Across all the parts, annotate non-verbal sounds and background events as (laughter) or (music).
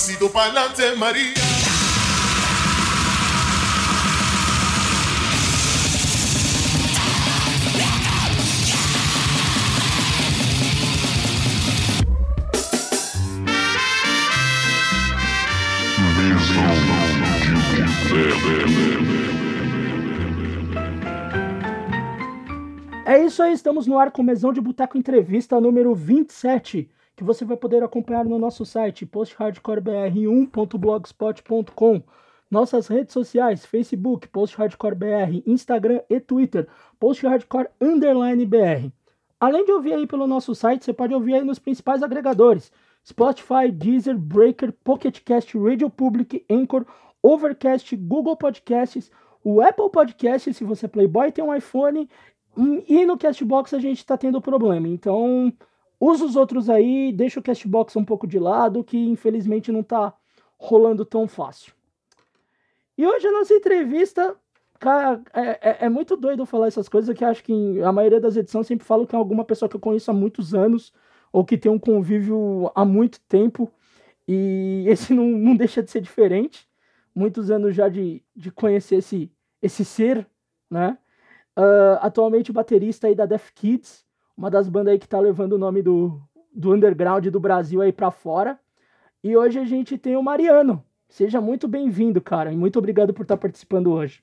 pasito pa'lante, María. É isso aí, estamos no ar com Mesão de Boteco Entrevista número 27, que você vai poder acompanhar no nosso site posthardcorebr1.blogspot.com, nossas redes sociais, Facebook, posthardcorebr, Instagram e Twitter, posthardcore_br. Além de ouvir aí pelo nosso site, você pode ouvir aí nos principais agregadores, Spotify, Deezer, Breaker, Pocket Cast, Radio Public, Anchor, Overcast, Google Podcasts, o Apple Podcasts, se você é Playboy tem um iPhone, e no Castbox a gente está tendo problema. Então, usa os outros aí, deixa o Castbox um pouco de lado, que infelizmente não está rolando tão fácil. E hoje a nossa entrevista, cara, é, é, é, muito doido falar essas coisas, que acho que a maioria das edições sempre falo que é alguma pessoa que eu conheço há muitos anos, ou que tem um convívio há muito tempo, e (laughs) esse não, não deixa de ser diferente. Muitos anos já de, de conhecer esse, esse ser, né? Uh, atualmente baterista aí da Death Kids, uma das bandas aí que tá levando o nome do, do underground do Brasil aí para fora. E hoje a gente tem o Mariano. Seja muito bem-vindo, cara, e muito obrigado por estar participando hoje.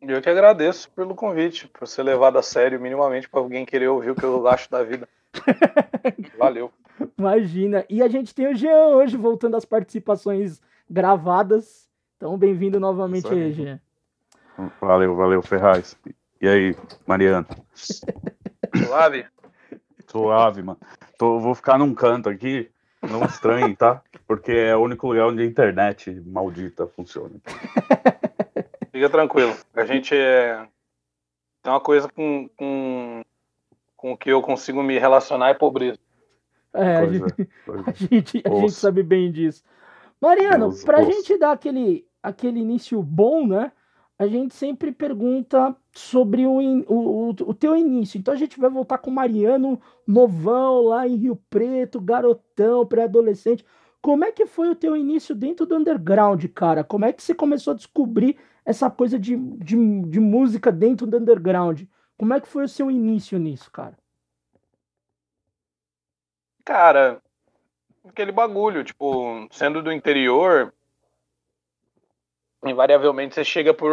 Eu que agradeço pelo convite, por ser levado a sério minimamente para alguém querer ouvir o que eu acho da vida. (laughs) Valeu. Imagina. E a gente tem o Jean hoje voltando às participações gravadas. Então, bem-vindo novamente aí, Jean. Valeu, valeu, Ferraz. E aí, Mariano? (laughs) Suave? Suave, mano. Tô, vou ficar num canto aqui, não estranhe, tá? Porque é o único lugar onde a internet maldita funciona. Fica tranquilo. A gente é... tem uma coisa com, com, com que eu consigo me relacionar é pobreza. É, a gente, a, gente, a gente, sabe bem disso. Mariano, para a gente dar aquele, aquele início bom, né? A gente sempre pergunta sobre o, o, o teu início. Então a gente vai voltar com Mariano novão lá em Rio Preto, garotão, pré-adolescente. Como é que foi o teu início dentro do underground, cara? Como é que você começou a descobrir essa coisa de, de, de música dentro do underground? Como é que foi o seu início nisso, cara? Cara, aquele bagulho, tipo, sendo do interior, invariavelmente você chega por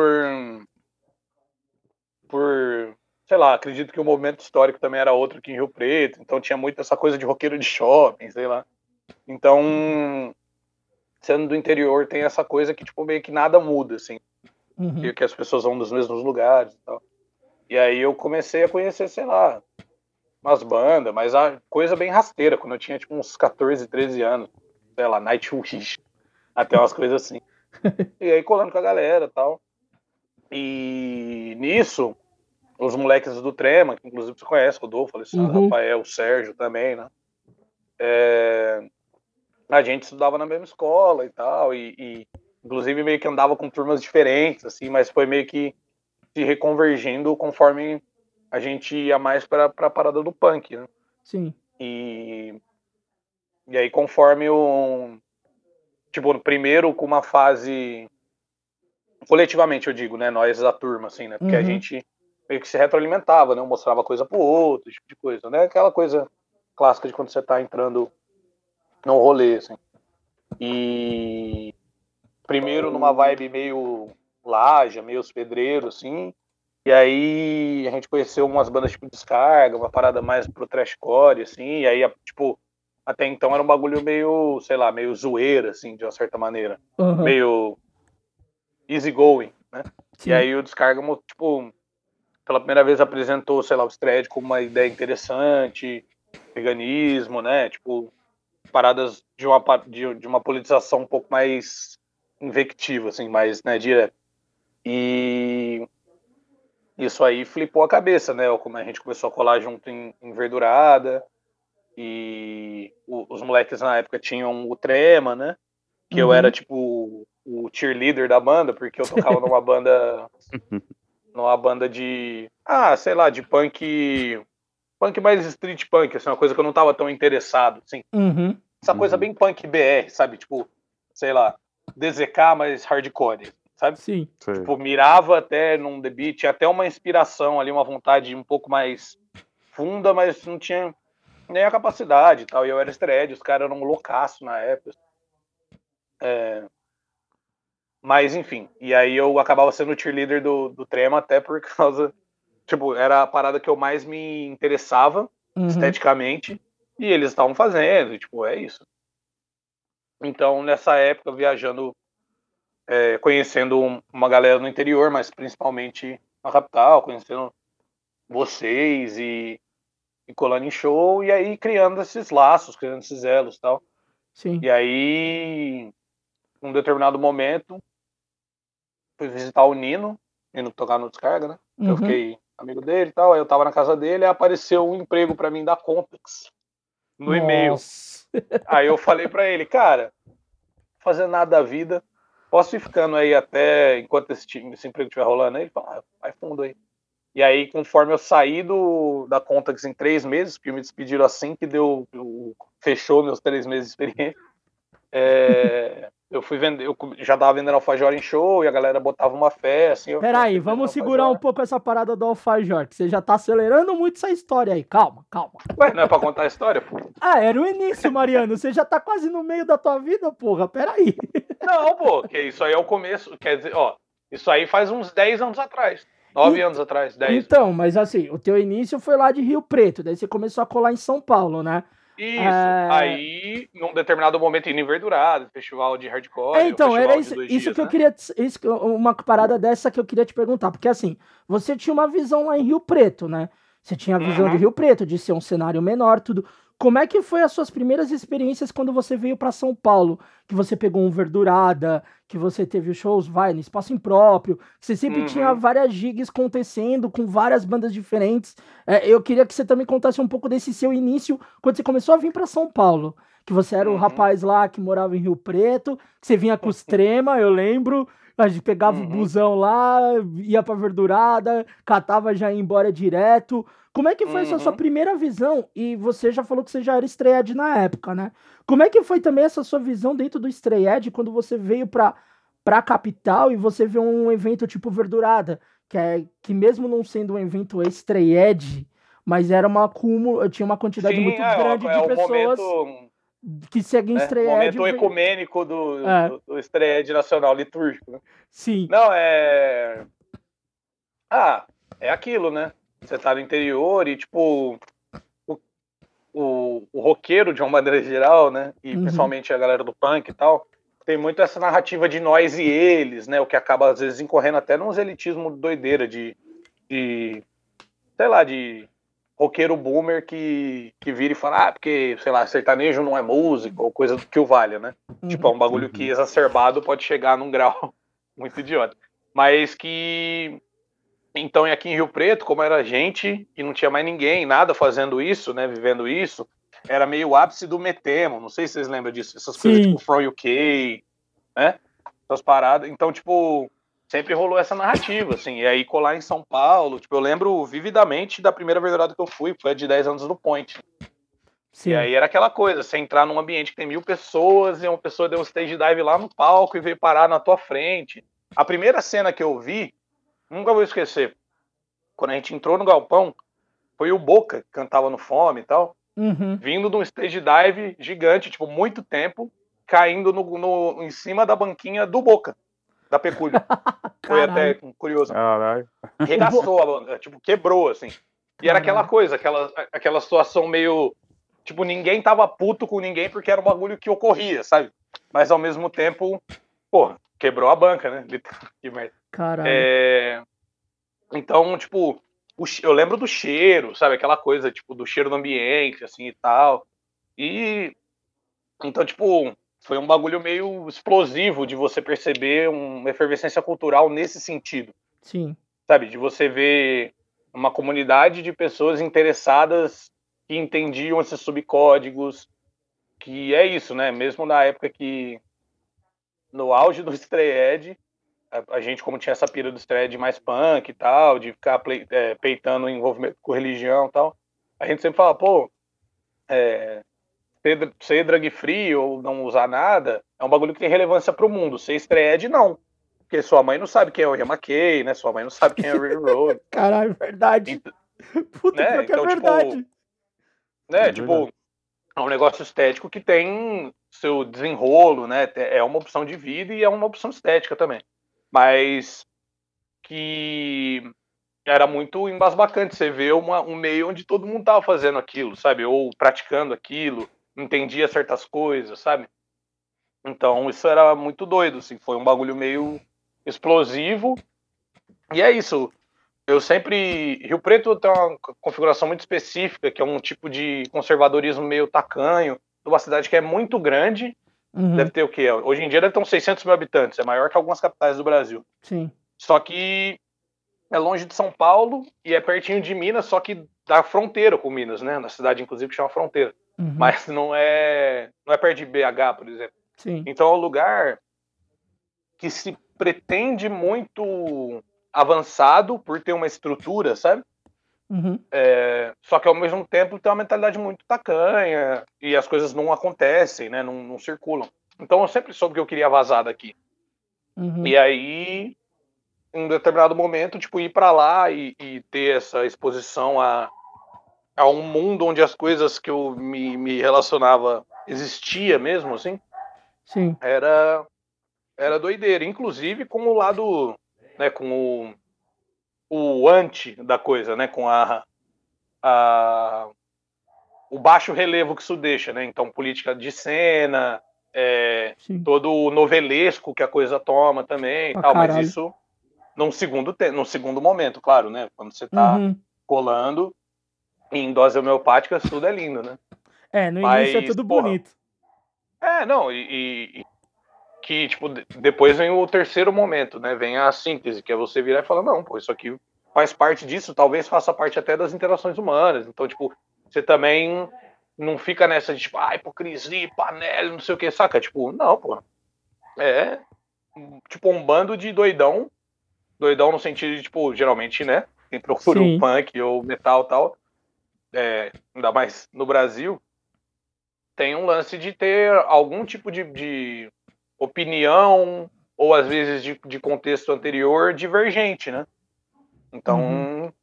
por sei lá, acredito que o movimento histórico também era outro aqui em Rio Preto, então tinha muito essa coisa de roqueiro de shopping, sei lá. Então, sendo do interior, tem essa coisa que tipo meio que nada muda assim. Uhum. Que as pessoas vão dos mesmos lugares e tal. E aí eu comecei a conhecer, sei lá, umas bandas, mas a coisa bem rasteira, quando eu tinha tipo uns 14, 13 anos, sei lá, Nightwish, até umas coisas assim. (laughs) e aí colando com a galera tal. E nisso, os moleques do Trema, que inclusive você conhece, Rodolfo, Alessandro, uhum. Rafael, Sérgio também, né? É... A gente estudava na mesma escola e tal, e, e, inclusive meio que andava com turmas diferentes, assim, mas foi meio que se reconvergindo conforme a gente ia mais para a parada do punk, né? Sim. E, e aí, conforme o. Tipo, primeiro com uma fase. Coletivamente, eu digo, né? Nós da turma, assim, né? Porque uhum. a gente meio que se retroalimentava, né? Um mostrava coisa pro outro, tipo de coisa, né? Aquela coisa clássica de quando você tá entrando num rolê, assim. E. Primeiro numa vibe meio laja, meio pedreiro, assim. E aí a gente conheceu umas bandas tipo Descarga, uma parada mais pro trashcore, assim, e aí, tipo, até então era um bagulho meio, sei lá, meio zoeira, assim, de uma certa maneira. Uhum. Meio easy going, né? Sim. E aí o Descarga, tipo, pela primeira vez apresentou, sei lá, o Stred como uma ideia interessante, veganismo, né? Tipo, paradas de uma, de, de uma politização um pouco mais invectiva, assim, mais, né, direta. E isso aí flipou a cabeça, né? Como a gente começou a colar junto em, em verdurada e o, os moleques na época tinham o Trema, né? Que uhum. eu era tipo o cheerleader da banda, porque eu tocava numa banda (laughs) numa banda de ah, sei lá, de punk punk mais street punk, assim, uma coisa que eu não tava tão interessado, assim. Uhum. Essa coisa uhum. bem punk BR, sabe? Tipo, sei lá, DZK, mas hardcore, sabe? Sim. Tipo, mirava até num tinha até uma inspiração ali, uma vontade um pouco mais funda, mas não tinha nem a capacidade e tal. E eu era estreed, os caras eram loucaço na época. É... Mas, enfim. E aí eu acabava sendo o cheerleader do, do Trema até por (laughs) causa... Tipo, era a parada que eu mais me interessava uhum. esteticamente. E eles estavam fazendo, e, tipo, é isso. Então, nessa época, viajando, é, conhecendo uma galera no interior, mas principalmente na capital, conhecendo vocês e, e colando em show, e aí criando esses laços, criando esses elos e tal. Sim. E aí, num determinado momento, fui visitar o Nino, indo tocar no descarga, né? Uhum. Eu fiquei amigo dele e tal, aí eu tava na casa dele, aí apareceu um emprego para mim da Complex no e-mail. Aí eu falei para ele, cara, fazendo nada da vida, posso ir ficando aí até enquanto esse, time, esse emprego estiver rolando aí? Ele falou, ah, vai fundo aí. E aí, conforme eu saí do, da Contax em três meses, porque me despediram assim que deu, fechou meus três meses de experiência, é, (laughs) eu fui vender, eu já tava vendendo alfajor em show e a galera botava uma fé, assim. Peraí, vamos segurar um pouco essa parada do alfajor, que você já tá acelerando muito essa história aí. Calma, calma. Ué, não é pra contar a história, pô? Ah, era o início, Mariano. Você já tá quase no meio da tua vida, porra. Peraí. Não, pô, que isso aí é o começo. Quer dizer, ó, isso aí faz uns 10 anos atrás. 9 e... anos atrás, 10. Então, mas assim, o teu início foi lá de Rio Preto, daí você começou a colar em São Paulo, né? Isso. É... Aí, num determinado momento, indo em Verdurado, festival de hardcore. É, então, era isso, isso dias, que né? eu queria. Isso, uma parada dessa que eu queria te perguntar. Porque assim, você tinha uma visão lá em Rio Preto, né? Você tinha a visão uhum. de Rio Preto, de ser um cenário menor, tudo. Como é que foi as suas primeiras experiências quando você veio para São Paulo? Que você pegou um Verdurada, que você teve os shows, vai, no espaço impróprio, que você sempre uhum. tinha várias gigs acontecendo com várias bandas diferentes. É, eu queria que você também contasse um pouco desse seu início, quando você começou a vir para São Paulo. Que você era o uhum. rapaz lá que morava em Rio Preto, que você vinha com os (laughs) trema, eu lembro. A gente pegava uhum. o busão lá, ia pra verdurada, catava já ia embora direto. Como é que foi uhum. essa sua primeira visão? E você já falou que você já era estreed na época, né? Como é que foi também essa sua visão dentro do estreed quando você veio pra, pra capital e você viu um evento tipo Verdurada? Que, é, que mesmo não sendo um evento estreed, mas era uma cúmulo, tinha uma quantidade Sim, muito é, grande é, de pessoas momento, que seguem é, estreed. O momento ecumênico do, é. do, do nacional litúrgico. Né? Sim. Não, é... Ah, é aquilo, né? Você tá no interior e, tipo, o, o, o roqueiro, de uma maneira geral, né? E uhum. principalmente a galera do punk e tal, tem muito essa narrativa de nós e eles, né? O que acaba, às vezes, incorrendo até num elitismo doideira de, de sei lá, de roqueiro boomer que, que vira e fala, ah, porque, sei lá, sertanejo não é música, ou coisa do que o valha, né? Uhum. Tipo, é um bagulho que uhum. exacerbado pode chegar num grau (laughs) muito idiota. Mas que então, e aqui em Rio Preto, como era gente e não tinha mais ninguém, nada fazendo isso, né, vivendo isso, era meio o ápice do Metemo, não sei se vocês lembram disso, essas Sim. coisas tipo From UK, né, essas paradas. Então, tipo, sempre rolou essa narrativa, assim, e aí colar em São Paulo, tipo, eu lembro vividamente da primeira verdade que eu fui, foi de 10 anos no Point. Sim. E aí era aquela coisa, você entrar num ambiente que tem mil pessoas e uma pessoa deu um stage dive lá no palco e veio parar na tua frente. A primeira cena que eu vi Nunca vou esquecer. Quando a gente entrou no galpão, foi o Boca que cantava no Fome e tal. Uhum. Vindo de um stage dive gigante, tipo, muito tempo, caindo no, no, em cima da banquinha do Boca, da Pecúlio. (laughs) foi até curioso. Caralho. Regaçou a banda, tipo, quebrou, assim. E era aquela coisa, aquela, aquela situação meio. Tipo, ninguém tava puto com ninguém porque era um bagulho que ocorria, sabe? Mas ao mesmo tempo, porra, quebrou a banca, né? Que merda. Caralho. É... Então, tipo, o... eu lembro do cheiro, sabe? Aquela coisa, tipo, do cheiro do ambiente, assim e tal. E. Então, tipo, foi um bagulho meio explosivo de você perceber uma efervescência cultural nesse sentido. Sim. Sabe? De você ver uma comunidade de pessoas interessadas que entendiam esses subcódigos, que é isso, né? Mesmo na época que no auge do Stray a, a, gente, como tinha essa pira do Stray mais punk e tal, de ficar play, é, peitando o envolvimento com religião e tal, a gente sempre fala, pô, é, ser, ser drug free ou não usar nada é um bagulho que tem relevância pro mundo. Ser estreed, não. Porque sua mãe não sabe quem é o Ian McKay, né? Sua mãe não sabe quem é o Railroad. (laughs) Caralho, verdade. Então, Puta, né? é Então, tipo, verdade. né? É tipo, verdade. é um negócio estético que tem seu desenrolo, né? É uma opção de vida e é uma opção estética também. Mas que era muito embasbacante você ver uma, um meio onde todo mundo tava fazendo aquilo, sabe? Ou praticando aquilo, entendia certas coisas, sabe? Então isso era muito doido, assim, foi um bagulho meio explosivo. E é isso. Eu sempre. Rio Preto tem uma configuração muito específica, que é um tipo de conservadorismo meio tacanho, de uma cidade que é muito grande. Uhum, Deve ter o quê? Hoje em dia deve ter uns 600 mil habitantes, é maior que algumas capitais do Brasil. Sim. Só que é longe de São Paulo e é pertinho de Minas, só que da fronteira com Minas, né? Na cidade, inclusive, que chama Fronteira. Uhum, Mas não é, não é perto de BH, por exemplo. Sim. Então é um lugar que se pretende muito avançado por ter uma estrutura, sabe? Uhum, É, só que ao mesmo tempo tem uma mentalidade muito tacanha e as coisas não acontecem, né? Não, não circulam. Então eu sempre soube que eu queria vazar daqui. uhum. E aí, em um determinado momento, tipo, ir pra lá e, e ter essa exposição a, a um mundo onde as coisas que eu me, me relacionava existia mesmo, assim, Sim. era era doideira, inclusive com o lado, né, com o o anti da coisa, né, com a, a o baixo relevo que isso deixa, né? Então política de cena, é, todo o novelesco que a coisa toma também, Pra tal, mas caralho. isso num segundo te num segundo momento, claro, né? Quando você tá Uhum. colando em dose homeopática, tudo é lindo, né? É, no início é Mas, tudo porra, bonito. É, não, e, e- que, tipo, de- depois vem o terceiro momento, né? Vem a síntese, que é você virar e falar, não, pô, isso aqui faz parte disso, talvez faça parte até das interações humanas. Então, tipo, você também não fica nessa de, tipo, ah, hipocrisia, panela, não sei o que, saca? Tipo, não, pô. É, tipo, um bando de doidão, doidão no sentido de, tipo, geralmente, né? Quem procura Sim. o punk ou metal e tal, é, ainda mais no Brasil, tem um lance de ter algum tipo de, de opinião ou às vezes de, de contexto anterior divergente, né? Então, Uhum.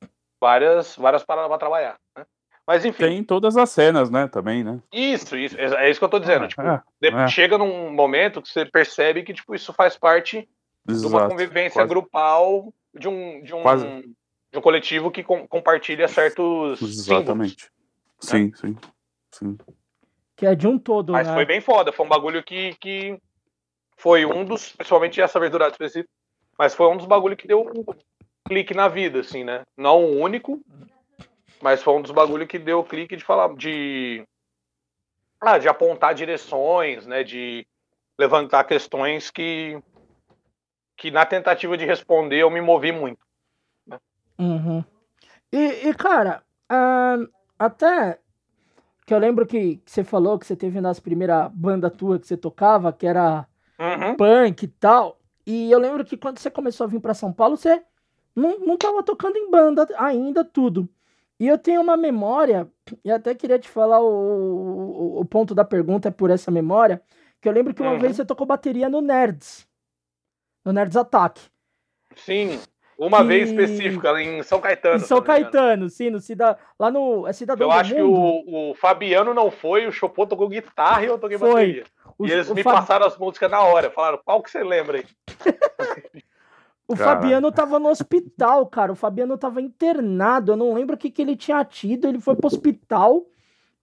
várias, várias paradas para trabalhar, né? Mas enfim, Tem todas as cenas, né, também, né? isso, isso, é isso que eu tô dizendo. Ah, tipo, é, é. chega num momento que você percebe que tipo, isso faz parte de uma Exato. convivência Quase- grupal de um, de um, Quase. De um coletivo que com- compartilha certos símbolos. Exatamente. Sim, sim. Sim. Que é de um todo, Mas né? foi bem foda, foi um bagulho que, que foi um dos, principalmente essa verdurada específica, mas foi um dos bagulhos que deu um clique na vida, assim, né? Não o único, mas foi um dos bagulhos que deu clique de falar, de, ah, de apontar direções, né? De levantar questões que, que na tentativa de responder eu me movi muito. Uhum. E, e, cara, ah, até que eu lembro que, que você falou que você teve nas primeiras bandas tua que você tocava, que era Uhum. punk e tal. E eu lembro que quando você começou a vir pra São Paulo, você não, não tava tocando em banda ainda, tudo. E eu tenho uma memória, e até queria te falar o, o, o ponto da pergunta é por essa memória, que eu lembro que uma Uhum. vez você tocou bateria no Nerds. No Nerds Attack. Sim, uma Que- vez específica, em São Caetano. Em São. Caetano, sim, no Cida, lá no. É Cidadão Eu do acho que o, o Fabiano não foi, o Chopô tocou guitarra e eu toquei Foi. bateria. O, e eles me Fa- passaram as músicas na hora, falaram, qual que você lembra aí? (laughs) o. Fabiano tava no hospital, cara. O Fabiano tava internado. Eu não lembro o que, que ele tinha tido. Ele foi pro hospital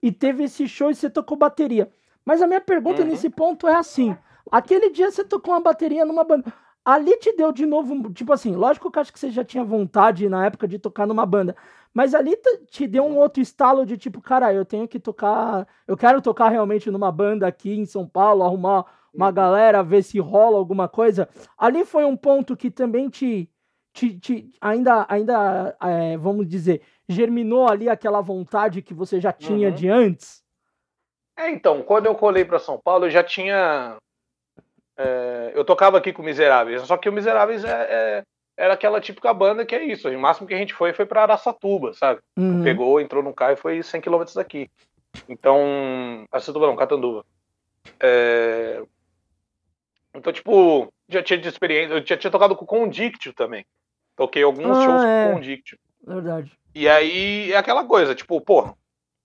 e teve esse show e você tocou bateria. Mas a minha pergunta Uhum. nesse ponto é assim: aquele dia você tocou uma bateria numa banda. Ali te deu de novo, tipo assim, lógico que eu acho que você já tinha vontade na época de tocar numa banda, mas ali te- deu um outro estalo de tipo, cara, eu tenho que tocar, eu quero tocar realmente numa banda aqui em São Paulo, arrumar uma galera, ver se rola alguma coisa. Ali foi um ponto que também te, te, te- ainda, ainda é, vamos dizer, germinou ali aquela vontade que você já tinha Uhum. de antes. É, então, quando eu colei pra São Paulo, eu já tinha. É, eu tocava aqui com o Miseráveis, só que o Miseráveis é, é- era aquela típica banda que é isso. O máximo que a gente foi foi pra Araçatuba, sabe? Uhum. Pegou, entrou no carro e foi 100 km daqui. Então. Ah, Tubarão, Catanduva. É... Então, tipo, já tinha de experiência. Eu já tinha tocado com o Condictio também. Toquei alguns Ah, shows é. com o Condictio. Verdade. E aí é aquela coisa, tipo, porra.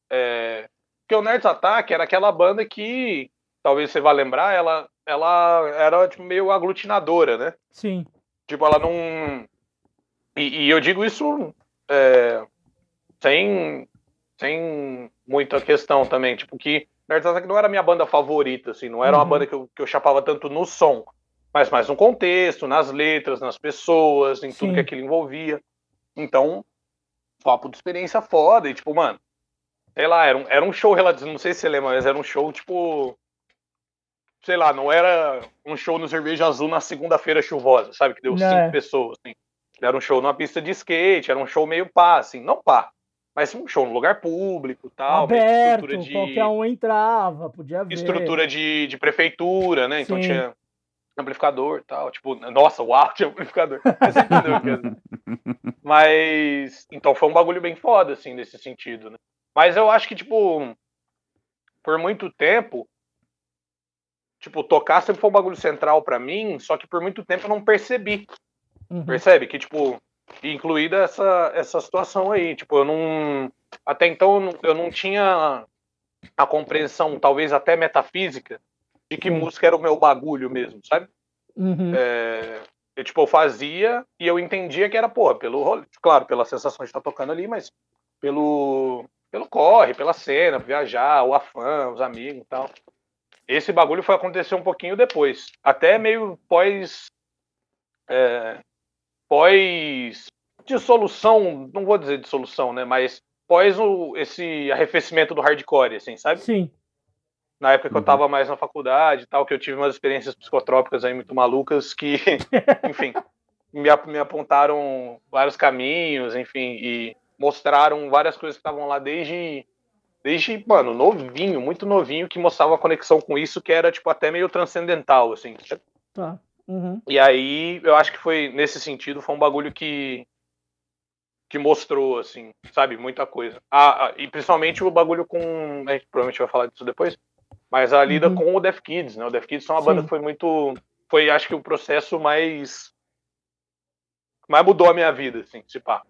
É... Porque o Nerds Attack era aquela banda que, talvez você vá lembrar, ela, ela era tipo, meio aglutinadora, né? Sim. Tipo, ela não. E, e eu digo isso é, sem, sem muita questão também. Tipo, que Nerds Attack não era minha banda favorita, assim, não era uma Uhum. banda que eu, que eu chapava tanto no som, mas mais no contexto, nas letras, nas pessoas, em Sim. tudo que aquilo envolvia. Então, papo de experiência foda. E, tipo, mano, sei lá, era um, era um show relativo, não sei se você lembra, mas era um show, tipo. Sei lá, não era um show no Cerveja Azul na segunda-feira chuvosa, sabe? Que deu Não, cinco é. pessoas, assim. Era um show numa pista de skate, era um show meio pá, assim, não pá, mas um show no lugar público tal, Aberto, de, qualquer um entrava, podia ver. estrutura de, de prefeitura, né? Então Sim. tinha amplificador e tal, tipo, nossa, (laughs) o áudio é amplificador. Mas, então foi um bagulho bem foda, assim, nesse sentido, né? Mas eu acho que, tipo, por muito tempo, tipo, tocar sempre foi um bagulho central pra mim, só que por muito tempo eu não percebi. Uhum. Percebe? Que, tipo, incluída essa, essa situação aí. Tipo, eu não. Até então eu não, eu não tinha a compreensão, talvez até metafísica, de que música era o meu bagulho mesmo, sabe? Uhum. É, eu, tipo, eu fazia e eu entendia que era, porra, pelo rolê, claro, pela sensação de estar tocando ali, mas pelo, pelo corre, pela cena, viajar, o afã, os amigos e tal. Esse bagulho foi acontecer um pouquinho depois. Até meio pós. é, pós. dissolução, não vou dizer dissolução, né? Mas pós o, esse arrefecimento do hardcore, assim, sabe? Sim. Na época que eu Uhum. tava mais na faculdade e tal, que eu tive umas experiências psicotrópicas aí muito malucas que, (laughs) enfim, me, ap- me apontaram vários caminhos, enfim, e mostraram várias coisas que estavam lá desde, desde, mano, novinho, muito novinho, que mostrava a conexão com isso, que era, tipo, até meio transcendental, assim. sabe? Tá. Uhum. E aí, eu acho que foi, nesse sentido, foi um bagulho que que mostrou, assim, sabe, muita coisa. Ah, ah, e principalmente o bagulho com. A gente provavelmente vai falar disso depois. Mas a lida Uhum. com o Death Kids, né? O Death Kids foi uma Sim. banda que foi muito. Foi, acho que, o processo mais. Mais mudou a minha vida, assim, se pá.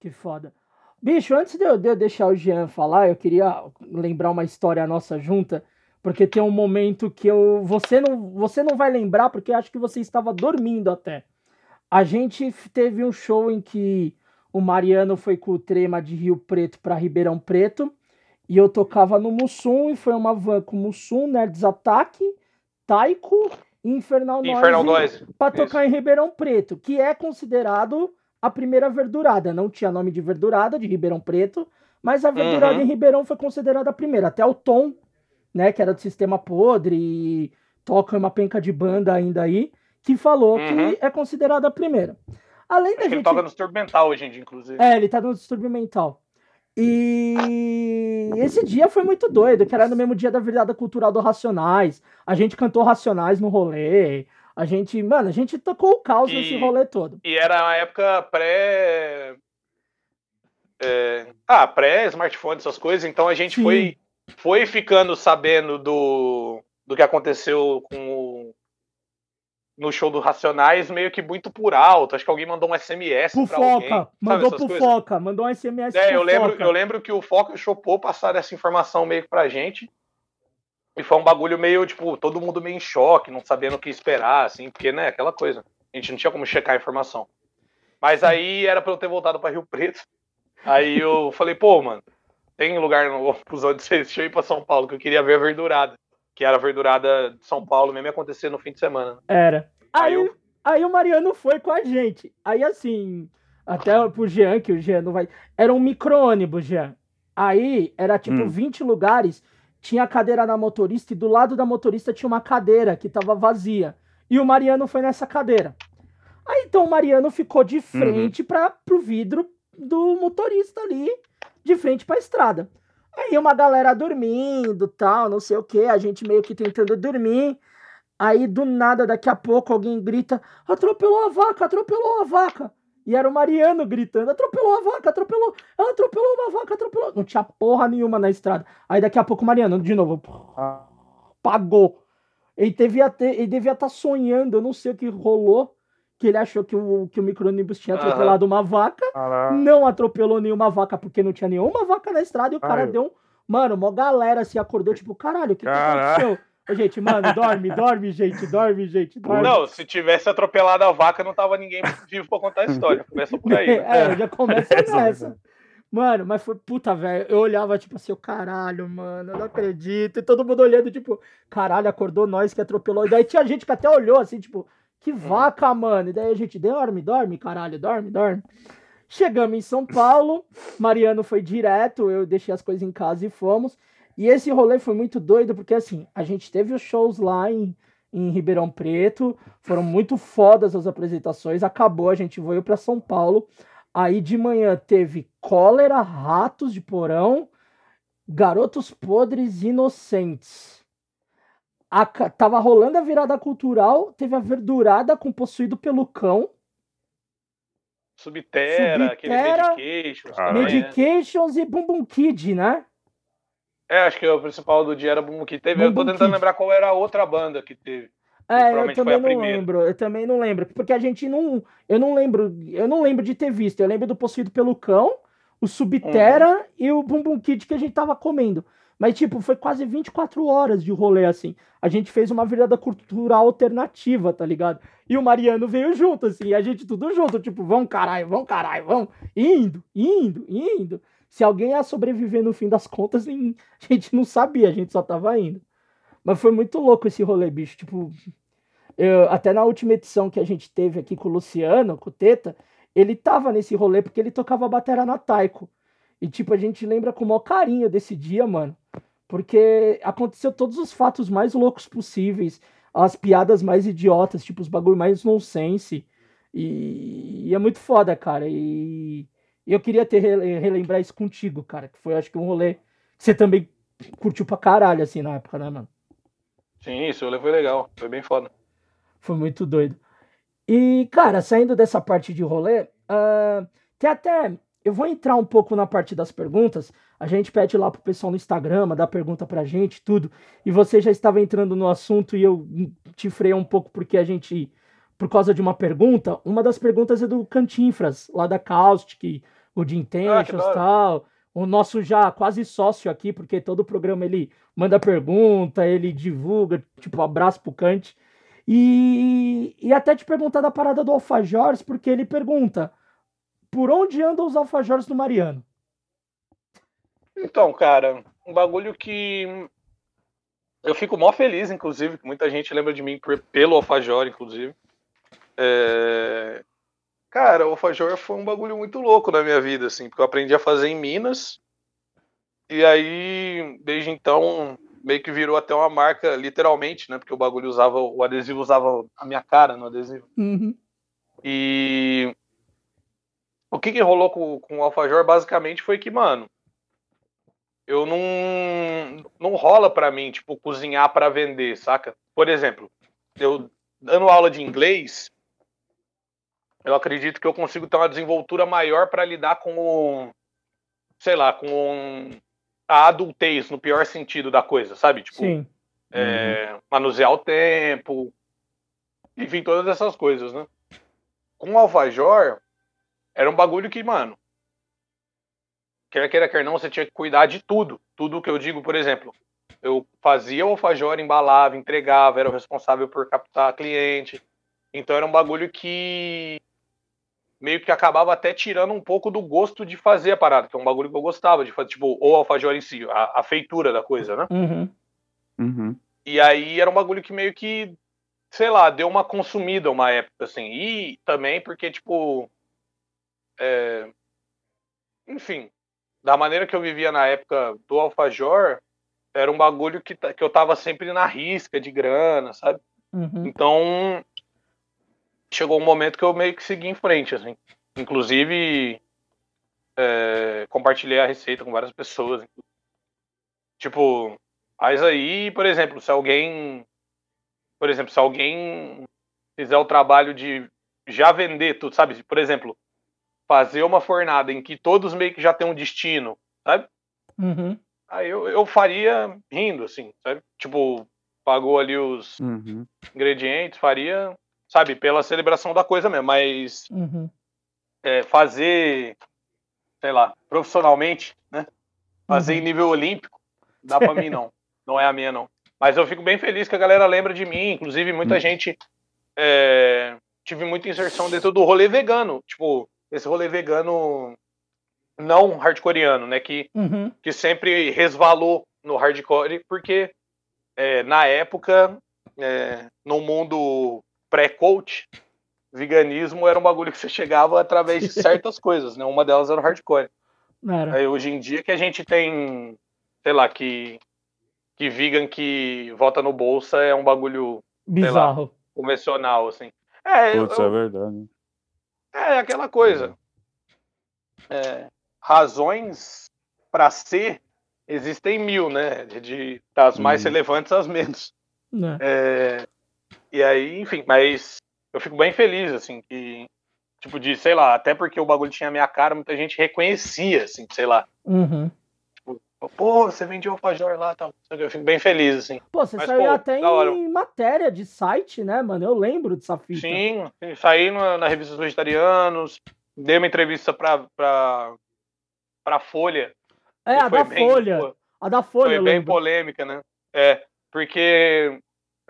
Que foda. Bicho, antes de eu, de eu deixar o Jean falar, eu queria lembrar uma história nossa junta, porque tem um momento que eu. Você não, você não vai lembrar, porque acho que você estava dormindo até. A gente teve um show em que o Mariano foi com o Trema de Rio Preto para Ribeirão Preto, e eu tocava no Mussum, e foi uma van com Mussum, Nerds Attack, Taiko e Infernal Noise. Infernal Noise. Pra Isso. tocar em Ribeirão Preto, que é considerado a primeira verdurada. Não tinha nome de verdurada de Ribeirão Preto, mas a verdurada Uhum. em Ribeirão foi considerada a primeira. Até o Tom, né, que era do Sistema Podre e toca uma penca de banda ainda aí, que falou Uhum. que é considerada a primeira. Além da que ele gente... toca no Disturbo Mental hoje em dia, inclusive. É, ele tá no distúrbio mental. E esse dia foi muito doido, que era no mesmo dia da virada cultural do Racionais. A gente cantou Racionais no rolê. A gente, mano, a gente tocou o caos E- nesse rolê todo. E era a época pré. é, Ah, pré-smartphone, essas coisas. Então a gente Sim. foi, foi ficando sabendo do, do que aconteceu com o- no show do Racionais, meio que muito por alto. Acho que alguém mandou um SMS Pro alguém. Foca, sabe, mandou pro coisas? Foca, mandou um SMS É, pro eu lembro, Foca. eu lembro que o Foca e o Chopô passaram essa informação meio que pra gente. E foi um bagulho meio, tipo, todo mundo meio em choque, não sabendo o que esperar, assim, porque, né, aquela coisa. A gente não tinha como checar a informação. Mas aí era pra eu ter voltado pra Rio Preto. Aí eu falei, pô, mano, tem lugar no Fusão de vocês? Deixa eu ir pra São Paulo, que eu queria ver a verdurada. Que era a verdurada de São Paulo mesmo ia acontecer no fim de semana. né? Era. Aí, Aí aí, eu- o Mariano foi com a gente. Aí assim, até pro Jean, que o Jean não vai. Era um micro-ônibus, Jean. Aí era tipo Hum. 20 lugares, tinha cadeira na motorista e do lado da motorista tinha uma cadeira que tava vazia. E o Mariano foi nessa cadeira. Aí então o Mariano ficou de frente para pro vidro do motorista ali, de frente pra estrada. Aí uma galera dormindo, tal, não sei o que, a gente meio que tentando dormir. Aí do nada, daqui a pouco, alguém grita: atropelou a vaca, atropelou a vaca. E era o Mariano gritando: atropelou a vaca, atropelou, ela atropelou uma vaca, atropelou. Não tinha porra nenhuma na estrada. Aí daqui a pouco o Mariano, de novo, pagou. Ele devia ter, ele devia estar tá sonhando, eu não sei o que rolou, que ele achou que o, que o micro-ônibus tinha atropelado uma vaca. Não atropelou nenhuma vaca porque não tinha nenhuma vaca na estrada e o cara deu um. Mano, uma galera se acordou, tipo, caralho, o que, que aconteceu? Gente, mano, dorme, dorme, gente, dorme, gente, dorme. Não, se tivesse atropelado a vaca, não tava ninguém vivo pra contar a história. Começa por aí. Né? (laughs) É, já (laughs) começa nessa. Mano, mas foi puta, velho. Eu olhava, tipo assim, o caralho, mano, eu não acredito. E todo mundo olhando, tipo, caralho, acordou nós que atropelou. E daí tinha gente que até olhou assim, tipo, que vaca, mano. E daí a gente, dorme, dorme, caralho, dorme, dorme. Chegamos em São Paulo, Mariano foi direto, eu deixei as coisas em casa e fomos. E esse rolê foi muito doido, porque assim, a gente teve os shows lá em, em Ribeirão Preto, foram muito fodas as apresentações, acabou, a gente veio para São Paulo. Aí de manhã teve cólera, ratos de porão, garotos podres inocentes. A, tava rolando a virada cultural, teve a verdurada com possuído pelo cão. Subterra, Subterra Medications. Né? Medications e Bumbum Kid, né? É, acho que o principal do dia era Boom que teve. Boom eu tô tentando Kid. lembrar qual era a outra banda que teve. É, eu também não lembro. Eu também não lembro. Porque a gente não. Eu não lembro. Eu não lembro de ter visto. Eu lembro do Possuído pelo Cão, o Subterra uhum. e o Bumbum Kid que a gente tava comendo. Mas, tipo, foi quase 24 horas de rolê, assim. A gente fez uma virada cultural alternativa, tá ligado? E o Mariano veio junto, assim, a gente tudo junto, tipo, vamos caralho, vamos caralho, vamos. Indo, indo, indo. Se alguém ia sobreviver no fim das contas, (laughs) a gente não sabia, a gente só tava indo. Mas foi muito louco esse rolê, bicho. Tipo, eu, até na última edição que a gente teve aqui com o Luciano, com o Teta, ele tava nesse rolê porque ele tocava batera na Taiko. E, tipo, a gente lembra com o maior carinho desse dia, mano. Porque aconteceu todos os fatos mais loucos possíveis. As piadas mais idiotas, tipo, os bagulho mais nonsense. E, e é muito foda, cara. E e eu queria ter relembrar isso contigo, cara, que foi acho que um rolê que você também curtiu pra caralho, assim, na época, né, mano? Sim, isso rolê foi legal, foi bem foda. Foi muito doido. E, cara, saindo dessa parte de rolê, uh, tem até. Eu vou entrar um pouco na parte das perguntas. A gente pede lá pro pessoal no Instagram, dá pergunta pra gente, tudo. E você já estava entrando no assunto e eu te freiei um pouco porque a gente. Por causa de uma pergunta, uma das perguntas é do Cantinfras, lá da Caustic, o de Intentions e ah, tal. O nosso já quase sócio aqui, porque todo o programa ele manda pergunta, ele divulga, tipo, abraço pro Kant. E, e até te perguntar da parada do Alfajores, porque ele pergunta por onde andam os alfajores do Mariano? Então, cara, um bagulho que eu fico mó feliz, inclusive, que muita gente lembra de mim pelo alfajor, inclusive. É... Cara, o alfajor foi um bagulho muito louco na minha vida, assim, porque eu aprendi a fazer em Minas. E aí, desde então, meio que virou até uma marca, literalmente, né? Porque o bagulho usava, o adesivo usava a minha cara no adesivo. Uhum. E o que, que rolou com, com o alfajor basicamente foi que, mano, eu não não rola para mim, tipo, cozinhar para vender, saca? Por exemplo, eu dando aula de inglês, eu acredito que eu consigo ter uma desenvoltura maior para lidar com o, sei lá, com a adultez no pior sentido da coisa, sabe? Tipo, Sim. É, uhum. manusear o tempo, enfim, todas essas coisas, né? Com o Alfajor, era um bagulho que, mano, quer queira, quer não, você tinha que cuidar de tudo. Tudo que eu digo, por exemplo, eu fazia o alfajor, embalava, entregava, era o responsável por captar cliente. Então era um bagulho que meio que acabava até tirando um pouco do gosto de fazer a parada, que é um bagulho que eu gostava de fazer, tipo, o alfajor em si, a, a feitura da coisa, né? Uhum. Uhum. E aí era um bagulho que meio que, sei lá, deu uma consumida uma época, assim. E também porque, tipo. É... Enfim, da maneira que eu vivia na época do alfajor, era um bagulho que, que eu tava sempre na risca de grana, sabe? Uhum. Então, chegou um momento que eu meio que segui em frente, assim. Inclusive, é, compartilhei a receita com várias pessoas. Tipo, faz aí, por exemplo, se alguém. Por exemplo, se alguém fizer o trabalho de já vender tudo, sabe? Por exemplo, fazer uma fornada em que todos meio que já tem um destino, sabe? Uhum. Aí eu, eu faria rindo, assim, sabe? Tipo, pagou ali os Uhum. ingredientes, faria, sabe, pela celebração da coisa mesmo, mas Uhum. é, fazer, sei lá, profissionalmente, né? Fazer Uhum. em nível olímpico, dá pra mim não. (laughs) Não é a minha, não. Mas eu fico bem feliz que a galera lembra de mim, inclusive muita Hum. gente. é, tive muita inserção dentro do rolê vegano. Tipo, esse rolê vegano não hardcoreano, né? Que Uhum. que sempre resvalou no hardcore, porque é, na época, é, no mundo pré-coach, veganismo era um bagulho que você chegava através de (laughs) certas coisas, né? Uma delas era o hardcore. Era. Aí, hoje em dia que a gente tem, sei lá, que, que vegan que vota no bolsa é um bagulho Bizarro. convencional, assim. É, Putz, eu- é verdade. é aquela coisa. É, razões para ser existem mil, né? De, de- das mais Uhum. relevantes às menos. Né? É, e aí, enfim, mas eu fico bem feliz, assim, que, tipo, de, sei lá, até porque o bagulho tinha a minha cara, muita gente reconhecia, assim, sei lá. Uhum. Pô, você vendia o alfajor lá e tal. Eu fico bem feliz, assim. Pô, você Mas, saiu pô, até em matéria de site, né, mano? Eu lembro dessa fita. Sim, saí na, na revista dos vegetarianos, dei uma entrevista pra, pra, pra Folha. é, a da bem- Folha. pô, A da Folha, Foi bem polêmica, né? É, porque,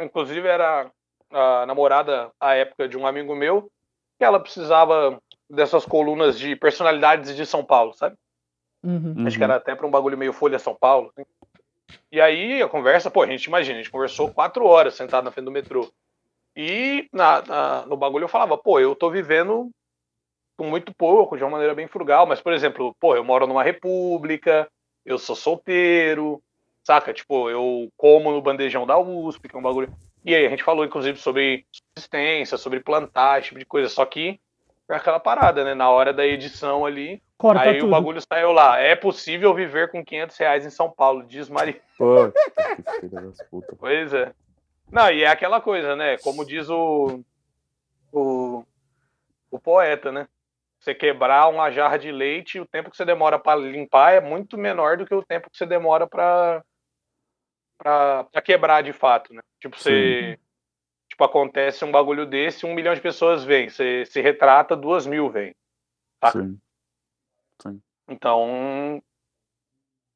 inclusive, era a namorada, à época, de um amigo meu, que ela precisava dessas colunas de personalidades de São Paulo, sabe? Uhum. Acho que era até pra um bagulho meio Folha São Paulo. assim. E aí, a conversa, pô, a gente imagina, a gente conversou quatro horas sentado na frente do metrô. E na, na- no bagulho eu falava, pô, eu tô vivendo com muito pouco, de uma maneira bem frugal, mas, por exemplo, pô, eu moro numa república, eu sou solteiro, saca? Tipo, eu como no bandejão da USP, que é um bagulho. E aí a gente falou, inclusive, sobre subsistência, sobre plantar, esse tipo de coisa. Só que é aquela parada, né? Na hora da edição ali, Corta aí tudo. o bagulho saiu lá. É possível viver com 500 reais em São Paulo, diz Maria. (laughs) Pô, que filha das putas. Pois é. Não, e é aquela coisa, né? Como diz o, o, o poeta, né? Você quebrar uma jarra de leite, o tempo que você demora para limpar é muito menor do que o tempo que você demora para para quebrar de fato, né? Tipo, você. Tipo, acontece um bagulho desse, um milhão de pessoas vêm. Você se retrata, duas mil vêm. Tá. Sim. Então.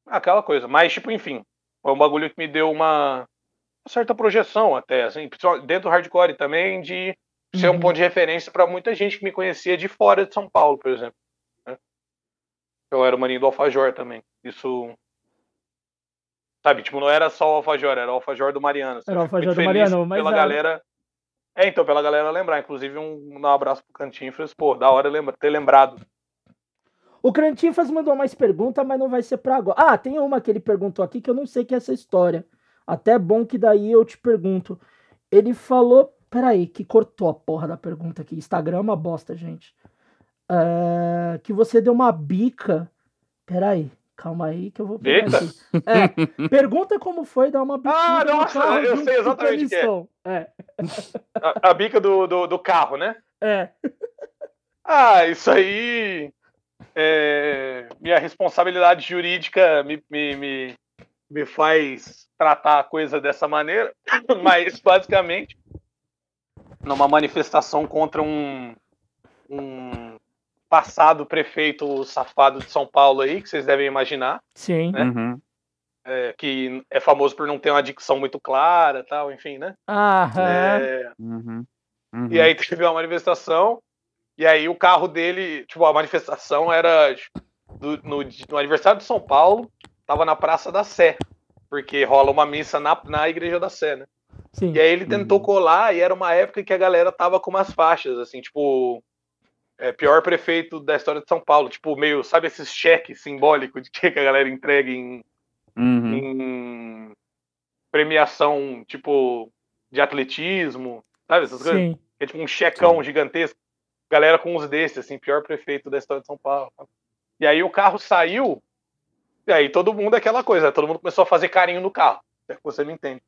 Aquela coisa. Mas, tipo, enfim. Foi um bagulho que me deu uma, uma certa projeção até, assim, dentro do hardcore também, de ser um Uhum. ponto de referência para muita gente que me conhecia de fora de São Paulo, por exemplo. né? Eu era o maninho do Alfajor também. Isso. Sabe, tipo, não era só o Alfajor, era o Alfajor do Mariano. assim. Era o Alfajor do Mariano, mas Pela era- galera. É, então, pela galera lembrar. Inclusive, um, um abraço pro Cantinfras. Pô, da hora lembra, ter lembrado. O Crantifas mandou mais pergunta, mas não vai ser pra agora. Ah, tem uma que ele perguntou aqui que eu não sei que é essa história. Até é bom que daí eu te pergunto. Ele falou. Peraí, que cortou a porra da pergunta aqui. Instagram é uma bosta, gente. É, que você deu uma bica. Peraí, calma aí que eu vou pegar Bica? aqui. É, pergunta como foi dar uma bica. Ah, nossa, eu sei exatamente o que é. é. A, a bica do, do, do carro, né? É, Ah, isso aí. é, minha responsabilidade jurídica me, me, me, me faz tratar a coisa dessa maneira, (laughs) mas basicamente, numa manifestação contra um, um passado prefeito safado de São Paulo aí, que vocês devem imaginar, sim. Né? Uhum. é, que é famoso por não ter uma dicção muito clara, tal, enfim, né? Aham. É, Uhum. Uhum. E aí teve uma manifestação, e aí o carro dele, tipo, a manifestação era do- no, no aniversário de São Paulo, tava na Praça da Sé, porque rola uma missa na, na Igreja da Sé, né? Sim. E aí ele tentou Uhum. colar, e era uma época que a galera tava com umas faixas, assim, tipo, é, pior prefeito da história de São Paulo, tipo, meio, sabe esses cheques simbólicos de que a galera entrega em, Uhum. em premiação, tipo, de atletismo, sabe essas coisas? Sim. é tipo um checão gigantesco. Galera com uns desses, assim, pior prefeito da história de São Paulo. E aí o carro saiu, e aí todo mundo é aquela coisa, todo mundo começou a fazer carinho no carro. É que você me entende.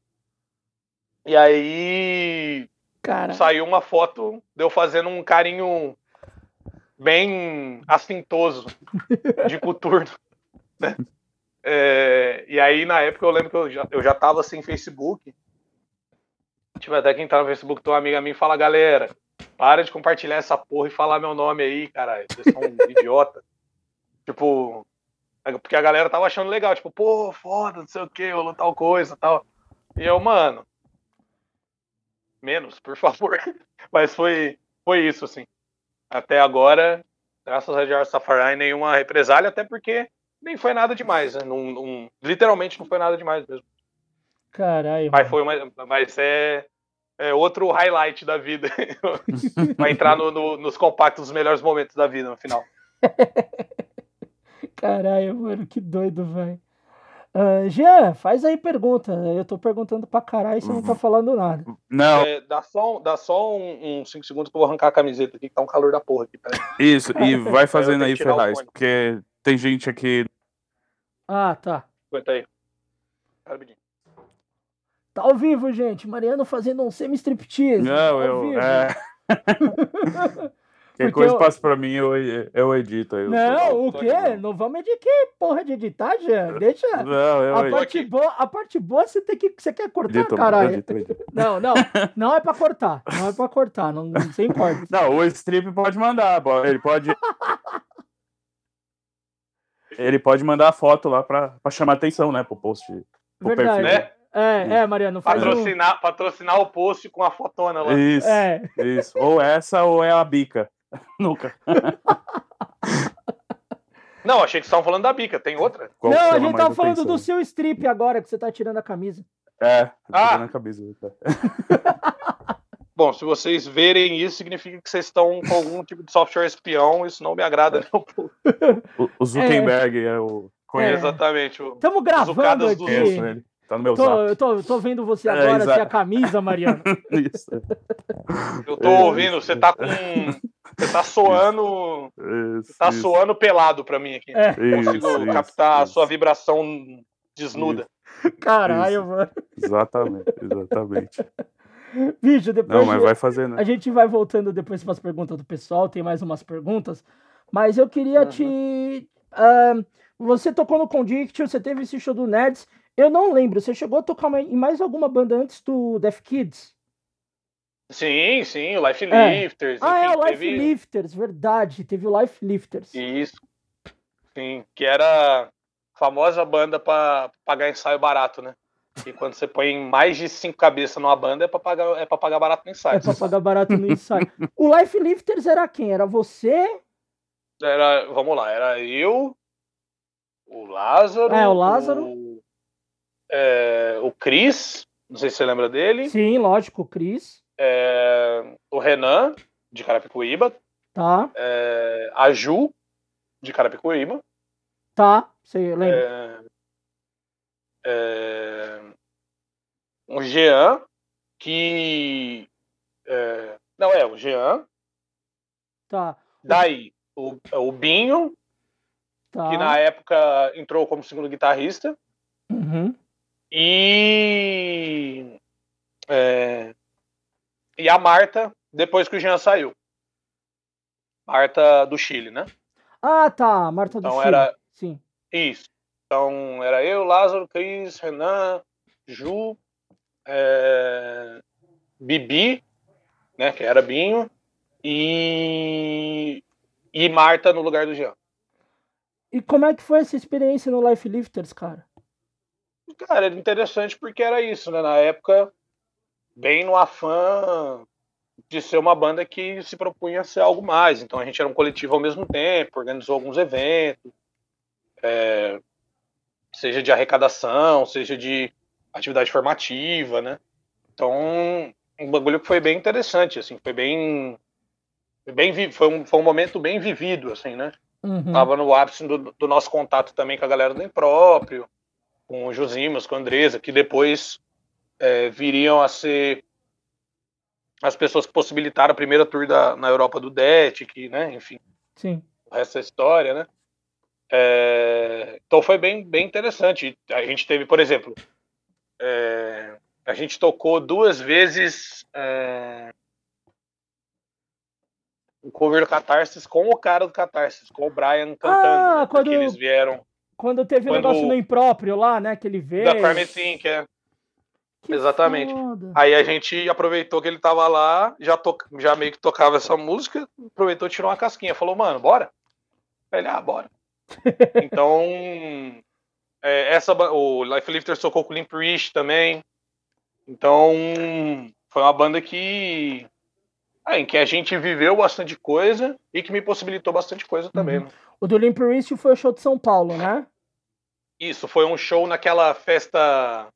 E aí Cara. saiu uma foto de eu fazendo um carinho bem assintoso de coturno. (laughs) Né? É, e aí, na época, eu lembro que eu já, eu já tava sem Facebook. Tipo, até quem tá no Facebook, tem uma amiga minha fala, galera, para de compartilhar essa porra e falar meu nome aí, caralho. Vocês são um idiota. Tipo, porque a galera tava achando legal, tipo, pô, foda, não sei o que, rolou tal coisa tal. E eu, mano, menos, por favor. (laughs) Mas foi, foi isso, assim. Até agora, graças a Jar Safari, nenhuma represália, até porque nem foi nada demais, né? Não, não, literalmente não foi nada demais mesmo. Caralho. Mas foi uma, mas é, é outro highlight da vida. (laughs) Vai entrar no, no, nos compactos dos melhores momentos da vida no final. (laughs) Caralho, mano, que doido, velho. Uh, Jean, faz aí pergunta. Eu tô perguntando pra caralho e você não tá falando nada. Não, É, dá só, dá só uns 5 segundos que eu vou arrancar a camiseta aqui, que tá um calor da porra aqui. Isso, e (laughs) vai fazendo aí, Ferraz, porque tem gente aqui. Ah, tá. Aguenta aí. Rapidinho. Tá ao vivo, gente. Mariano fazendo um semi-striptease. Não, Ao eu. vivo. É. (laughs) Que coisa eu- passa pra mim, eu, eu edito. Eu Não, o quê? aqui. Não vamos editar que porra de editar, Jean? (laughs) Deixa. Não, eu A edito. parte, aqui. boa, a parte boa você tem que. Você quer cortar, edito, caralho? edito, edito. Não, não. Não é pra cortar. Não é pra cortar. Não, sem corte. (laughs) Não, o strip pode mandar, ele pode. ele pode mandar a foto lá pra, pra chamar atenção, né? Pro post. Pro Verdade. perfil. Né? É, é, Mariano, faz um. Patrocinar, patrocinar o post com a fotona lá. Isso, É. isso. Ou essa ou é a bica. (laughs) Nunca. (laughs) Não, achei que vocês estavam falando da bica. Tem outra? Qual não, a gente tava falando atenção? do seu strip agora, que você tá tirando a camisa. É, Ah. ah. na cabeça. tá. Bom, se vocês verem isso, significa que vocês estão com algum tipo de software espião. Isso não me agrada, não. O, o Zuckerberg é, o. Conheço, Exatamente. o- Estamos gravando Zucadas do aqui. ele. Tá no meu Tô, zap. eu, tô, eu tô vendo você É, agora exato. sem a camisa, Mariano. (laughs) Isso, Eu tô É, ouvindo, você tá com. Você tá soando. isso, Tá isso, soando pelado pra mim aqui. É, Consigo isso, captar a sua vibração desnuda. caralho, Isso. mano. Exatamente, exatamente. Bicho, depois Não, mas vai fazendo. a gente vai voltando depois para as perguntas do pessoal, tem mais umas perguntas. Mas eu queria Uhum. te. ah, você tocou no Condiction, você teve esse show do Nerds. Eu não lembro, você chegou a tocar em mais alguma banda antes do Death Kids? Sim, sim, o Life É. Lifters. ah, é enfim, o Life teve- Lifters, verdade. Teve o Life Lifters. Isso. Sim, que era a famosa banda pra pagar ensaio barato, né? E quando você põe mais de cinco cabeças numa banda é pra pagar, é pra pagar barato no ensaio. É pra pagar barato no (laughs) ensaio. o Life Lifters era quem? Era você? Era, vamos lá, era eu, o Lázaro. É, o Lázaro. O, é, o Cris, não sei se você lembra dele. Sim, lógico, o Cris. é, o Renan, de Carapicuíba. Tá, é, a Ju, de Carapicuíba. tá. Você lembra? É, é, o Jean, que. é, não, é, o Jean. Tá, Daí, o, o Binho, tá. que na época entrou como segundo guitarrista. Uhum. E. é, e a Marta, depois que o Jean saiu. Marta do Chile, né? Ah, tá. Marta do Então Chile. era- Sim. Isso. Então era eu, Lázaro, Cris, Renan, Ju, é, Bibi, né? Que era Binho, e. E Marta no lugar do Jean. E como é que foi essa experiência no Life Lifters, cara? Cara, era interessante porque era isso, né? Na época, bem no afã de ser uma banda que se propunha a ser algo mais. Então a gente era um coletivo ao mesmo tempo, organizou alguns eventos, é, seja de arrecadação, seja de atividade formativa, né? Então, um bagulho que foi bem interessante, assim, foi bem. foi Bem, foi, um, foi um momento bem vivido, assim, né? Uhum. Tava no ápice do, do nosso contato também com a galera do Impróprio, com o Josimas, com a Andresa, que depois é, viriam a ser as pessoas que possibilitaram a primeira tour da, na Europa do DET, que, né, enfim, Sim. essa história, né? É, então foi bem, bem interessante. A gente teve, por exemplo, é, a gente tocou duas vezes é, um cover do Catarsis com o cara do Catarsis, com o Brian cantando. Ah, né? quando- eles vieram Quando teve o Quando- negócio no impróprio lá, né? Que ele veio. da Farmetin, que é. Que exatamente. foda. Aí a gente aproveitou que ele tava lá, já, to... já meio que tocava essa música, aproveitou e tirou uma casquinha. Falou, mano, bora? Ele, ah, bora. (laughs) então, é, essa, o Life Lifter tocou com o Limp Rich também. Então, foi uma banda que, ah, em que a gente viveu bastante coisa e que me possibilitou bastante coisa também. Uhum. né? O do Limp Bizkit foi o show de São Paulo, né? Isso, foi um show naquela festa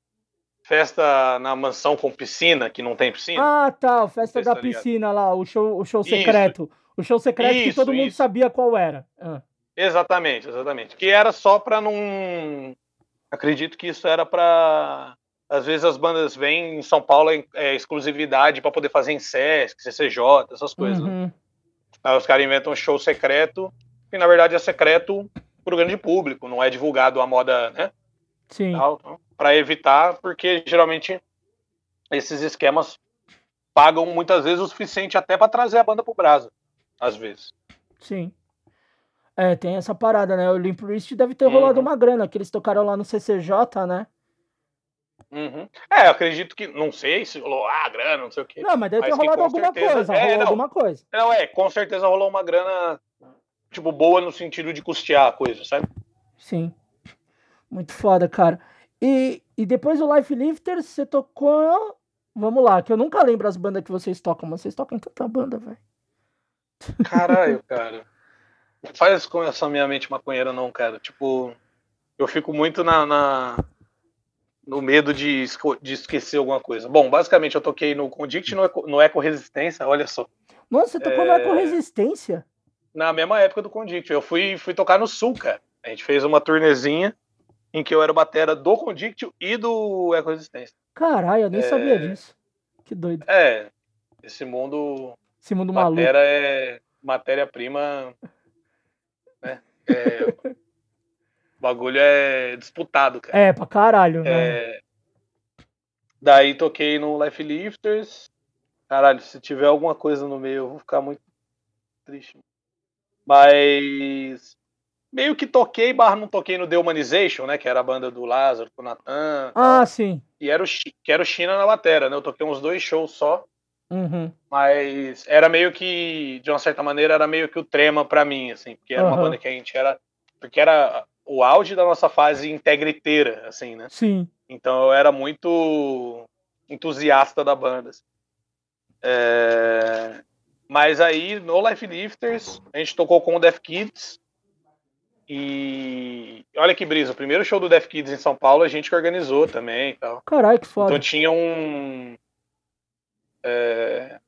festa na mansão com piscina, que não tem piscina. Ah, tá. O Festa da tá. Piscina lá, o show, o show Isso. secreto. O show secreto que Isso, todo mundo isso. sabia qual era. Ah. Exatamente, exatamente. Que era só pra não. Acredito que isso era pra. Às vezes as bandas vêm em São Paulo é, exclusividade pra poder fazer em Sesc, CCJ, essas coisas. né? Uhum. Aí os caras inventam um show secreto, que na verdade é secreto pro grande público, não é divulgado a moda, né? Sim. então, para evitar, porque geralmente esses esquemas pagam muitas vezes o suficiente até para trazer a banda pro Brasa, às vezes. Sim. É, tem essa parada, né? O Limp Bizkit deve ter Uhum. rolado uma grana, que eles tocaram lá no CCJ, né? Uhum. É, eu acredito que, não sei se rolou, ah, grana, não sei o quê. Não, mas deve ter Mas rolado alguma certeza- coisa. é, rolou não. alguma coisa. Não, é, com certeza rolou uma grana, tipo, boa no sentido de custear a coisa, sabe? Sim. Muito foda, cara. E, e depois do Life Lifter, você tocou. Vamos lá, que eu nunca lembro as bandas que vocês tocam, mas vocês tocam em tanta banda, velho. Caralho, (laughs) cara. Não faz com essa minha mente maconheira, não, cara. Tipo, eu fico muito na, na- no medo de, de esquecer alguma coisa. Bom, basicamente eu toquei no Condict no, Eco- no Eco Resistência, olha só. Nossa, você tocou no É. Eco Resistência? Na mesma época do Condict. Eu fui, fui tocar no Sul, cara. A gente fez uma turnezinha em que eu era o batera do Condict e do Eco Resistência. Caralho, eu nem É. sabia disso. Que doido. É, esse mundo Esse mundo maluco. Matéria é matéria-prima, (laughs) né? É, o bagulho é disputado, cara. É, pra caralho, né? É, daí toquei no Life Lifters. Caralho, se tiver alguma coisa no meio, eu vou ficar muito triste. Mas meio que toquei, barra não toquei no The Humanization, né? Que era a banda do Lázaro, com o Natan. Ah, sim. E era o, que era o China na bateria, né? Eu toquei uns dois shows só. Uhum. Mas era meio que, de uma certa maneira, era meio que o trema pra mim, assim, porque era uma Aham. banda que a gente era. Porque era o auge da nossa fase integriteira, assim, né? Sim. Então eu era muito entusiasta da banda. assim. É, Mas aí, no Life Lifters, a gente tocou com o Death Kids. E olha que brisa, o primeiro show do Death Kids em São Paulo a gente que organizou também e tal. Caralho, que foda. Então tinha um. é,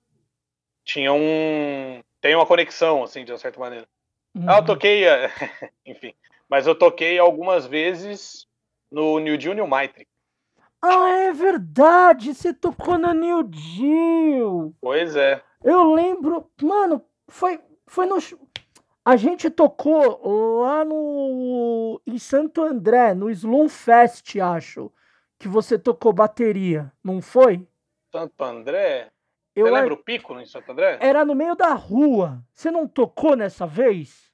tinha um. Tem uma conexão, assim, de uma certa maneira. Uhum. Ah, eu toquei. é, (laughs) Enfim. Mas eu toquei algumas vezes no New Deal New Maitre. Ah, é verdade. Você tocou na New Deal. Pois é. Eu lembro. Mano, foi, foi no. A gente tocou lá no. Em Santo André, no Slow Fest, acho. Que você tocou bateria, não foi? Santo André. Eu Você lembra o Pico em Santo André? Era no meio da rua. Você não tocou nessa vez?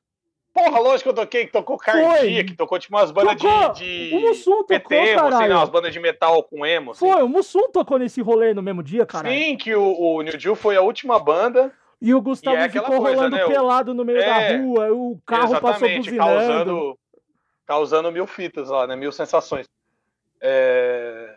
Porra, lógico que eu toquei, que tocou Cardia, que tocou tipo umas bandas Tocou. de. O de... Mussum tocou, PT, assim, caralho. né, umas bandas de metal com emo. Assim. Foi, o Mussum tocou nesse rolê no mesmo dia, cara. Sim, que o, o New Deal foi a última banda. E o Gustavo E é ficou coisa, rolando né, o- pelado no meio É, da rua, o carro passou Exatamente, buzinando. causando, causando mil fitas lá, né? Mil sensações. É,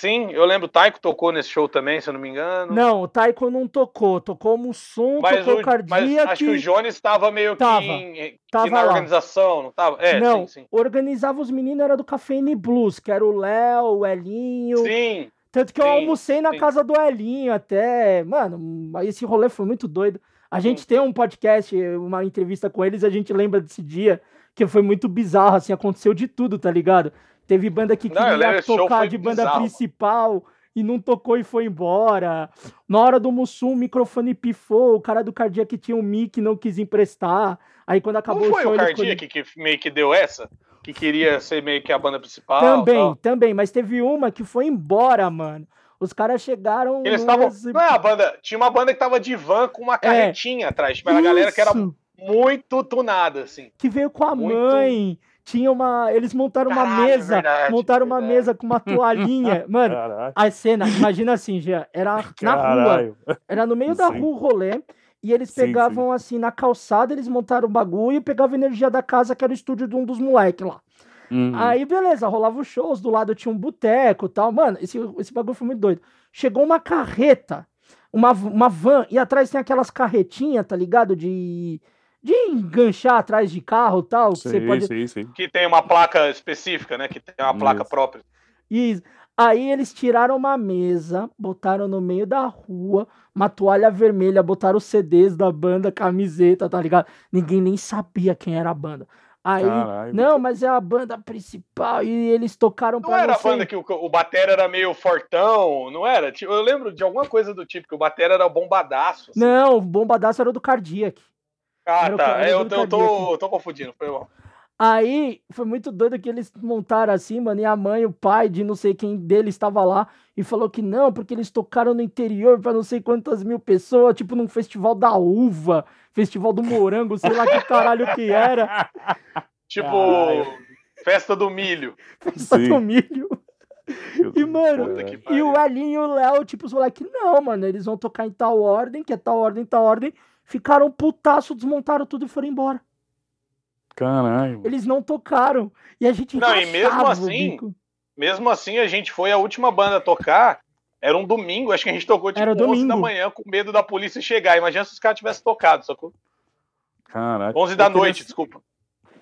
Sim, eu lembro o Taiko tocou nesse show também, se eu não me engano. Não, o Taiko não tocou. Tocou o Mussum, mas, tocou o, o Cardia. mas acho que o Jones estava meio que, Tava, em- que tava na lá. organização, não estava? É, não, sim, sim. organizava os meninos, era do Cafeine Blues, que era o Léo, o Elinho. Sim, Tanto que eu sim, almocei na sim. casa do Elinho até. Mano, esse rolê foi muito doido. A gente tem um podcast, uma entrevista com eles, a gente lembra desse dia, que foi muito bizarro, assim, aconteceu de tudo, tá ligado? Teve banda que Não, lembro, queria esse show tocar foi de banda bizarro. principal e não tocou e foi embora. Na hora do Mussum, o microfone pifou, o cara do Cardiac tinha um mic não quis emprestar. Aí quando acabou não o foi show, o ele Cardia ficou- que, meio que deu essa? Que queria ser meio que a banda principal? Também, tal. também, mas teve uma que foi embora, mano. Os caras chegaram. Eles estavam. exibi- Não é a banda. Tinha uma banda que tava de van com uma carretinha atrás. Tipo, a galera que era muito tunada, assim. que veio com a muito- mãe. Tinha uma. Eles montaram uma Caralho, mesa. verdade, montaram uma verdade. mesa com uma toalhinha. (laughs) Mano, Caralho. a cena, imagina assim, Jean, era na rua. Caralho. Era no meio da Sim. rua o rolê. E eles Sim, pegavam assim na calçada, eles montaram o bagulho e pegavam a energia da casa, que era o estúdio de um dos moleques lá. Uhum. Aí, beleza, rolava os shows, do lado tinha um boteco e tal. Mano, esse, esse bagulho foi muito doido. Chegou uma carreta, uma, uma van, e atrás tem aquelas carretinhas, tá ligado? De, de enganchar atrás de carro e tal. que você Sim, pode... sim, sim. Que tem uma placa específica, né? Que tem uma placa Isso. própria. Isso. Aí eles tiraram uma mesa, botaram no meio da rua, uma toalha vermelha, botaram os CDs da banda, camiseta, tá ligado? Ninguém nem sabia quem era a banda. Aí, Caralho. não, mas é a banda principal e eles tocaram Não pra era a banda que o, o Batera era meio fortão, não era? Eu lembro de alguma coisa do tipo, que o Batera era bombadaço. assim. Não, o bombadaço era o do Cardiac. Ah, tá. cara É, eu, eu tô, tô confundindo. Foi mal. Aí foi muito doido que eles montaram assim, mano, e a mãe, o pai de não sei quem deles estava lá e falou que não, porque eles tocaram no interior pra não sei quantas mil pessoas, tipo num festival da uva, festival do morango, sei lá que caralho que era, (laughs) Tipo, Caralho. festa do milho. (laughs) festa Sim. do milho. E, mano, E o. Elinho e o Léo, tipo, os moleques, não, mano, eles vão tocar em tal ordem, que é tal ordem, tal ordem. Ficaram putaço, desmontaram tudo e foram embora. Caralho. Eles não tocaram. E a gente Não, e mesmo assim. Mesmo assim, a gente foi a última banda a tocar. Era um domingo, acho que a gente tocou tipo Era 11 da manhã com medo da polícia chegar. Imagina se os caras tivessem tocado, sacou? Caralho. 11 da Eu queria- noite, desculpa.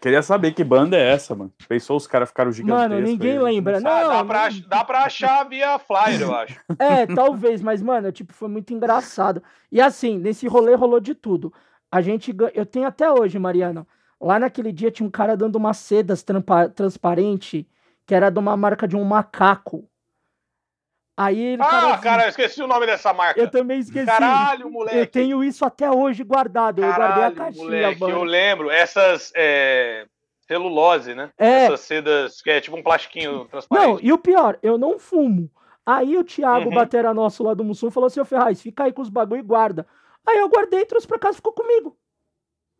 Queria saber que banda é essa, mano. Pensou os caras ficaram gigantescos. Mano, ninguém aí, gente lembra, não Ah, Não, dá, pra, não- ach- dá pra achar via flyer, eu acho. (laughs) É, talvez, mas, mano, tipo, foi muito engraçado. E assim, nesse rolê rolou de tudo. A gente, eu tenho até hoje, Mariana, lá naquele dia tinha um cara dando umas sedas trampa- transparente, que era de uma marca de um macaco. Aí ele, Ah, cara, eu esqueci o nome dessa marca. eu também esqueci. Caralho, moleque. Eu tenho isso até hoje guardado. eu guardei a Caralho, caixinha, moleque, mano. eu lembro. Essas é, celulose, né? É. Essas sedas, que é tipo um plastiquinho Não, transparente. e o pior, eu não fumo. Aí o Thiago, Uhum. batera nosso lá do Mussum, falou assim: Ô Ferraz, fica aí com os bagulho e guarda. Aí eu guardei, trouxe pra casa e ficou comigo.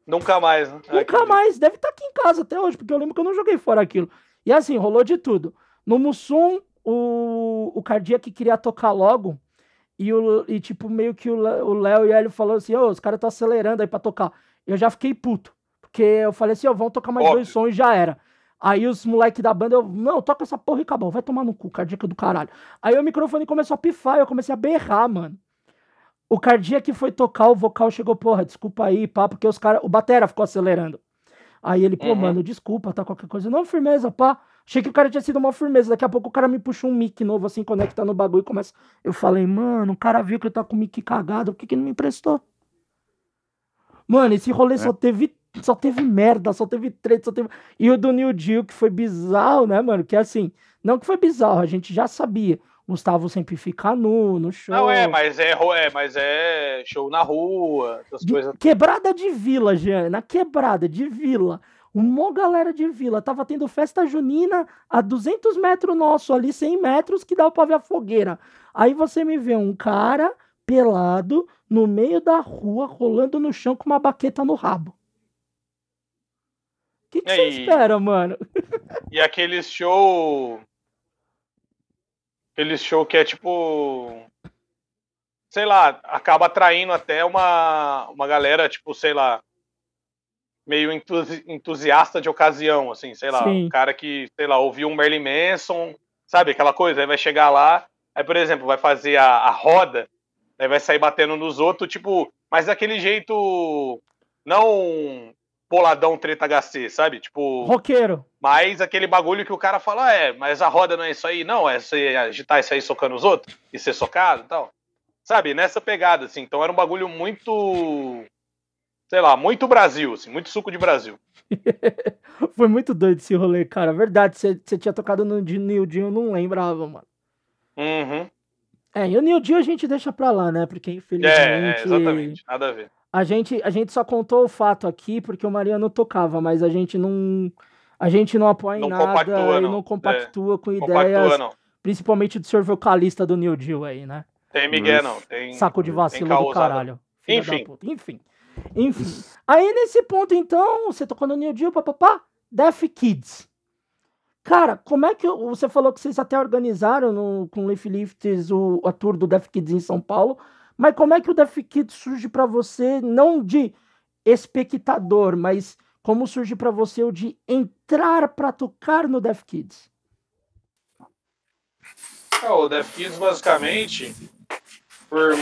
Nunca mais, né? Ai, Nunca que mais. Deve estar aqui em casa até hoje, porque eu lembro que eu não joguei fora aquilo. E assim, rolou de tudo. No Mussum, o, o Cardíaco queria tocar logo. E, o, e tipo, meio que o o Léo e ele falou assim: Ô, os caras estão acelerando aí pra tocar. Eu já fiquei puto. Porque eu falei assim: Ó, vamos tocar mais dois Óbvio. sons e já era. Aí os moleques da banda, eu, não, toca essa porra e acabou, vai tomar no cu, cardíaco do caralho. Aí o microfone começou a pifar, eu comecei a berrar, mano. O cardíaco foi tocar, o vocal chegou, porra, desculpa aí, pá, porque os caras, o batera ficou acelerando. Aí ele, pô, Uhum. mano, desculpa, tá qualquer coisa. Não, firmeza, pá. Achei que o cara tinha sido uma firmeza. Daqui a pouco o cara me puxa um mic novo, assim, conecta no bagulho e começa. Eu falei, mano, o cara viu que eu tá com o mic cagado, por que, que não me emprestou? Mano, esse rolê só teve. Só teve merda, só teve treta, só teve. E o do New Deal, que foi bizarro, né, mano? Que assim, não que foi bizarro, a gente já sabia. Gustavo sempre fica nu, no show. Não, é, mas é, é, mas é show na rua, essas De- coisas. Quebrada de vila, Jean. Na quebrada de vila. Uma galera de vila. Tava tendo festa junina a 200 metros nosso ali, 100 metros, que dava pra ver a fogueira. Aí você me vê um cara pelado no meio da rua, rolando no chão com uma baqueta no rabo. O que, que você espera, mano? (laughs) E aqueles show. Aqueles show que é tipo. Sei lá, acaba atraindo até uma, uma galera, tipo, sei lá. Meio entusi- entusiasta de ocasião, assim, sei lá. Sim. Um cara que, sei lá, ouviu um Merlin Manson, sabe? Aquela coisa, aí vai chegar lá, aí, por exemplo, vai fazer a, a roda, aí vai sair batendo nos outros, tipo, mas daquele jeito. Não boladão treta HC, sabe? Tipo. Roqueiro. Mas aquele bagulho que o cara fala, "Ah, é, mas a roda não é isso aí, não, é você agitar isso aí socando os outros e ser socado e tal. Sabe, nessa pegada, assim. Então era um bagulho muito. Sei lá, muito Brasil, assim, muito suco de Brasil. (laughs) Foi muito doido esse rolê, cara. Verdade, você tinha tocado no de New Deal, eu não lembrava, mano. Uhum. É, e o New Deal a gente deixa pra lá, né? Porque É, infelizmente. é, exatamente. Nada a ver. A gente, a gente só contou o fato aqui porque o Mariano tocava, mas a gente não. A gente não apoia em Não nada compactua, e não. não compactua com Compactua, ideias não. Principalmente do senhor vocalista do New Deal aí, né? Tem Miguel, não. Tem, Saco de vacilo do caralho. Enfim. Enfim. Enfim. Aí nesse ponto, então, você tocou no New Deal, papapá, Deaf Kids. Cara, como é que. Você falou que vocês até organizaram no, com o Leaf Lifts o, a tour do Deaf Kids em São Paulo. Mas como é que o Deaf Kids surge para você, não de espectador, mas como surge para você o de entrar para tocar no Deaf Kids? É, o Deaf Kids, basicamente, por,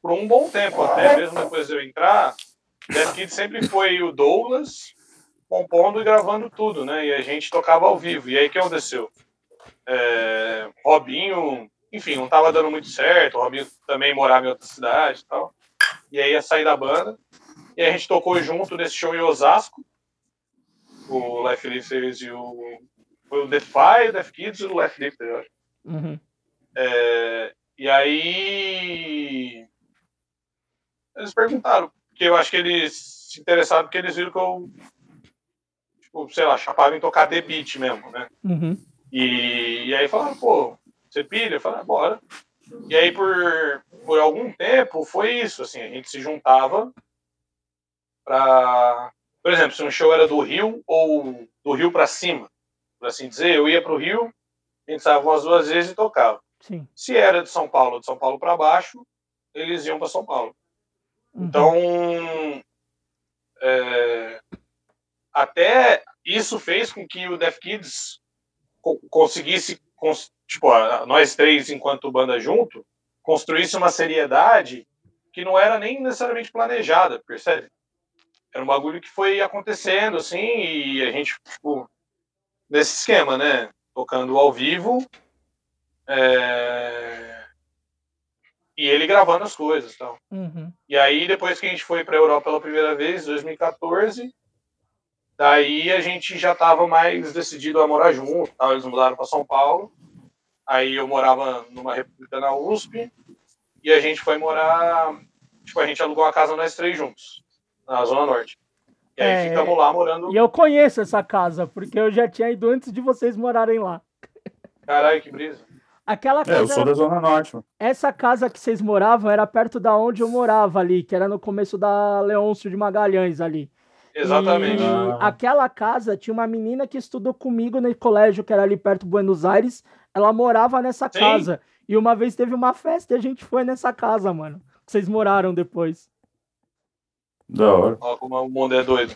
por um bom tempo, até mesmo depois de eu entrar, o Deaf Kids sempre foi o Douglas compondo e gravando tudo, né? E a gente tocava ao vivo. E aí o que aconteceu? É, Robinho, enfim, não estava dando muito certo. O Robinho também morava em outra cidade e tal. E aí ia sair da banda. E a gente tocou junto nesse show em Osasco. O Life Lifters e o. Foi o Defy, o Def Kids e o Life Lifters, eu acho. Uhum. É, e aí. Eles perguntaram, porque eu acho que eles se interessaram porque eles viram que eu. Tipo, sei lá, chapava em tocar The Beat mesmo, né? Uhum. E, e aí falaram, pô, você pilha? Eu falei, ah, bora. E aí, por, por algum tempo, foi isso, assim, a gente se juntava pra... Por exemplo, se um show era do Rio ou do Rio para cima, por assim dizer, eu ia pro Rio, a gente saía umas duas vezes e tocava. Sim. Se era de São Paulo, de São Paulo para baixo, eles iam para São Paulo. Então, é, até isso fez com que o Def Kids co- conseguisse, cons- tipo, nós três, enquanto banda junto, construísse uma seriedade que não era nem necessariamente planejada, percebe? Era um bagulho que foi acontecendo, assim, e a gente, tipo, nesse esquema, né? Tocando ao vivo, é, e ele gravando as coisas e tal. Uhum. E aí, depois que a gente foi para a Europa pela primeira vez, 2014, daí a gente já estava mais decidido a morar junto. Tal. Eles mudaram para São Paulo. Aí eu morava numa república na USP. E a gente foi morar. Tipo, a gente alugou uma casa nós três juntos, na Zona Norte. E aí É, ficamos lá morando. E eu conheço essa casa, porque eu já tinha ido antes de vocês morarem lá. Caralho, que brisa. Aquela É, casa, eu sou da Zona Norte, mano. essa casa que vocês moravam era perto da onde eu morava ali, que era no começo da Leôncio de Magalhães ali. Exatamente. E Ah. aquela casa tinha uma menina que estudou comigo no colégio, que era ali perto de Buenos Aires. Ela morava nessa Sim. casa. E uma vez teve uma festa e a gente foi nessa casa, mano. Que vocês moraram depois. Da hora. Ó, como o mundo é doido.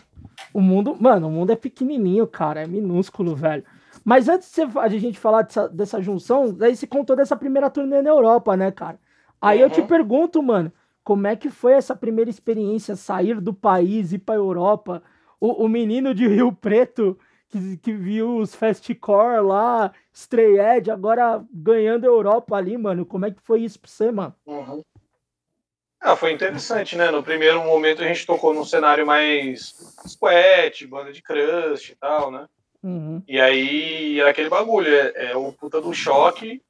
O mundo, mano, o mundo é pequenininho, cara, é minúsculo, velho. Mas antes de você- de a gente falar dessa, dessa junção, daí você contou dessa primeira turnê na Europa, né, cara? Aí eu te Uhum. pergunto, mano, como é que foi essa primeira experiência, sair do país, ir pra Europa? O, o menino de Rio Preto, que, que viu os fastcore lá, Stray Edge, agora ganhando a Europa ali, mano, como é que foi isso pra você, mano? Uhum. Ah, foi interessante, né? No primeiro momento a gente tocou num cenário mais squat, banda de crust e tal, né? Uhum, E aí era aquele bagulho, é, é o puta do choque.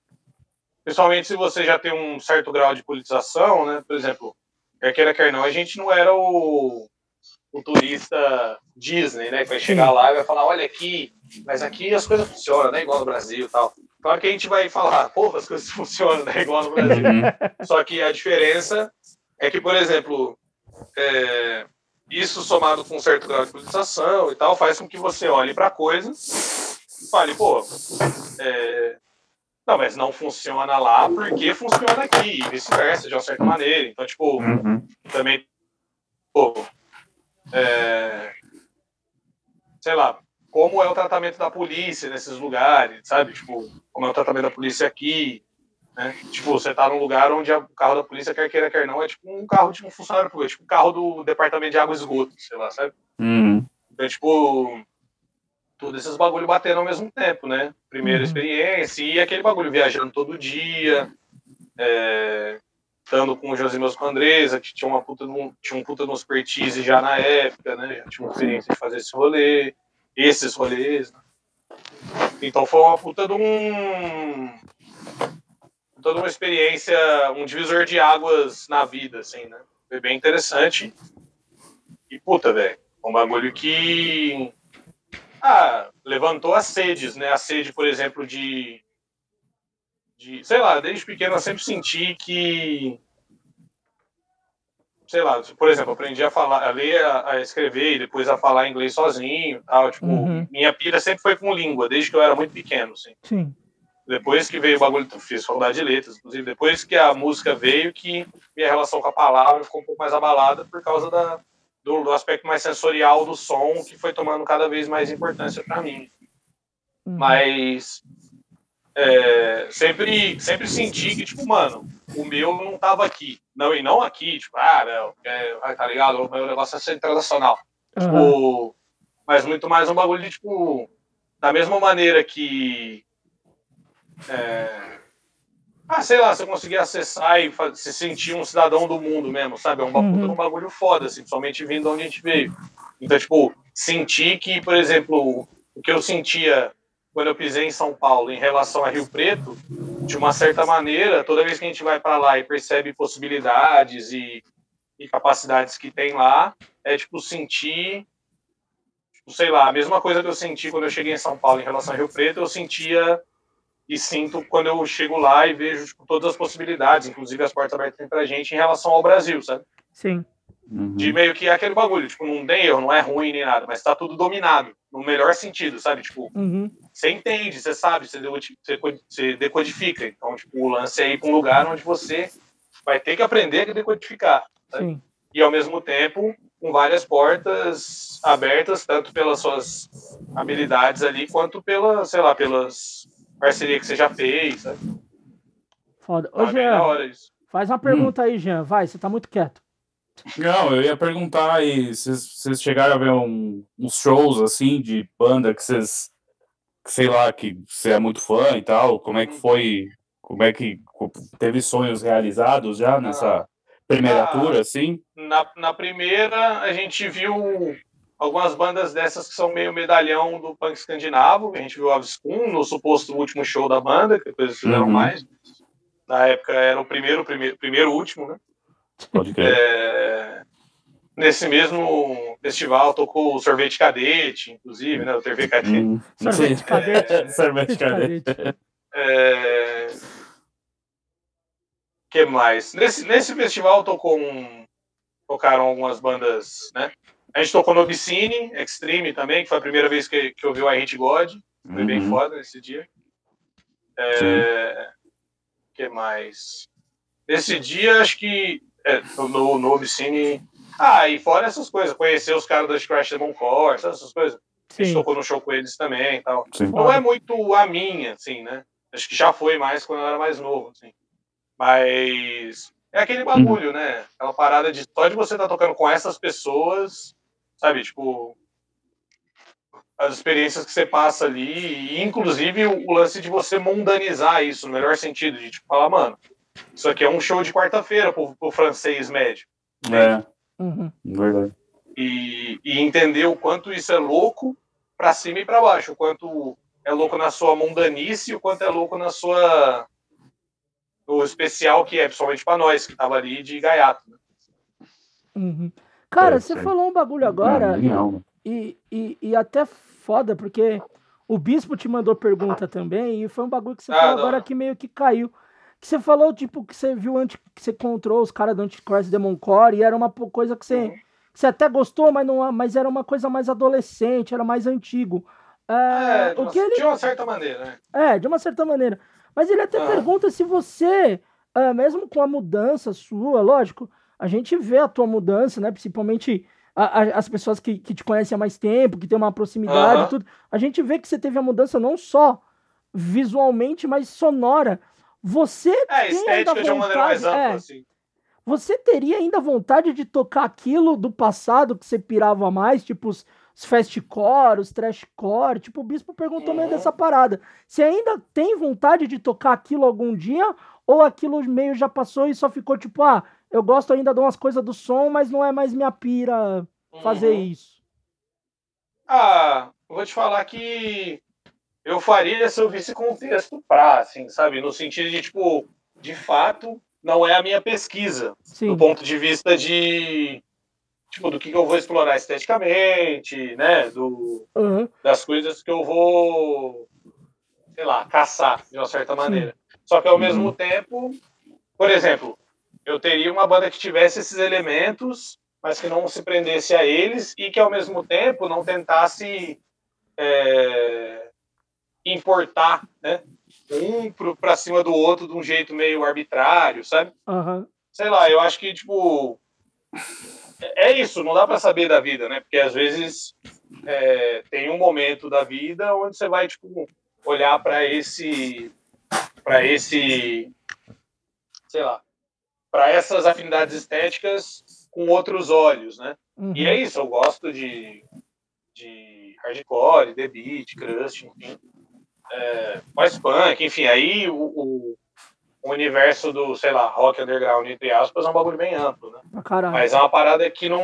Principalmente se você já tem um certo grau de politização, né? Por exemplo, quer queira, quer não, a gente não era o, o turista Disney, né? Que vai chegar lá e vai falar, olha aqui, mas aqui as coisas funcionam, né? Igual no Brasil e tal. Claro que a gente vai falar, porra, as coisas (laughs) funcionam, né? Igual no Brasil. Uhum. Só que a diferença é que, por exemplo, é, isso somado com um certo grau de politização e tal, faz com que você olhe para a coisa e fale, pô, é, não, mas não funciona lá porque funciona aqui, e vice-versa, de uma certa maneira. Então, tipo, Uhum. também, pô, é, sei lá, como é o tratamento da polícia nesses lugares, sabe? Tipo, como é o tratamento da polícia aqui, né? Tipo, você tá num lugar onde o carro da polícia, quer queira, quer não, é tipo um carro de um funcionário público, é tipo um carro do departamento de água e esgoto, sei lá, sabe? Uhum. Então, tipo, todos esses bagulho batendo ao mesmo tempo, né? Primeira Uhum. experiência e aquele bagulho viajando todo dia, é, estando com o Josimos com a Andresa, que tinha, uma puta de um, tinha um puta de um expertise já na época, né? Já tinha uma experiência de fazer esse rolê, esses rolês. né? Então foi uma puta de um. Toda uma experiência, um divisor de águas na vida, assim, né? Foi bem interessante. E puta, velho, um bagulho que ah, levantou as sedes, né? A sede, por exemplo, de de. Sei lá, desde pequeno eu sempre senti que. Sei lá, por exemplo, aprendi a falar, a ler, a, escrever e depois a falar inglês sozinho tal. Tipo, Uhum. minha pira sempre foi com língua, desde que eu era muito pequeno, assim. Sim. Depois que veio o bagulho, fiz faculdade de letras, inclusive, depois que a música veio, que minha relação com a palavra ficou um pouco mais abalada por causa da, do, do aspecto mais sensorial do som, que foi tomando cada vez mais importância para mim. Uhum. Mas é, sempre, sempre senti que, tipo, mano, o meu não tava aqui. Não, e não aqui, tipo, ah, não, é, tá ligado? O meu negócio é ser internacional. Aham. Tipo, mas muito mais um bagulho de, tipo, da mesma maneira que. É, ah, sei lá, você conseguir acessar e se sentir um cidadão do mundo mesmo, sabe? É um, Uhum. um bagulho foda, assim, somente vindo de onde a gente veio. Então, tipo, sentir que, por exemplo, o que eu sentia quando eu pisei em São Paulo em relação a Rio Preto, de uma certa maneira, toda vez que a gente vai para lá e percebe possibilidades e, e capacidades que tem lá, é tipo sentir, tipo, sei lá, a mesma coisa que eu senti quando eu cheguei em São Paulo em relação a Rio Preto, eu sentia e sinto quando eu chego lá e vejo tipo, todas as possibilidades, inclusive as portas abertas para a gente em relação ao Brasil, sabe? Sim. Uhum. De meio que é aquele bagulho, tipo, não tem erro, não é ruim nem nada, mas tá tudo dominado, no melhor sentido, sabe? Tipo, Uhum. você entende, você sabe, você, decodi- você co- você decodifica. Então, tipo, o lance é ir para um lugar onde você vai ter que aprender a decodificar. Sim. E, ao mesmo tempo, com várias portas abertas, tanto pelas suas habilidades ali, quanto pela, sei lá, pelas parcerias que você já fez, sabe? Foda. Ô, Tá bem da Jean, hora isso. faz uma pergunta aí, Jean. Vai, você tá muito quieto. Não, eu ia perguntar aí, vocês vocês chegaram a ver um- uns shows assim de banda que vocês, que sei lá, que você é muito fã e tal, como é que foi, como é que teve sonhos realizados já nessa primeira Ah. tour, assim? Na, na primeira, a gente viu algumas bandas dessas que são meio medalhão do punk escandinavo. A gente viu a Avskun no suposto último show da banda, que depois eles fizeram Uhum. mais. Na época era o primeiro, primeiro, primeiro último, né? Pode crer. É, nesse mesmo festival tocou o Sorvete Cadete, inclusive, né? O TV Cadete. Hum, Sorvete cadete. (laughs) Sorvete cadete. É... que mais? Nesse, nesse festival tocou um... tocaram algumas bandas, né? A gente tocou no Obscene, Extreme também, que foi a primeira vez que, que eu vi o I Hate God. Foi bem Uhum. foda nesse dia. É... que mais? Nesse dia, acho que é, no, no Obscene... Ah, e fora essas coisas, conhecer os caras da Crash Demon Core, essas coisas. A gente Sim. tocou no show com eles também e tal. Sim. Não é muito a minha, assim, né? Acho que já foi mais quando eu era mais novo, assim. Mas é aquele bagulho, né? Aquela parada de só de você estar tocando com essas pessoas, sabe? Tipo, as experiências que você passa ali, e inclusive o, o lance de você mundanizar isso, no melhor sentido, de tipo, falar, mano, isso aqui é um show de quarta-feira pro, pro francês médio. É, Uhum. verdade. e, e entender o quanto isso é louco para cima e para baixo, o quanto é louco na sua mundanice e o quanto é louco na sua no especial que é, principalmente para nós que tava ali de gaiato. né? Uhum. Cara, É, você sei. falou um bagulho agora Não, não. e, e, e até foda, porque o Bispo te mandou pergunta também, e foi um bagulho que você Ah, falou da agora que meio que caiu. Que você falou, tipo, que você viu antes, que você encontrou os caras do Antichrist Demon Core, e era uma coisa que você, Uhum. que você até gostou, mas, não, mas era uma coisa mais adolescente, era mais antigo. É, É, de o uma, que ele de uma certa maneira, né? é, de uma certa maneira. Mas ele até Ah. pergunta se você, ah, mesmo com a mudança sua, lógico, a gente vê a tua mudança, né? Principalmente a- a- as pessoas que, que te conhecem há mais tempo, que tem uma proximidade e tudo. A gente vê que você teve a mudança não só visualmente, mas sonora. Você É, tem ainda estética de uma maneira mais vontade- ampla, é, assim. você teria ainda vontade de tocar aquilo do passado que você pirava mais, tipo os, os fastcore, os trashcore? Tipo, o Bispo perguntou meio Uhum. dessa parada. Você ainda tem vontade de tocar aquilo algum dia? Ou aquilo meio já passou e só ficou tipo, ah, eu gosto ainda de umas coisas do som, mas não é mais minha pira fazer Uhum. isso? Ah, vou te falar que eu faria se eu visse contexto pra, assim, sabe? No sentido de, tipo, de fato, não é a minha pesquisa. Sim. do ponto de vista de tipo do que eu vou explorar esteticamente, né, do Uhum. das coisas que eu vou sei lá caçar de uma certa maneira. Só que ao mesmo tempo, por exemplo, eu teria uma banda que tivesse esses elementos, mas que não se prendesse a eles e que ao mesmo tempo não tentasse é, importar, né? Um para cima do outro de um jeito meio arbitrário, sabe? Aham. Sei lá, eu acho que, tipo. É isso, não dá para saber da vida, né? Porque às vezes é, tem um momento da vida onde você vai, tipo, olhar para esse. para esse. sei lá. Para essas afinidades estéticas com outros olhos, né? Uhum. E é isso, eu gosto de, de hardcore, The Beat, Crust, enfim. É, mais punk, enfim, aí o, o, universo do, sei lá, rock underground, entre aspas, é um bagulho bem amplo, né? Caralho. Mas é uma parada que não.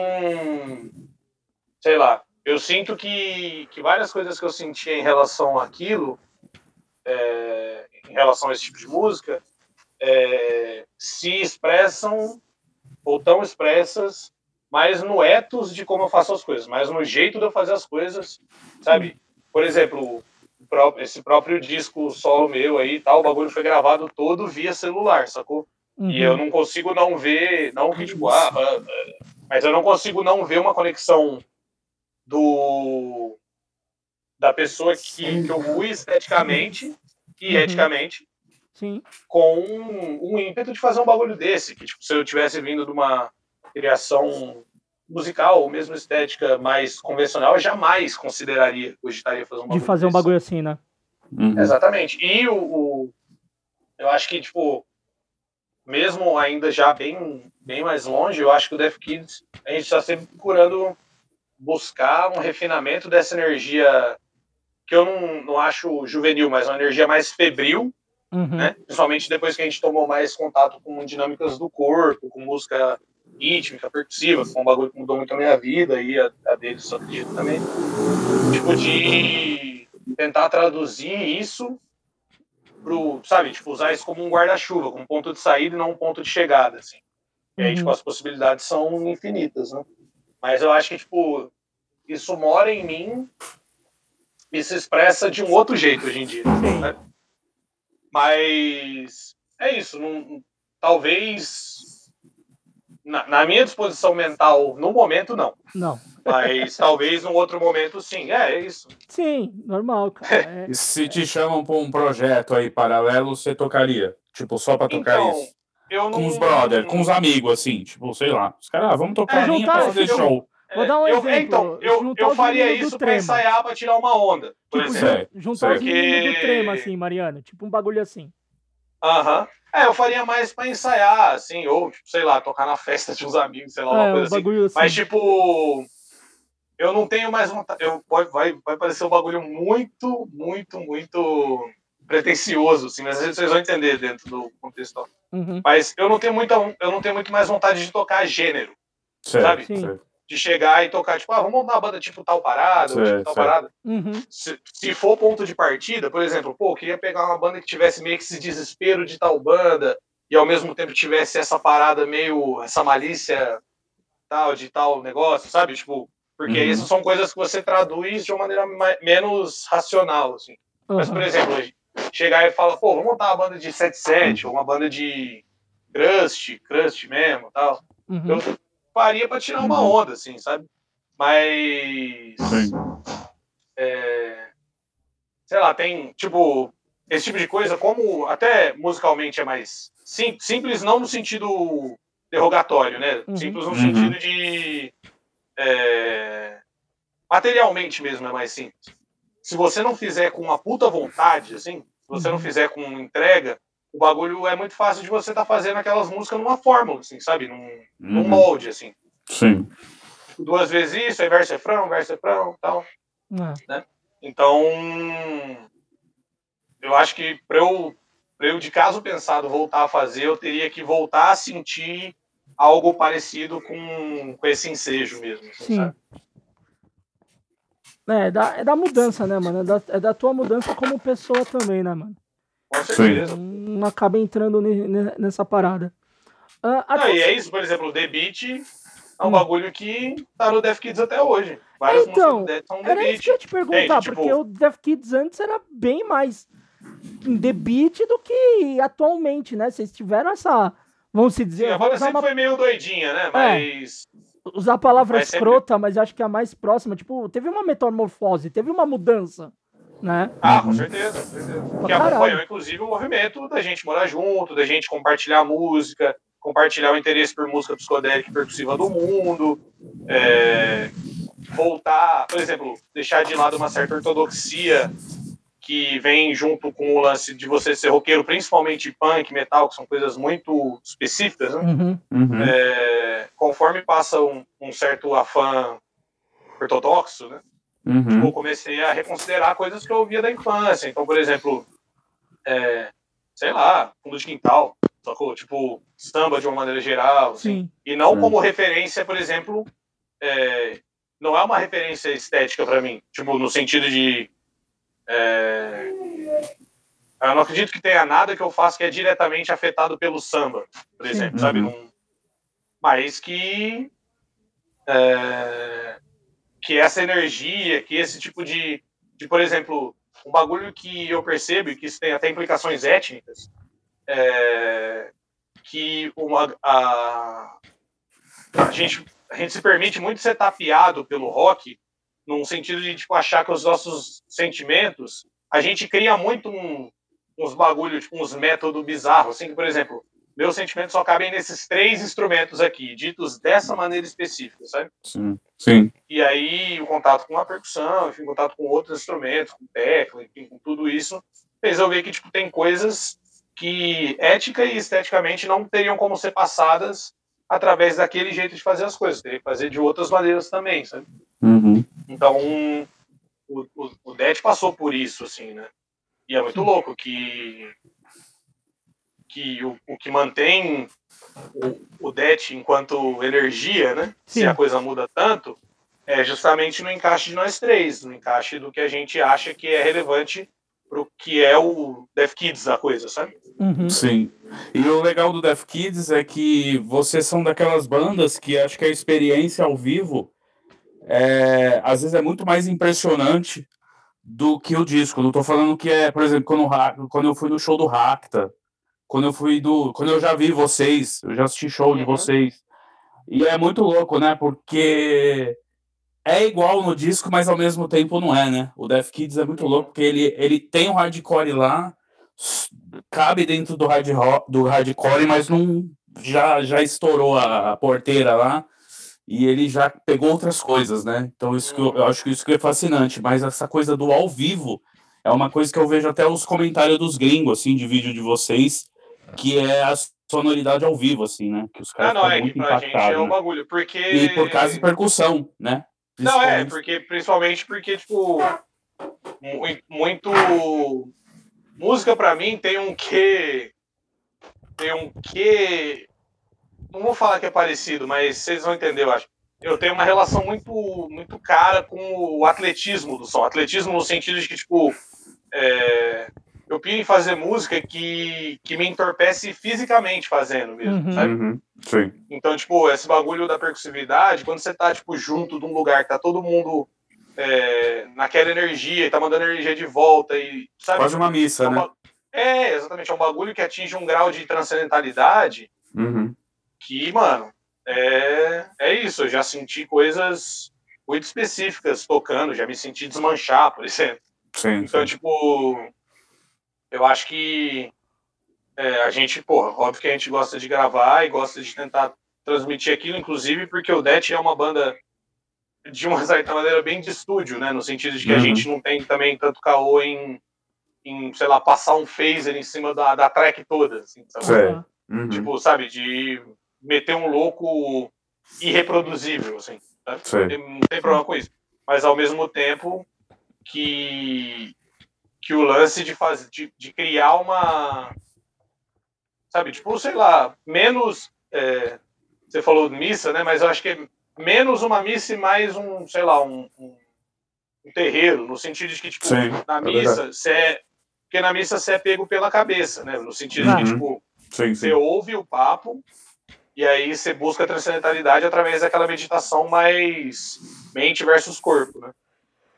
Sei lá. Eu sinto que, que várias coisas que eu sentia em relação àquilo, é, em relação a esse tipo de música, é, se expressam ou tão expressas mais no ethos de como eu faço as coisas, mais no jeito de eu fazer as coisas, sabe? Por exemplo, esse próprio disco solo meu aí, tal, o bagulho foi gravado todo via celular, sacou? Uhum. E eu não consigo não ver, não que tipo, ah, ah, ah, mas eu não consigo não ver uma conexão do da pessoa que, que eu fui esteticamente e Uhum. eticamente Sim. com um, um ímpeto de fazer um bagulho desse, que tipo, se eu tivesse vindo de uma criação musical ou mesmo estética mais convencional, eu jamais consideraria, cogitaria fazer um De bagulho fazer um desse. bagulho assim, né? Uhum. Exatamente. E o, o- eu acho que, tipo, mesmo ainda já bem, bem mais longe, eu acho que o Def Kids, a gente está sempre procurando buscar um refinamento dessa energia que eu não, não acho juvenil, mas uma energia mais febril, Uhum. né? Principalmente depois que a gente tomou mais contato com dinâmicas do corpo, com música rítmica, percussiva, que foi um bagulho que mudou muito a minha vida e a, a deles, acredito também. Tipo, de tentar traduzir isso pro, sabe, tipo, usar isso como um guarda-chuva, como um ponto de saída e não um ponto de chegada, assim. E aí, Uhum. tipo, as possibilidades são infinitas, né? Mas eu acho que, tipo, isso mora em mim e se expressa de um outro jeito hoje em dia. Né? Mas é isso. Não, talvez na, na minha disposição mental, no momento, não. Não. Mas (laughs) talvez num outro momento, sim. É, é isso. Sim, normal, cara. É- (laughs) E se te chamam pra um projeto aí paralelo, você tocaria? Tipo, só pra tocar Então, isso? eu não. Com os brother, com os amigos, assim, tipo, sei lá. Os caras, ah, vamos tocar É, a linha pra fazer esse- show. Vou dar um eu, exemplo. Então, eu, eu faria isso pra Trema. ensaiar pra tirar uma onda, por Tipo, exemplo. Juntar os meninos do trema, assim, Mariano. Tipo um bagulho assim. Aham. É, eu faria mais pra ensaiar, assim, ou, tipo, sei lá, tocar na festa de uns amigos, sei lá, uma É, um coisa assim. bagulho assim. Mas, tipo, eu não tenho mais vontade. Eu, vai, vai, vai parecer um bagulho muito, muito, muito pretencioso, assim, mas vocês vão entender dentro do contexto. Uhum. Mas eu não tenho muita, eu não tenho muito mais vontade de tocar gênero, Certo, sabe? Sim. certo. De chegar e tocar, tipo, ah, vamos montar uma banda tipo tal parada, ou tipo Certo, tal certo. parada. Uhum. Se, se for ponto de partida, por exemplo, pô, eu queria pegar uma banda que tivesse meio que esse desespero de tal banda e ao mesmo tempo tivesse essa parada meio, essa malícia tal, de tal negócio, sabe? Tipo, porque Uhum. essas são coisas que você traduz de uma maneira mai- menos racional, assim. Mas, por exemplo, chegar e falar, pô, vamos montar uma banda de 77, ou uma banda de crust, crust mesmo, tal. Uhum. Eu faria pra tirar uma Uhum. onda, assim, sabe? Mas. Sim. é, sei lá, tem, tipo, esse tipo de coisa, como até musicalmente é mais sim- simples, não no sentido derrogatório, né? Uhum. Simples no Uhum. sentido de. é, materialmente mesmo é mais simples. Se você não fizer com uma puta vontade, assim, se você não Uhum. fizer com entrega, o bagulho é muito fácil de você estar fazendo aquelas músicas numa fórmula, assim, sabe? Num, num Uhum. molde, assim. Sim. Duas vezes isso, aí verso refrão, verso refrão, tal. É. Então, eu acho que para eu, pra eu, de caso pensado, voltar a fazer, eu teria que voltar a sentir algo parecido com, com esse ensejo mesmo. assim, Sim. sabe? É, é da, é da mudança, né, mano? É da, é da tua mudança como pessoa também, né, mano? Não acaba entrando ne- ne- nessa parada. Ah, Não, e é isso, por exemplo, o The Beat é um Hum. bagulho que tá no Death Kids até hoje. Várias Então, são The Era isso que eu ia te perguntar? Tipo- porque o Death Kids antes era bem mais em The Beat do que atualmente, né? Vocês tiveram essa, vamos se dizer... Sim, a banda sempre uma- foi meio doidinha, né? Mas. usar a palavra Mas sempre- escrota, mas eu acho que é a mais próxima. Tipo, teve uma metamorfose, teve uma mudança, né? Ah, com certeza, com certeza. Que caralho. acompanhou, inclusive, o movimento da gente morar junto, da gente compartilhar música, compartilhar o interesse por música psicodélica e percussiva do mundo, é, voltar, por exemplo, deixar de lado uma certa ortodoxia que vem junto com o lance de você ser roqueiro, principalmente punk, metal, que são coisas muito específicas, né? Uhum. Uhum. É, conforme passa um, um certo afã ortodoxo, né? Uhum. eu comecei a reconsiderar coisas que eu ouvia da infância. Então, por exemplo, é, sei lá, fundo de quintal, sacou? Tipo, samba de uma maneira geral. assim. Sim. E não Sim. como referência, por exemplo, é, não é uma referência estética para mim. Tipo, no sentido de. é, eu não acredito que tenha nada que eu faça que é diretamente afetado pelo samba, por Sim. exemplo, sabe? Uhum. Mas que. é, que essa energia, que esse tipo de, de, por exemplo, um bagulho que eu percebo que isso tem até implicações étnicas, é, que uma, a, a, gente, a gente se permite muito ser tapeado pelo rock, num sentido de tipo, achar que os nossos sentimentos, a gente cria muito um, uns bagulhos, tipo, uns métodos bizarros, assim, que, por exemplo, meus sentimentos só cabem nesses três instrumentos aqui, ditos dessa maneira específica, sabe? Sim. Sim. E aí o contato com a percussão, enfim, contato com outros instrumentos, com tecla, enfim, com tudo isso, fez eu ver que tipo, tem coisas que ética e esteticamente não teriam como ser passadas através daquele jeito de fazer as coisas, teria que fazer de outras maneiras também, sabe? Uhum. Então, o, o, o Det passou por isso, assim, né? E é muito louco que, que o, o que mantém o, o Det enquanto energia, né? Sim. Se a coisa muda tanto, é justamente no encaixe de nós três, no encaixe do que a gente acha que é relevante pro que é o Death Kids da coisa, sabe? Uhum. Sim. E o legal do Death Kids é que vocês são daquelas bandas que acho que a experiência ao vivo é, às vezes é muito mais impressionante do que o disco. Não tô falando que é, por exemplo, quando, o quando eu fui no show do Racta, quando eu fui do. Quando eu já vi vocês, eu já assisti show de Uhum. vocês. E é muito louco, né? Porque é igual no disco, mas ao mesmo tempo não é, né? O Death Kids é muito louco, porque ele, ele tem o hardcore lá, cabe dentro do, hard ro- do hardcore, mas não já, já estourou a, a porteira lá e ele já pegou outras coisas, né? Então isso que eu, eu acho que isso que é fascinante, mas essa coisa do ao vivo é uma coisa que eu vejo até os comentários dos gringos, assim, de vídeo de vocês, que é a sonoridade ao vivo, assim, né? Que os Ah, caras não, ficam é que muito pra gente é um né? bagulho, porque... E por causa de percussão, né? Não, é, porque principalmente porque, tipo, mu- muito. Música pra mim tem um quê. Tem um quê. Não vou falar que é parecido, mas vocês vão entender, eu acho. Eu tenho uma relação muito, muito cara com o atletismo do som. Atletismo no sentido de que, tipo, é, eu piro em fazer música que, que me entorpece fisicamente fazendo mesmo, Uhum. sabe? Uhum. Sim. Então, tipo, esse bagulho da percussividade, quando você tá, tipo, junto de um lugar que tá todo mundo é, naquela energia e tá mandando energia de volta e, sabe? Quase uma É, missa, um né? ba- é, exatamente, é um bagulho que atinge um grau de transcendentalidade Uhum. que, mano, é, é isso. Eu já senti coisas muito específicas tocando, já me senti desmanchar, por exemplo. Sim, Então, sim. tipo, eu acho que é, a gente, porra, óbvio que a gente gosta de gravar e gosta de tentar transmitir aquilo, inclusive porque o Det é uma banda de uma (laughs) certa maneira bem de estúdio, né? No sentido de que a Uhum. gente não tem também tanto caô em, em sei lá, passar um phaser em cima da, da track toda, assim, sabe? Sei. Uhum. Tipo, sabe, de meter um louco irreproduzível, assim. Tem- não tem problema com isso. Mas ao mesmo tempo que, que o lance de, fazer, de, de criar uma. Sabe, tipo, sei lá, menos. é, você falou missa, né? Mas eu acho que é menos uma missa e mais um, sei lá, um, um, um terreiro, no sentido de que, tipo, Sim, na é missa, você é. Porque na missa você é pego pela cabeça, né? No sentido de Uhum. que, tipo, Sim, você sim. ouve o papo e aí você busca a transcendentalidade através daquela meditação mais mente versus corpo, né?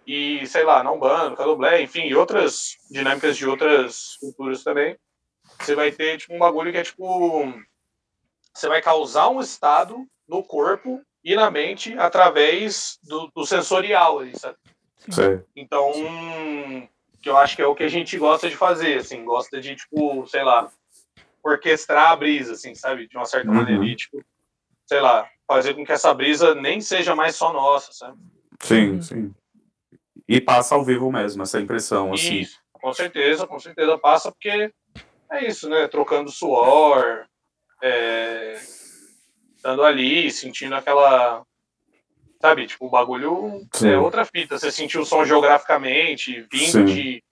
E, sei lá, não bando, candomblé, enfim, e outras dinâmicas de outras culturas também, você vai ter tipo, um bagulho que é tipo. Você vai causar um estado no corpo e na mente através do, do sensorial, ali, sabe? Sei. Então, que eu acho que é o que a gente gosta de fazer, assim, gosta de, tipo, sei lá, orquestrar a brisa, assim, sabe? De uma certa Uhum. maneira, e, tipo, sei lá, fazer com que essa brisa nem seja mais só nossa, sabe? Sim, Uhum. sim. E passa ao vivo mesmo, essa impressão, assim. Isso, com certeza, com certeza passa, porque é isso, né? Trocando suor, é, estando ali, sentindo aquela. Sabe, tipo, o bagulho Sim. é outra fita. Você sentiu o som geograficamente, vindo Sim. de,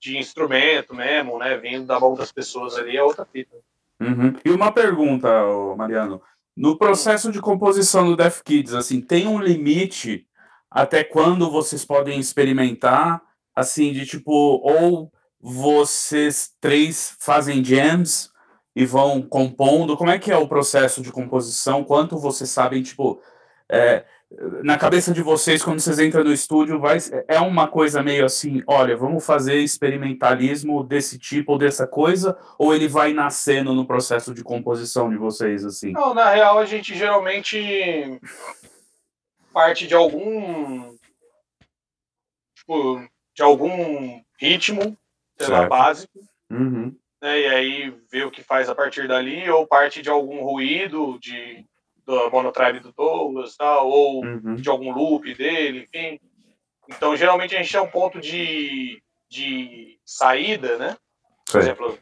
de instrumento mesmo, né? Vindo da mão das pessoas ali, é outra fita. Uhum. E uma pergunta, Mariano. No processo de composição do Death Kids, assim, tem um limite até quando vocês podem experimentar, assim, de tipo, ou vocês três fazem jams e vão compondo, como é que é o processo de composição? Quanto vocês sabem, tipo, é, na cabeça de vocês, quando vocês entram no estúdio, vai, é uma coisa meio assim, olha, vamos fazer experimentalismo desse tipo ou dessa coisa, ou ele vai nascendo no processo de composição de vocês, assim? Não, na real, a gente geralmente parte de algum. Tipo, de algum ritmo, sei lá, básico. Uhum, né, e aí vê o que faz a partir dali, ou parte de algum ruído de, do monotribe do Douglas, tal, ou uhum, de algum loop dele, enfim. Então, geralmente, a gente tem um ponto de, de saída, né? Por exemplo,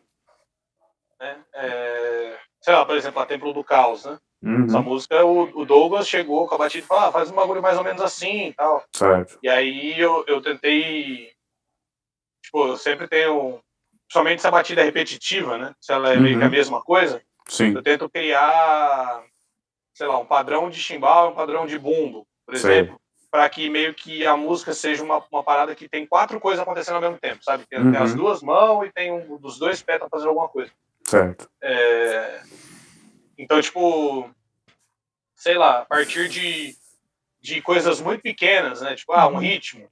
né, é, sei lá, por exemplo, a Templo do Caos, né? Essa Uhum, música, o, o Douglas chegou com a batida e falou, ah, faz um bagulho mais ou menos assim e tal. certo. E aí eu, eu tentei. Tipo, eu sempre tenho. Principalmente se a batida é repetitiva, né? Se ela é meio que a Uhum. mesma coisa, Sim, eu tento criar, sei lá, um padrão de chimbal um padrão de bumbo, por exemplo. Para que meio que a música seja uma, uma parada que tem quatro coisas acontecendo ao mesmo tempo, sabe? Tem, tem as Uhum. duas mãos e tem um dos dois pés pra fazer alguma coisa. certo. É, Então, tipo, sei lá, a partir de, de coisas muito pequenas, né? Tipo, ah, um Uhum. ritmo.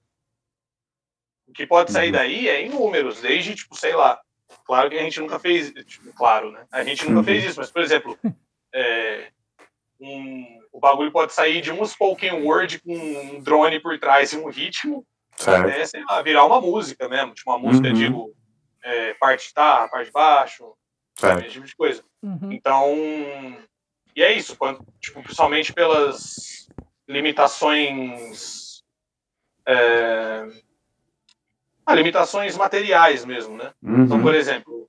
O que pode sair Uhum. daí é inúmeros, desde, tipo, sei lá. Claro que a gente nunca fez, tipo, claro, né? A gente nunca Uhum. fez isso, mas, por exemplo, é, um- o bagulho pode sair de um spoken word com um drone por trás e um ritmo, Certo. até, sei lá, virar uma música mesmo. Tipo, uma música, Uhum. digo, é, parte de guitarra, parte de baixo? Certo. Esse tipo de coisa. Uhum. Então, e é isso, quando, tipo, principalmente pelas limitações. É, ah, limitações materiais mesmo, né? Então, Uhum, por exemplo,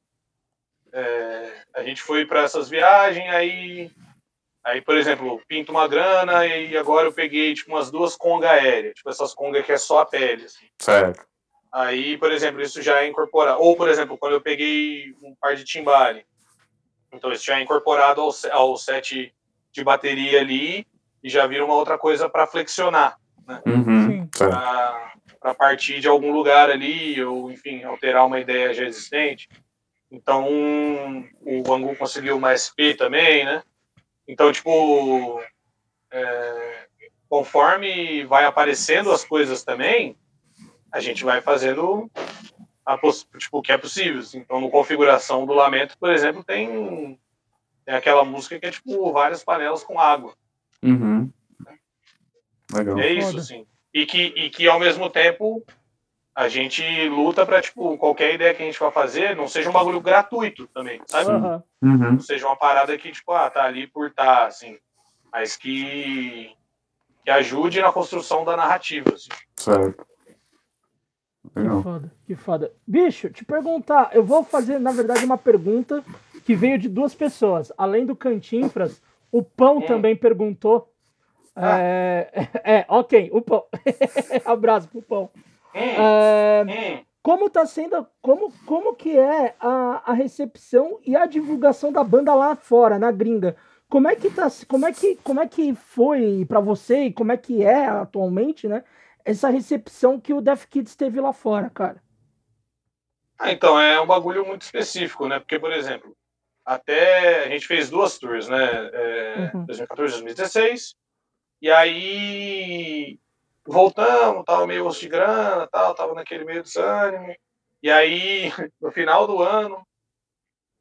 é, a gente foi para essas viagens, aí, aí, por exemplo, pinto uma grana e agora eu peguei tipo, umas duas congas aéreas, tipo essas congas que é só a pele. Assim. certo. Aí, por exemplo, isso já é incorporado. Ou, por exemplo, quando eu peguei um par de timbale, então isso já é incorporado ao, ao set de bateria ali e já vira uma outra coisa para flexionar, Uhum, Sim. certo. para partir de algum lugar ali, ou enfim, alterar uma ideia já existente. Então, o Angu conseguiu uma SP também, né? Então, tipo, é, conforme vai aparecendo as coisas também, a gente vai fazendo tipo, o que é possível. assim. Então, no configuração do Lamento, por exemplo, tem, tem aquela música que é tipo várias panelas com água. Uhum. Legal. É isso, Foda. assim. E que, e que ao mesmo tempo a gente luta para tipo, qualquer ideia que a gente vai fazer não seja um bagulho gratuito também, sabe? Uhum, Não seja uma parada que, tipo, ah, tá ali por tá, assim. Mas que, que ajude na construção da narrativa, assim. certo. Que foda, que foda. Bicho, te perguntar, eu vou fazer, na verdade, uma pergunta que veio de duas pessoas. Além do Cantinfras, o Pão Hum. também perguntou. Ah. É, (laughs) é, ok, o Pão. (laughs) Abraço pro Pão. Hum, É, hum. como tá sendo, como, como que é a, a recepção e a divulgação da banda lá fora, na gringa? Como é que tá, como é que, como é que foi pra você e como é que é atualmente, né? Essa recepção que o Death Kids teve lá fora, cara. Ah, então, é um bagulho muito específico, né? Porque, por exemplo, até a gente fez duas tours, né? É, Uhum. 2014 2016. E aí, voltamos, tava meio osso de grana, tal, tava naquele meio desânimo. E aí, (laughs) no final do ano,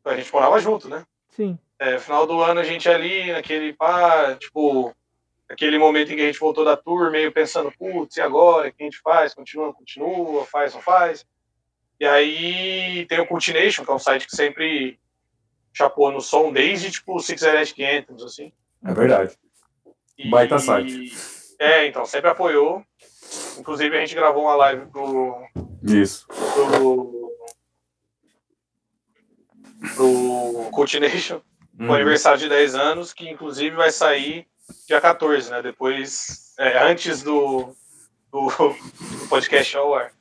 a gente morava junto, né? Sim. É, no final do ano a gente ali, naquele pá, tipo, aquele momento em que a gente voltou da tour, meio pensando, putz, e agora? O que a gente faz? Continua, continua, faz, não faz? E aí tem o Cultination, que é um site que sempre chapou no som desde, tipo, Six Electric Anthems, assim. É verdade. E- Baita site. É, então, sempre apoiou. Inclusive, a gente gravou uma live pro, Isso. pro, pro Cultination, Uhum. o aniversário de 10 anos, que inclusive vai sair dia 14, né? Depois, é, antes do, do, do podcast ao ar.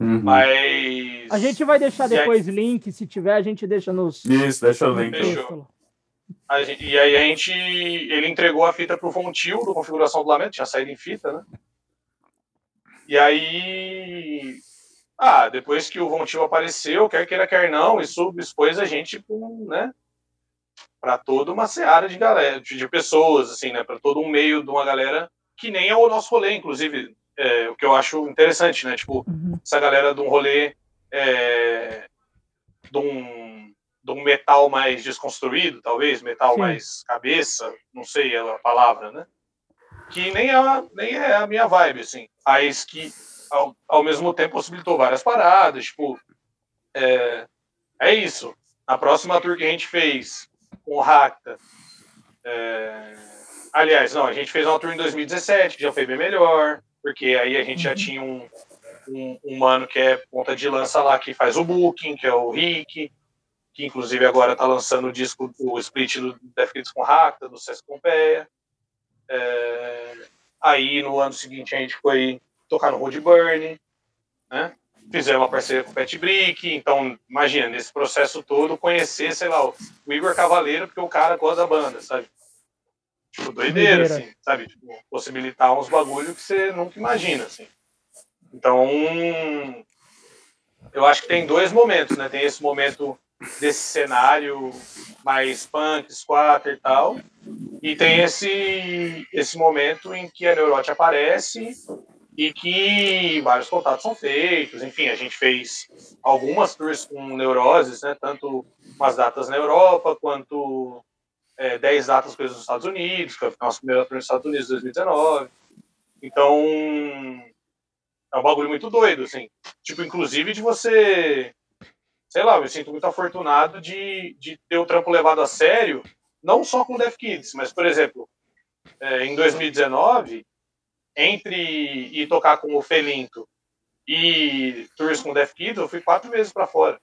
Uhum. Mas. A gente vai deixar E aí- depois link, se tiver, a gente deixa nos. Isso, deixa o link. Gente- e aí a gente. Ele entregou a fita pro Fontil do Configuração do Lamento, tinha saído em fita, né? E aí. Ah, depois que o Vontil apareceu, quer queira, quer não, isso expôs a gente com, né? Para toda uma seara de galera, de, pessoas, assim, né? Para todo um meio de uma galera que nem é o nosso rolê, inclusive. é, o que eu acho interessante, né? Tipo, Uhum. essa galera de um rolê é, de, um, de um metal mais desconstruído, talvez, metal Sim. mais cabeça, não sei a palavra, né? Que nem é, a- nem é a minha vibe, assim. Mas que, ao, ao mesmo tempo, possibilitou várias paradas, tipo... É, é isso. Na próxima tour que a gente fez com o Racta... é, aliás, não, a gente fez uma tour em 2017, que já foi bem melhor, porque aí a gente já Uhum. tinha um, um, um mano que é ponta de lança lá, que faz o booking, que é o Rick, que inclusive agora tá lançando o disco, o split do Death Kids com Racta, do Sesc Pompeia. É, aí no ano seguinte a gente foi tocar no Road Burn, né? Fizemos uma parceria com o Pet Brick, então imagina, nesse processo todo, conhecer, sei lá, o Igor Cavaleiro, porque o cara gosta da banda, sabe? Tipo, doideira, Doideira. assim, sabe? Tipo, possibilitar uns bagulho que você nunca imagina, assim. Então, eu acho que tem dois momentos, né? Tem esse momento desse cenário mais punk, squatter e tal, e tem esse, esse momento em que a Neurote aparece e que vários contatos são feitos. Enfim, a gente fez algumas tours com neuroses, né? Tanto umas datas na Europa quanto é, 10 datas coisas nos Estados Unidos, que foi a nossa primeira tour nos Estados Unidos em 2019. Então, é um bagulho muito doido, assim. Tipo, inclusive de você. Sei lá, eu me sinto muito afortunado de, de ter o trampo levado a sério, não só com Death Kids, mas, por exemplo, é, em 2019, entre ir tocar com o Felinto e tours com Death Kids, eu fui quatro meses pra fora,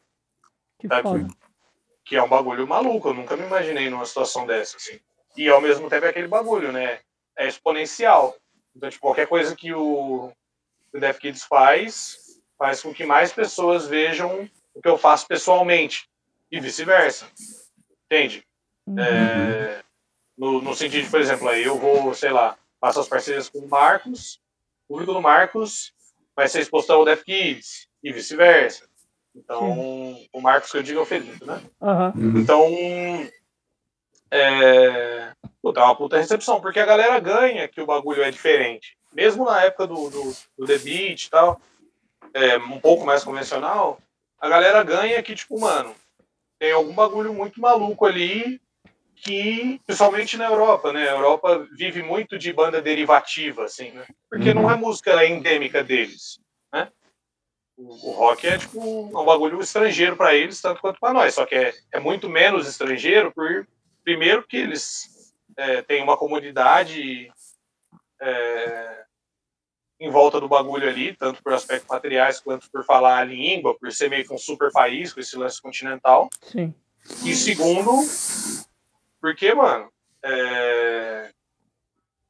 Que Tá, que é um bagulho maluco, eu nunca me imaginei numa situação dessa, assim. E ao mesmo tempo é aquele bagulho, né? É exponencial. Então, tipo, qualquer coisa que o, o Death Kids faz, faz com que mais pessoas vejam o que eu faço pessoalmente. E vice-versa. Entende? Uhum. É, no, no sentido por exemplo, aí eu vou, sei lá, faço as parcerias com o Marcos, o público do Marcos vai ser exposto ao Death Kids, e vice-versa. Então, o Marcos que eu digo é o Felipe, né? Aham. Então, é, puta, é uma puta recepção, porque a galera ganha que o bagulho é diferente. Mesmo na época do, do, do The Beat e tal, é, um pouco mais convencional, a galera ganha que, tipo, mano, tem algum bagulho muito maluco ali que, principalmente na Europa, né? A Europa vive muito de banda derivativa, assim, né? Porque não é música endêmica deles, né? O, o rock é, tipo, um bagulho estrangeiro para eles, tanto quanto para nós. Só que é, é muito menos estrangeiro, por, primeiro que eles é, têm uma comunidade é, em volta do bagulho ali, tanto por aspectos materiais quanto por falar a língua, por ser meio que um super país com esse lance continental. Sim. E segundo, porque, mano, é,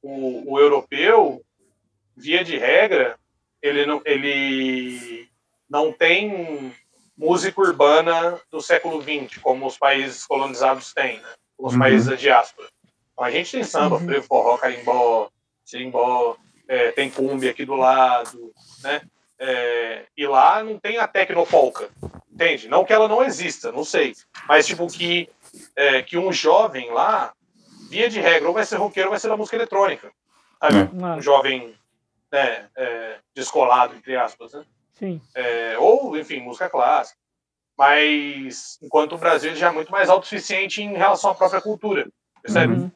o, o europeu, via de regra, ele não, ele não tem música urbana do século XX, como os países colonizados têm, né? os Uhum. países da diáspora. Então, a gente tem samba, Uhum. frevo, forró, carimbó, sirimbó, é, tem cumbia aqui do lado, né? É, e lá não tem a tecnopolca, entende? Não que ela não exista, não sei. Mas, tipo, que, é, que um jovem lá, via de regra, ou vai ser roqueiro ou vai ser da música eletrônica. Sabe? Ah, Um jovem né, é, descolado, entre aspas, né? Sim. É, ou, enfim, música clássica. Mas, enquanto o Brasil já é muito mais autossuficiente em relação à própria cultura, percebe? Uhum.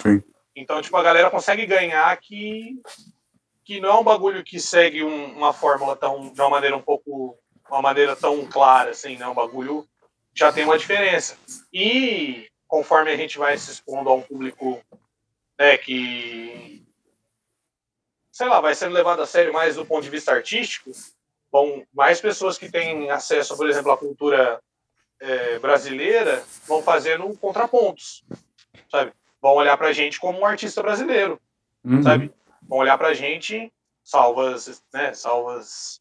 Sim. Então, tipo, a galera consegue ganhar que, que não é um bagulho que segue um- uma fórmula tão, de uma maneira um pouco, uma maneira tão clara, assim, né? Um bagulho já tem uma diferença. E conforme a gente vai se expondo a um público, né, que, sei lá, vai sendo levado a sério mais do ponto de vista artístico, bom, mais pessoas que têm acesso, por exemplo, à cultura eh, brasileira vão fazendo contrapontos, sabe? Vão olhar pra gente como um artista brasileiro, Uhum. sabe? Vão olhar pra gente, salvas, né, salvas,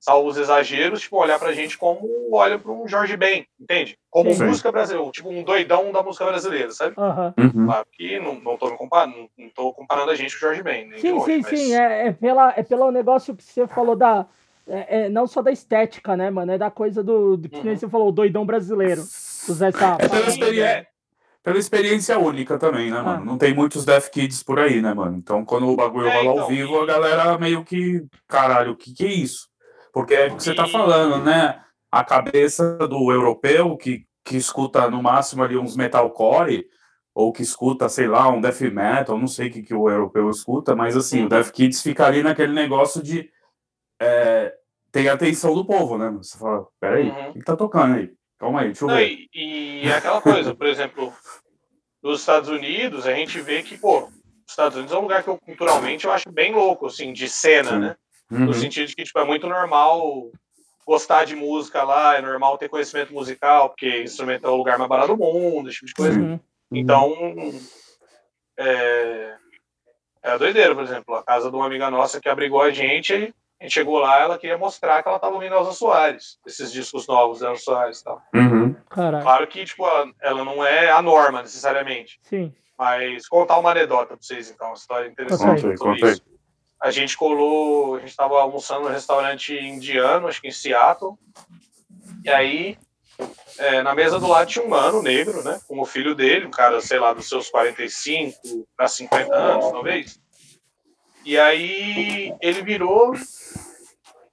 salvos exageros, tipo, olhar pra gente como olha pra um Jorge Ben, entende? Como Sim. música brasileira, tipo um doidão da música brasileira, sabe? Uhum. Claro que não, não, tô me comparando, não, não tô comparando a gente com o Jorge Ben, Sim, longe, sim, mas- sim. É, é, pela, é pelo negócio que você falou da. é- é não só da estética, né, mano? É da coisa do. do que nem Uhum. você falou, o doidão brasileiro. Usar essa. É pela experiência, é. pela experiência única também, né, Ah. mano? Não tem muitos Death Kids por aí, né, mano? Então, quando o bagulho É, rola ao então, vivo, e- a galera meio que, caralho, o que que é isso? Porque é o que você tá E- falando, né? A cabeça do europeu que, que escuta no máximo ali uns metalcore, ou que escuta, sei lá, um death metal, não sei o que, que o europeu escuta, mas assim, o Death Kids fica ali naquele negócio de é, ter a atenção do povo, né? Você fala, peraí, Uhum. o que tá tocando aí? Calma aí, deixa eu Não, ver. e, e é aquela coisa, por exemplo, nos Estados Unidos, a gente vê que, pô, os Estados Unidos é um lugar que eu, culturalmente eu acho bem louco, assim, de cena, Sim. né? Uhum. No sentido de que, tipo, é muito normal gostar de música lá, é normal ter conhecimento musical, porque instrumento é o lugar mais barato do mundo, esse tipo de coisa. Uhum. Então, é, é doideira, por exemplo, a casa de uma amiga nossa que abrigou a gente, aí a gente chegou lá, ela queria mostrar que ela estava ouvindo Elza Soares, esses discos novos da Elza Soares e tal. Uhum. Claro que, tipo, ela, ela não é a norma, necessariamente, Sim. mas contar uma anedota pra vocês, então, uma história interessante Conta aí, sobre conta aí. A gente colou, a gente tava almoçando num restaurante indiano, acho que em Seattle, e aí, é, na mesa do lado tinha um mano negro, né, com o filho dele, um cara, sei lá, dos seus 45 para 50 anos, talvez. E aí, ele virou,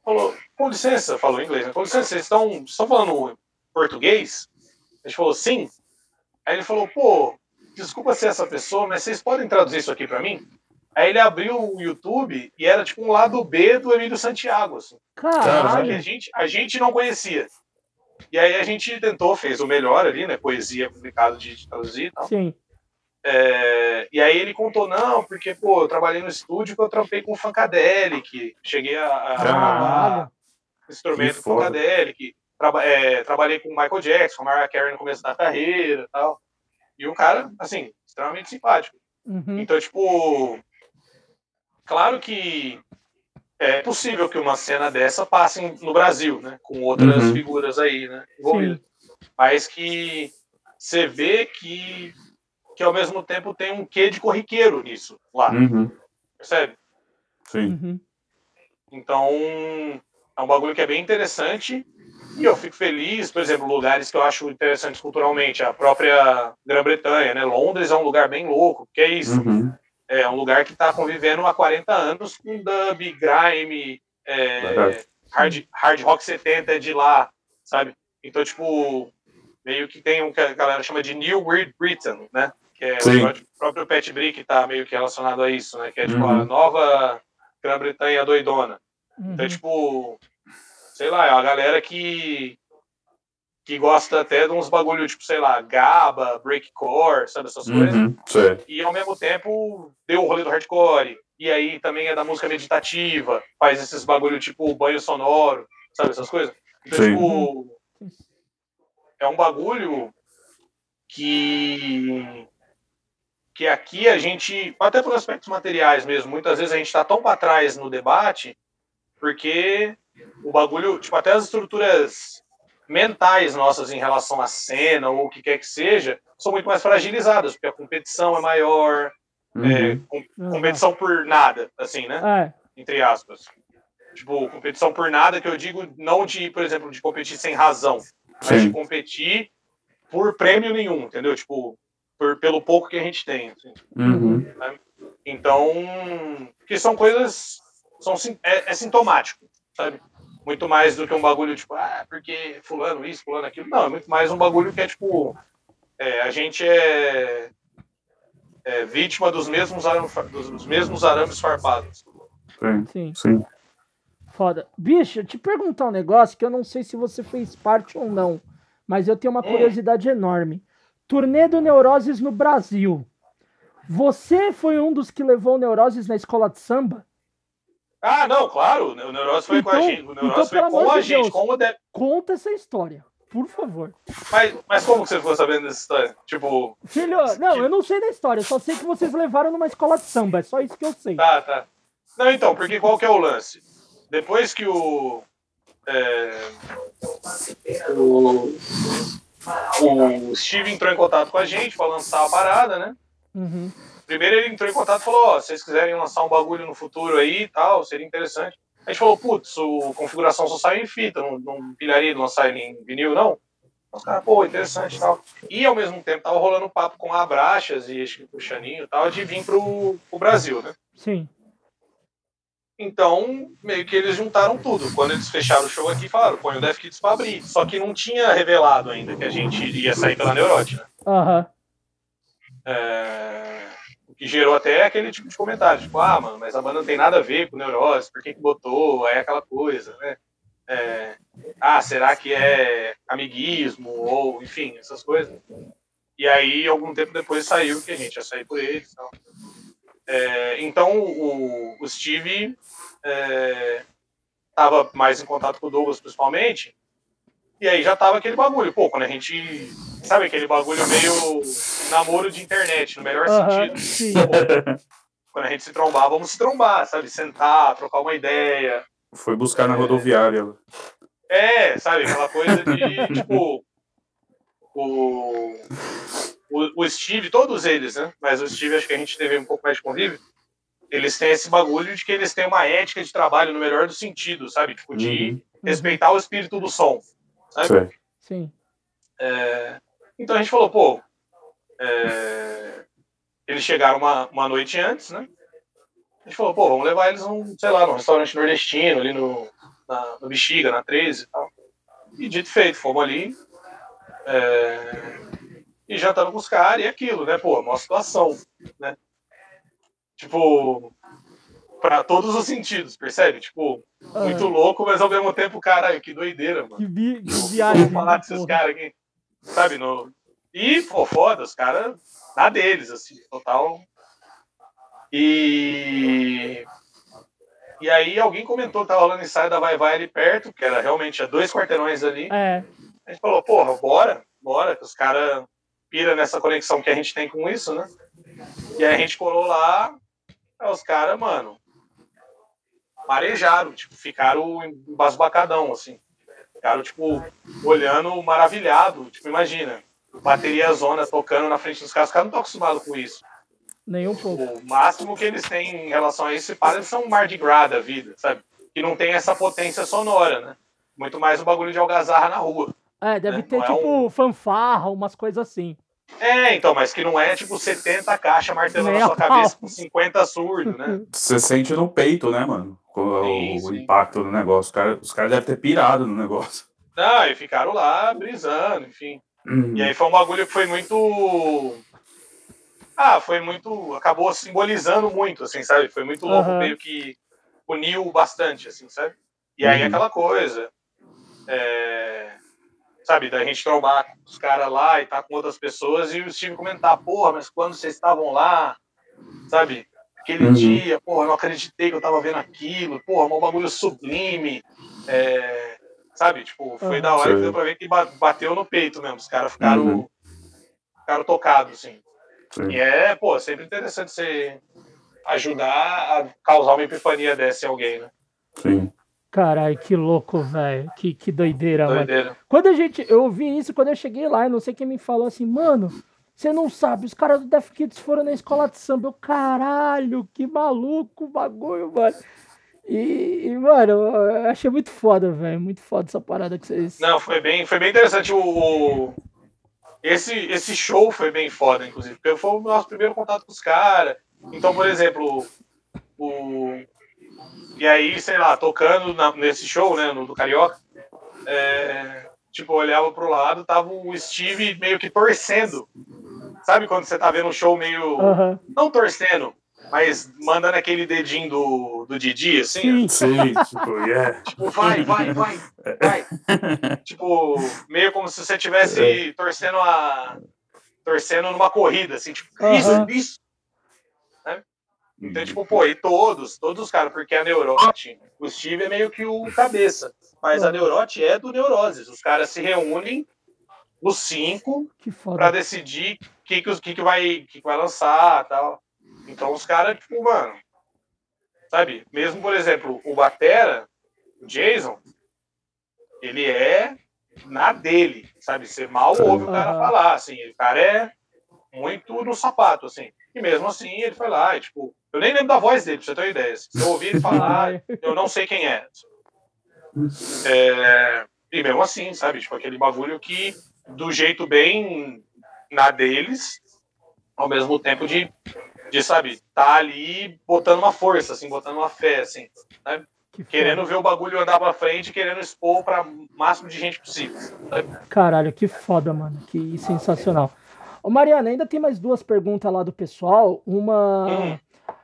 falou, com licença, falou em inglês, né? com licença, vocês estão, estão falando português? A gente falou, sim. Aí ele falou, pô, desculpa ser essa pessoa, mas vocês podem traduzir isso aqui pra mim? Aí ele abriu o YouTube e era tipo um lado B do Emílio Santiago, assim. Só que a Caralho. gente, a gente não conhecia. E aí a gente tentou, fez o melhor ali, né? Poesia complicado de, traduzir e tal. Sim. É, e aí ele contou, não, porque, pô, eu trabalhei no estúdio que eu trampei com Funkadelic, cheguei a, a gravar Caralho. instrumento com. Funkadelic, traba é, trabalhei com o Michael Jackson, com Mariah Carey no começo da carreira e tal. E um cara, assim, extremamente simpático. Uhum. Então, tipo, claro que é possível que uma cena dessa passe no Brasil, né? Com outras Uhum. figuras aí, né? Envolvidas. Mas que você vê que, que ao mesmo tempo tem um quê de corriqueiro nisso lá, Uhum. percebe? Sim. Uhum. Então, é um bagulho que é bem interessante. E eu fico feliz, por exemplo, lugares que eu acho interessantes culturalmente, a própria Grã-Bretanha, né? Londres é um lugar bem louco, porque é isso. Uhum. É um lugar que está convivendo há 40 anos com dub, grime, é, hard, hard rock 70 é de lá, sabe? Então, tipo, meio que tem o que a galera chama de New Weird Britain, né? Que é Sim. o próprio- Pat Brick tá meio que relacionado a isso, né? Que é tipo Uhum. a nova Grã-Bretanha doidona. Uhum. Então, tipo, sei lá, é uma galera que que gosta até de uns bagulho, tipo, sei lá, gaba, breakcore, sabe essas coisas Uhum. Sei. e ao mesmo tempo deu o rolê do hardcore. E aí também é da música meditativa, faz esses bagulho tipo banho sonoro, sabe essas coisas? Então, Sim. tipo, é um bagulho que que aqui a gente, até por aspectos materiais mesmo, muitas vezes a gente tá tão para trás no debate, porque o bagulho, tipo, até as estruturas mentais nossas em relação à cena ou o que quer que seja, são muito mais fragilizadas, porque a competição é maior, é, Uhum. com- Uhum. competição por nada, assim, né? É. Entre aspas. Tipo, competição por nada que eu digo não de, por exemplo, de competir sem razão, mas de Sim. competir por prêmio nenhum, entendeu? Tipo, por, pelo pouco que a gente tem. assim. Uhum. Então, que são coisas são, é, é sintomático, sabe? Muito mais do que um bagulho tipo, ah, porque fulano isso, fulano aquilo. Não, é muito mais um bagulho que é tipo, é, a gente é, é, vítima dos mesmos, arames, dos mesmos arames farpados. Sim. Sim. Foda. Bicho, te perguntar um negócio que eu não sei se você fez parte ou não, mas eu tenho uma hum. curiosidade enorme. Turnê do Neuroses no Brasil. Você foi um dos que levou Neuroses na escola de samba? Ah, não, claro. O Neuroses foi então, com a então, gente. O então, foi com a gente. como de... Conta essa história, por favor. Mas, mas como que você ficou sabendo dessa história? Tipo. Filho, não, eu não sei da história, só sei que vocês levaram numa escola de samba, é só isso que eu sei. Tá, tá. Não, então, porque qual que é o lance? Depois que o. É, o, o Steve entrou em contato com a gente para lançar a parada, né? Uhum. Primeiro ele entrou em contato e falou: Ó, oh, se vocês quiserem lançar um bagulho no futuro aí e tal, seria interessante. A gente falou: Putz, a configuração só sai em fita, não, não pilharia de lançar ele em vinil, não? Os caras, pô, interessante e tal. E ao mesmo tempo tava rolando um papo com a Abraxas e acho que com o Chaninho e tal, de vir pro, pro Brasil, né? Sim. Então, meio que eles juntaram tudo. Quando eles fecharam o show aqui, falaram, põe o Death Kids pra abrir. Só que não tinha revelado ainda que a gente iria sair pela Neurótica. Aham. Uhum. É... Que gerou até aquele tipo de comentário, tipo, ah, mano, mas a banda não tem nada a ver com neurose, por que, que botou? Aí aquela coisa, né? É... Ah, será que é amiguismo? Ou, enfim, essas coisas. E aí, algum tempo depois saiu que a gente ia sair por eles. Então, é, então o, o Steve estava é, mais em contato com o Douglas, principalmente, e aí já tava aquele bagulho. Pô, quando a gente. Sabe aquele bagulho meio namoro de internet, no melhor sentido. Sim. Pô, quando a gente se trombar, vamos se trombar, sabe? Sentar, trocar uma ideia. Foi buscar na é... rodoviária. É, sabe? Aquela coisa de, (laughs) tipo. O, o, o Steve, todos eles, né? Mas o Steve, acho que a gente teve um pouco mais de convívio eles têm esse bagulho de que eles têm uma ética de trabalho no melhor dos sentidos, sabe? Tipo, de uhum. respeitar o espírito do som. Sabe? Sim. É, então a gente falou, pô, é, eles chegaram uma, uma noite antes, né? A gente falou, pô, vamos levar eles num, sei lá, num restaurante nordestino, ali no, na, no Bexiga, na 13 e tal. E dito feito, fomos ali. É, e jantando com os caras e aquilo, né? Pô, uma situação, né? Tipo, para todos os sentidos, percebe? Tipo, muito ah. louco, mas ao mesmo tempo, caralho, que doideira, mano. Que, vi que viagem. Vou falar desses caras aqui, sabe? No... E, pô, foda, os caras, na deles, assim, total. E. E aí alguém comentou que tava rolando ensaio da Vai Vai ali perto, que era realmente a dois quarteirões ali. É. A gente falou, porra, bora, bora, que os caras pira nessa conexão que a gente tem com isso, né? E aí a gente colou lá, os caras, mano, marejaram, tipo, ficaram embasbacadão, assim. Ficaram, tipo, olhando maravilhado. Tipo, imagina, bateria zona tocando na frente dos caras, os caras não estão acostumados com isso. Nenhum pouco. O máximo que eles têm em relação a isso, para eles são um Mardi Gras da vida, sabe? Que não tem essa potência sonora, né? Muito mais o bagulho de algazarra na rua. É, deve né? ter, não é tipo, é um... fanfarra, umas coisas assim. É, então, mas que não é tipo 70 caixas martelando na sua cabeça com 50 surdos, né? Você sente no peito, né, mano? O, sim, o sim. impacto do negócio. Os caras cara devem ter pirado no negócio. Não, e ficaram lá brisando, enfim. Uhum. E aí foi um bagulho que foi muito. Ah, foi muito. Acabou simbolizando muito, assim, sabe? Foi muito louco, uhum. meio que uniu bastante, assim, sabe? E aí uhum. aquela coisa. É sabe, da gente trombar os caras lá e estar tá com outras pessoas e o Steve comentar, porra, mas quando vocês estavam lá, sabe, aquele uhum. dia, porra, eu não acreditei que eu tava vendo aquilo, porra, um bagulho sublime, é, sabe, tipo, foi uhum. da hora que deu pra ver que bateu no peito mesmo, os caras ficaram, uhum. ficaram tocados, assim. Sim. E é, pô, sempre interessante você ajudar a causar uma epifania dessa em alguém, né? Sim. Caralho, que louco, velho. Que, que doideira, doideira. Mano. Quando a gente. Eu ouvi isso quando eu cheguei lá, e não sei quem me falou assim, mano, você não sabe, os caras do Def Kids foram na escola de samba. Eu, caralho, que maluco o bagulho, mano. E, e, mano, eu achei muito foda, velho. Muito foda essa parada que vocês. Não, foi bem, foi bem interessante. O, esse, esse show foi bem foda, inclusive, porque foi o nosso primeiro contato com os caras. Então, por exemplo, o, E aí, sei lá, tocando na- nesse show, né, no do Carioca, é, tipo, olhava pro lado, tava o Steve meio que torcendo. Sabe quando você tá vendo um show meio. Não torcendo, mas mandando aquele dedinho do, do Didi, assim? Sim. Sim, tipo, yeah. Tipo, vai, vai, vai, vai. (laughs) tipo, meio como se você estivesse torcendo a. torcendo numa corrida, assim, tipo, isso, isso. Né? Então, tipo, pô, e todos, todos os caras, porque a Neurote, o Steve é meio que o cabeça. Mas a Neurote é do Neuroses. Os caras se reúnem, os cinco, foda. decidir que, que, que, que, vai, que, vai lançar tal. Então os caras, tipo, mano. Sabe? Mesmo, por exemplo, o Batera, o Jason, ele é na dele, sabe? Você mal ouve o cara falar, assim. O cara é muito no sapato, assim. E mesmo assim, ele foi lá, e, tipo, eu nem lembro da voz dele, pra você ter uma ideia. Se eu ouvir ele falar, (laughs) eu não sei quem é. É, e mesmo assim, sabe? Tipo, aquele bagulho que, do jeito bem na deles, ao mesmo tempo de, de sabe, tá ali botando uma força, assim, botando uma fé, assim, Que foda. querendo ver o bagulho andar pra frente, querendo expor pra máximo de gente possível. Caralho, que foda, mano. Que sensacional. Ô, Mariana, ainda tem mais duas perguntas lá do pessoal. Uma. Hum.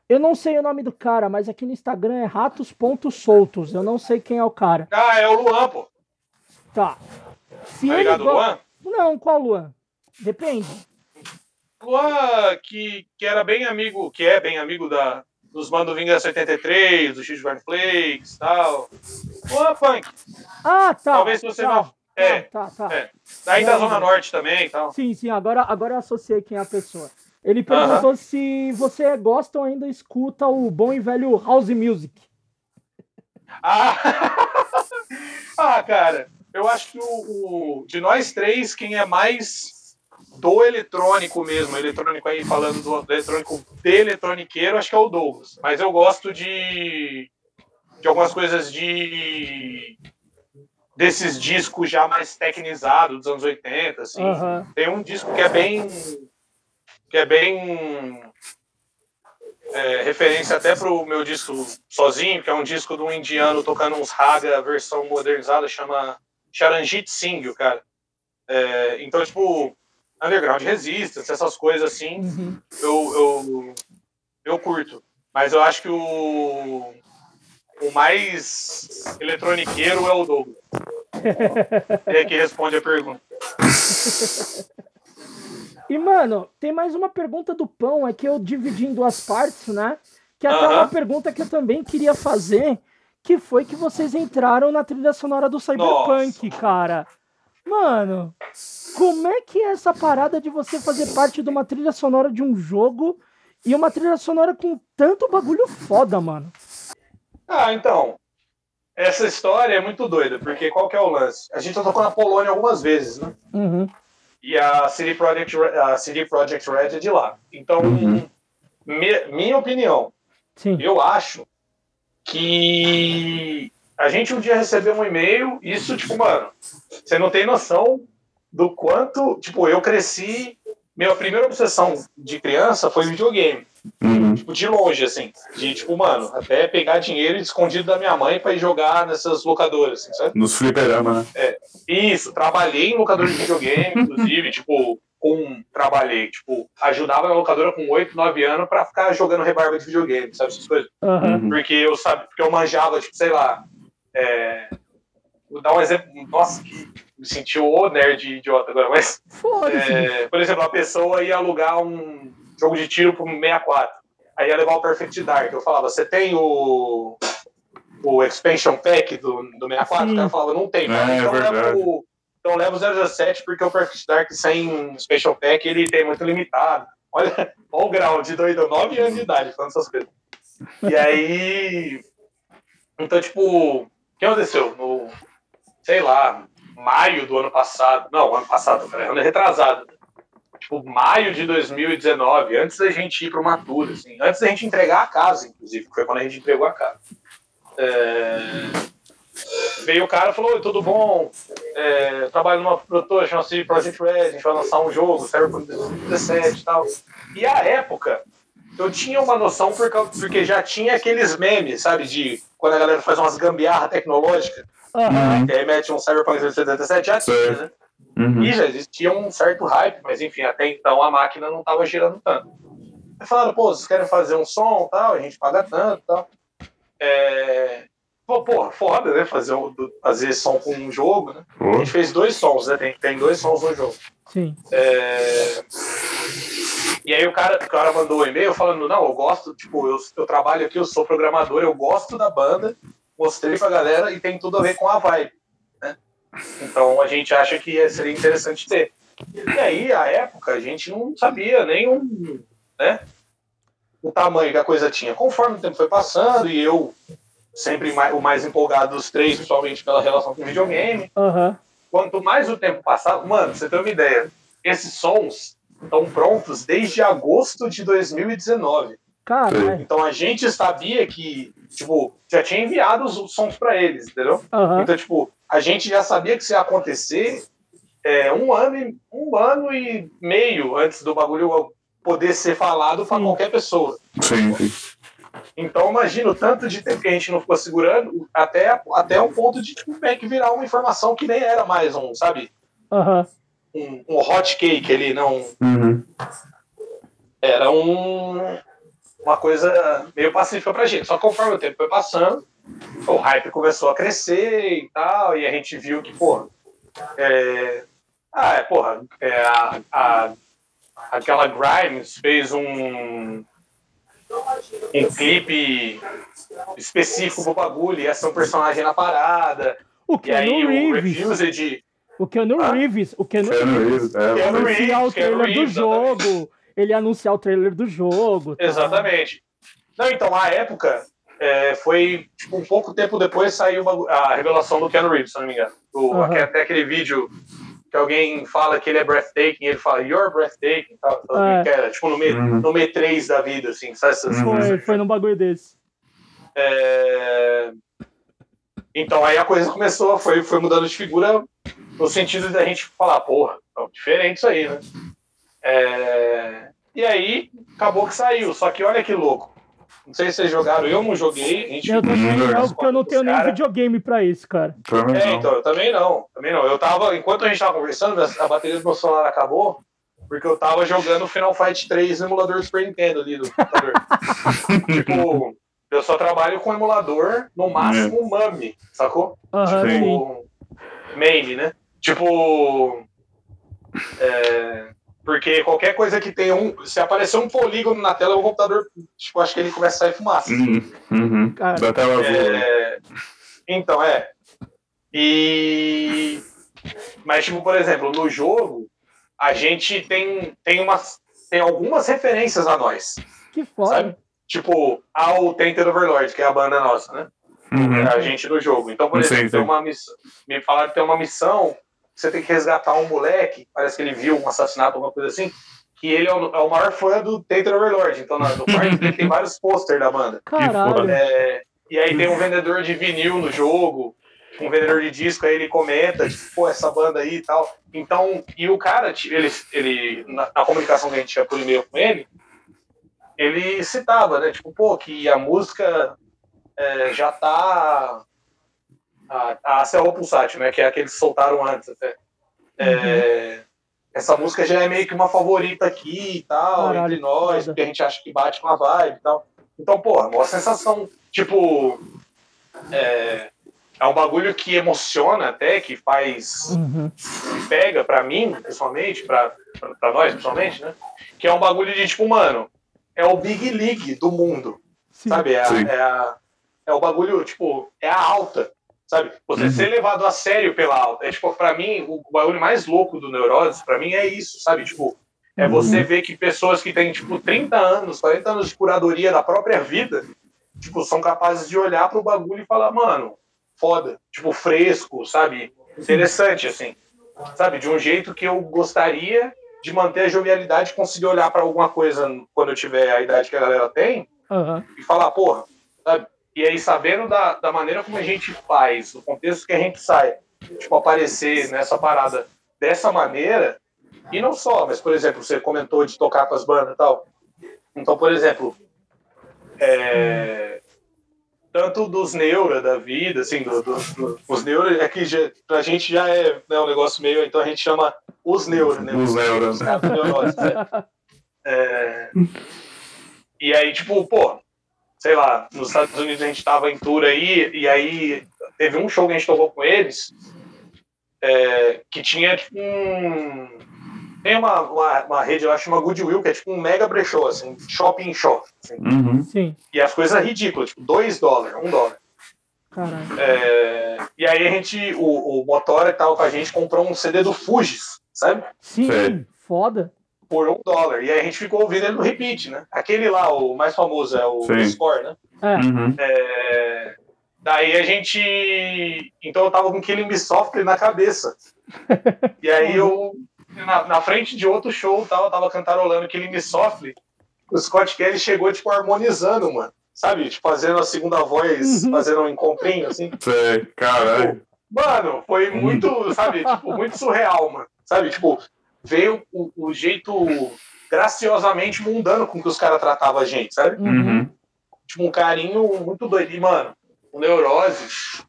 Eu não sei o nome do cara, mas aqui no Instagram é ratos.soltos. Eu não sei quem é o cara. Ah, é o Luan, pô. Tá. Se Tá ele ligado, go- Luan? Não, qual Luan? Depende. Luan, que, que era bem amigo, que é bem amigo da, dos Mando Vingança 83, do X Flakes e tal. Luan Punk. Ah, tá. Talvez você tá, não- Tá, é, tá, tá. é. Daí da. Zona Norte também e tal. Sim, sim, agora, agora eu associei quem é a pessoa. Ele perguntou se você gosta ou ainda escuta o bom e velho House Music. Ah, (laughs) ah cara, eu acho que o, o- de nós três, quem é mais do eletrônico mesmo, eletrônico aí falando do, do eletrônico de eletroniqueiro, acho que é o Douglas. Mas eu gosto de, de algumas coisas de desses discos já mais tecnizados dos anos 80, assim. Aham. Tem um disco que é bem. que é bem. é, referência até pro meu disco sozinho, que é um disco de um indiano tocando uns raga, versão modernizada, chama Charanjit Singh, cara. É, então, tipo, underground resistance, essas coisas assim, Uhum. eu, eu, eu curto. Mas eu acho que o, o mais eletroniqueiro é o Douglas. (laughs) É que responde a pergunta. E, mano, tem mais uma pergunta do Pão, é que eu dividi em duas partes, né? Que é até Aham. uma pergunta que eu também queria fazer, que foi que vocês entraram na trilha sonora do Cyberpunk, cara. Mano, como é que é essa parada de você fazer parte de uma trilha sonora de um jogo e uma trilha sonora com tanto bagulho foda, mano? Ah, então. Essa história é muito doida, porque qual que é o lance? A gente já tocou na Polônia algumas vezes, né? Uhum. E a CD Projekt, a CD Projekt Red é de lá. Então, Uhum. mi- minha opinião, Sim. eu acho que a gente um dia recebeu um e-mail, isso, tipo, mano, você não tem noção do quanto, tipo, eu cresci, minha primeira obsessão de criança foi videogame. Uhum. Tipo, de longe, assim. De, tipo, mano, até pegar dinheiro escondido da minha mãe pra ir jogar nessas locadoras, assim, sabe? Nos fliperama, né? Isso, trabalhei em locadora de videogame, (laughs) inclusive, tipo, com. Trabalhei, tipo, ajudava na locadora com 8, 9 anos pra ficar jogando rebarba de videogame, sabe? Essas coisas. Uhum. Porque eu sabe, porque eu manjava, tipo, sei lá. É... Vou dar um exemplo. Nossa, que me senti o nerd idiota agora, mas. Foda-se. É, por exemplo, a pessoa ia alugar um jogo de tiro pro 64. Aí ia levar o Perfect Dark. Eu falava, você tem o, o expansion pack do, do 64? Sim. O cara falava, não tem. É, cara. é então, leva verdade. o, então leva o 007 porque o Perfect Dark sem expansion pack ele tem muito limitado. Olha, olha o grau de doido, 9 anos de idade falando essas coisas. E aí. Então, tipo, o que aconteceu? No, sei lá, maio do ano passado. Não, ano passado, ano retrasado. Tipo, maio de 2019, antes da gente ir pro Matura, assim, antes da gente entregar a casa, inclusive, que foi quando a gente entregou a casa. É, Veio o cara e falou: Oi, tudo bom? É, trabalho numa produtora chamada CD Project Red, a gente vai lançar um jogo, Cyberpunk 2017 e tal. E a época eu tinha uma noção por causa- porque já tinha aqueles memes, sabe? De quando a galera faz umas gambiarra tecnológica, Aham. que aí mete um Cyberpunk 2077, já tinha, né? Uhum. E já existia um certo hype, mas enfim, até então a máquina não estava girando tanto. Aí falaram, pô, vocês querem fazer um som tal, a gente paga tanto tal. É... Pô, porra, foda, né? Fazer, um- fazer som com um jogo, né? A Pô. gente fez dois sons, né? Tem, tem dois sons no jogo. Sim. É, E aí o cara, o cara mandou um e-mail falando, não, eu gosto, tipo, eu, eu trabalho aqui, eu sou programador, eu gosto da banda, mostrei pra galera e tem tudo a ver com a vibe. Né? Então a gente acha que seria interessante ter. E aí, à época, a gente não sabia nem um, né, o tamanho que a coisa tinha. Conforme o tempo foi passando, e eu sempre mais- o mais empolgado dos três, principalmente pela relação com videogame, Aham. quanto mais o tempo passava, mano, você ter uma ideia, esses sons estão prontos desde agosto de 2019. Caralho. Então a gente sabia que, tipo, já tinha enviado os sons pra eles, entendeu? Aham. Então, tipo, a gente já sabia que isso ia acontecer é, um, ano e, um ano e meio antes do bagulho poder ser falado Sim. qualquer pessoa. Sim, sim. Então imagina o tanto de tempo que a gente não ficou segurando, até, até o ponto de tipo, meio que virar uma informação que nem era mais um, sabe? Aham. Um, um hot cake ali, não. Uhum. Era um, uma coisa meio pacífica pra gente. Só que conforme o tempo foi passando, o hype começou a crescer e tal, e a gente viu que, porra, é, ah, é, porra, é, a, a- aquela Grimes fez um, um clipe específico pro bagulho, ia ser um personagem na parada, O e aí o. Refused O Keanu Ah? Reeves. O Keanu Keanu Reeves. Reeves, é. Keanu anunciar o Reeves, trailer do Reeves, jogo. Ele ia anunciar o trailer do jogo. tá? Exatamente. Não, então, a época é, foi tipo, um pouco tempo depois saiu bagu- a revelação do Keanu Reeves, se não me engano. O, Até aquele vídeo que alguém fala que ele é breathtaking, ele fala, you're breathtaking, tal, tal, É. que era, tipo no, me, Uhum. no Me3 da vida, assim, sabe? Essas Uhum. coisas. Foi, foi num bagulho desse. É, Então aí a coisa começou, foi, foi mudando de figura no sentido da gente falar, porra, é diferente isso aí, né? É, E aí acabou que saiu, só que olha que louco. Não sei se vocês jogaram, eu não joguei. A gente Eu também não, porque eu não tenho nem Cara. videogame pra isso, cara. Também É, não. então, eu também não, também não. Eu tava, enquanto a gente tava conversando, a bateria do meu celular acabou, porque eu tava jogando Final Fight 3 no emulador do Super Nintendo ali do computador. (laughs) tipo, eu só trabalho com emulador, no máximo um MAME, sacou? Aham. Tipo, main, né? Tipo. é, porque qualquer coisa que tenha um. Se aparecer um polígono na tela, o computador, tipo, acho que ele começa a sair fumaça. Uhum. Uhum. Cara. Da tela azul. É, então, é. E. Mas, tipo, por exemplo, no jogo, a gente tem, tem, umas, tem algumas referências a nós, Que foda. sabe? Tipo, ao Tainted Overlord, que é a banda nossa, né? Uhum. a gente no jogo. Então, por exemplo, tem sim. uma missão. Me falaram que tem uma missão você tem que resgatar um moleque, parece que ele viu um assassinato, alguma coisa assim, que ele é o, é o maior fã do Tainted Overlord. Então, na- no quarto dele tem vários posters da banda. Caralho. É, e aí tem um vendedor de vinil no jogo, um vendedor de disco, aí ele comenta, tipo, pô, essa banda aí e tal. Então, e o cara, ele, ele na, na comunicação que a gente tinha por e-mail com ele, ele citava, né? Tipo, pô, que a música é, já tá. A, a Pulsatio, né? Que é a que eles soltaram antes até. É, Essa música já é meio que uma favorita aqui e tal, Caralho, entre nós, porque a gente acha que bate com a vibe e tal. Então, porra, uma sensação, tipo. É, é um bagulho que emociona até, que faz Uhum. pega pra mim, pessoalmente, pra, pra, pra nós, pessoalmente, né? Que é um bagulho de tipo, mano, é o Big League do mundo, Sim. sabe? É, é, a- é o bagulho, tipo, é a alta, sabe? Você Uhum. ser levado a sério pela alta. É tipo, pra mim, o bagulho mais louco do Neurose, pra mim, é isso, sabe? Tipo, é você ver que pessoas que têm, tipo, 30 anos, 40 anos de curadoria da própria vida, tipo, são capazes de olhar pro bagulho e falar, mano, foda, tipo, fresco, sabe? Interessante, assim. Sabe? De um jeito que eu gostaria de manter a jovialidade e conseguir olhar pra alguma coisa quando eu tiver a idade que a galera tem Aham. e falar, porra, sabe? E aí, sabendo da, da maneira como a gente faz, do contexto que a gente sai, tipo, aparecer nessa parada dessa maneira, e não só, mas, por exemplo, você comentou de tocar com as bandas e tal. Então, por exemplo, é, tanto dos neura da vida, assim, do, do, do, os neura, é que já, pra gente já é né, um negócio meio, então a gente chama os neura, né? Os neuras. Os neuroses, né? É, e aí, tipo, pô, sei lá, nos Estados Unidos a gente tava em tour aí, e aí teve um show que a gente tocou com eles, é, que tinha tipo um. Tem uma, uma, uma rede lá chama Goodwill, que é tipo um mega brechó, assim, shopping shop. Assim. Uhum. Sim, E as coisas ridículas, tipo, 2 dólares, 1 um dólar. É, e aí a gente, o, o Motora que tava com a gente, comprou um CD do Fugis, sabe? Sim, Sei. foda. Por um dólar. E aí a gente ficou ouvindo ele no repeat, né? Aquele lá, o mais famoso, é o Sim. Score, né? É, Uhum. É, Daí a gente. Então eu tava com Killing Me Softly na cabeça. E aí eu, na, na frente de outro show, tal, eu tava cantarolando Killing Me Softly. O Scott Kelly chegou, tipo, harmonizando, mano. Sabe? Tipo, fazendo a segunda voz, Uhum. fazendo um encontrinho, assim. Sei, caralho. Mano, foi muito, sabe, tipo, muito surreal, mano. Sabe, tipo, veio o, o jeito graciosamente mundano com que os caras tratavam a gente, sabe? uhum. Uhum. Tipo, um carinho muito doido. E, mano, o Neurose,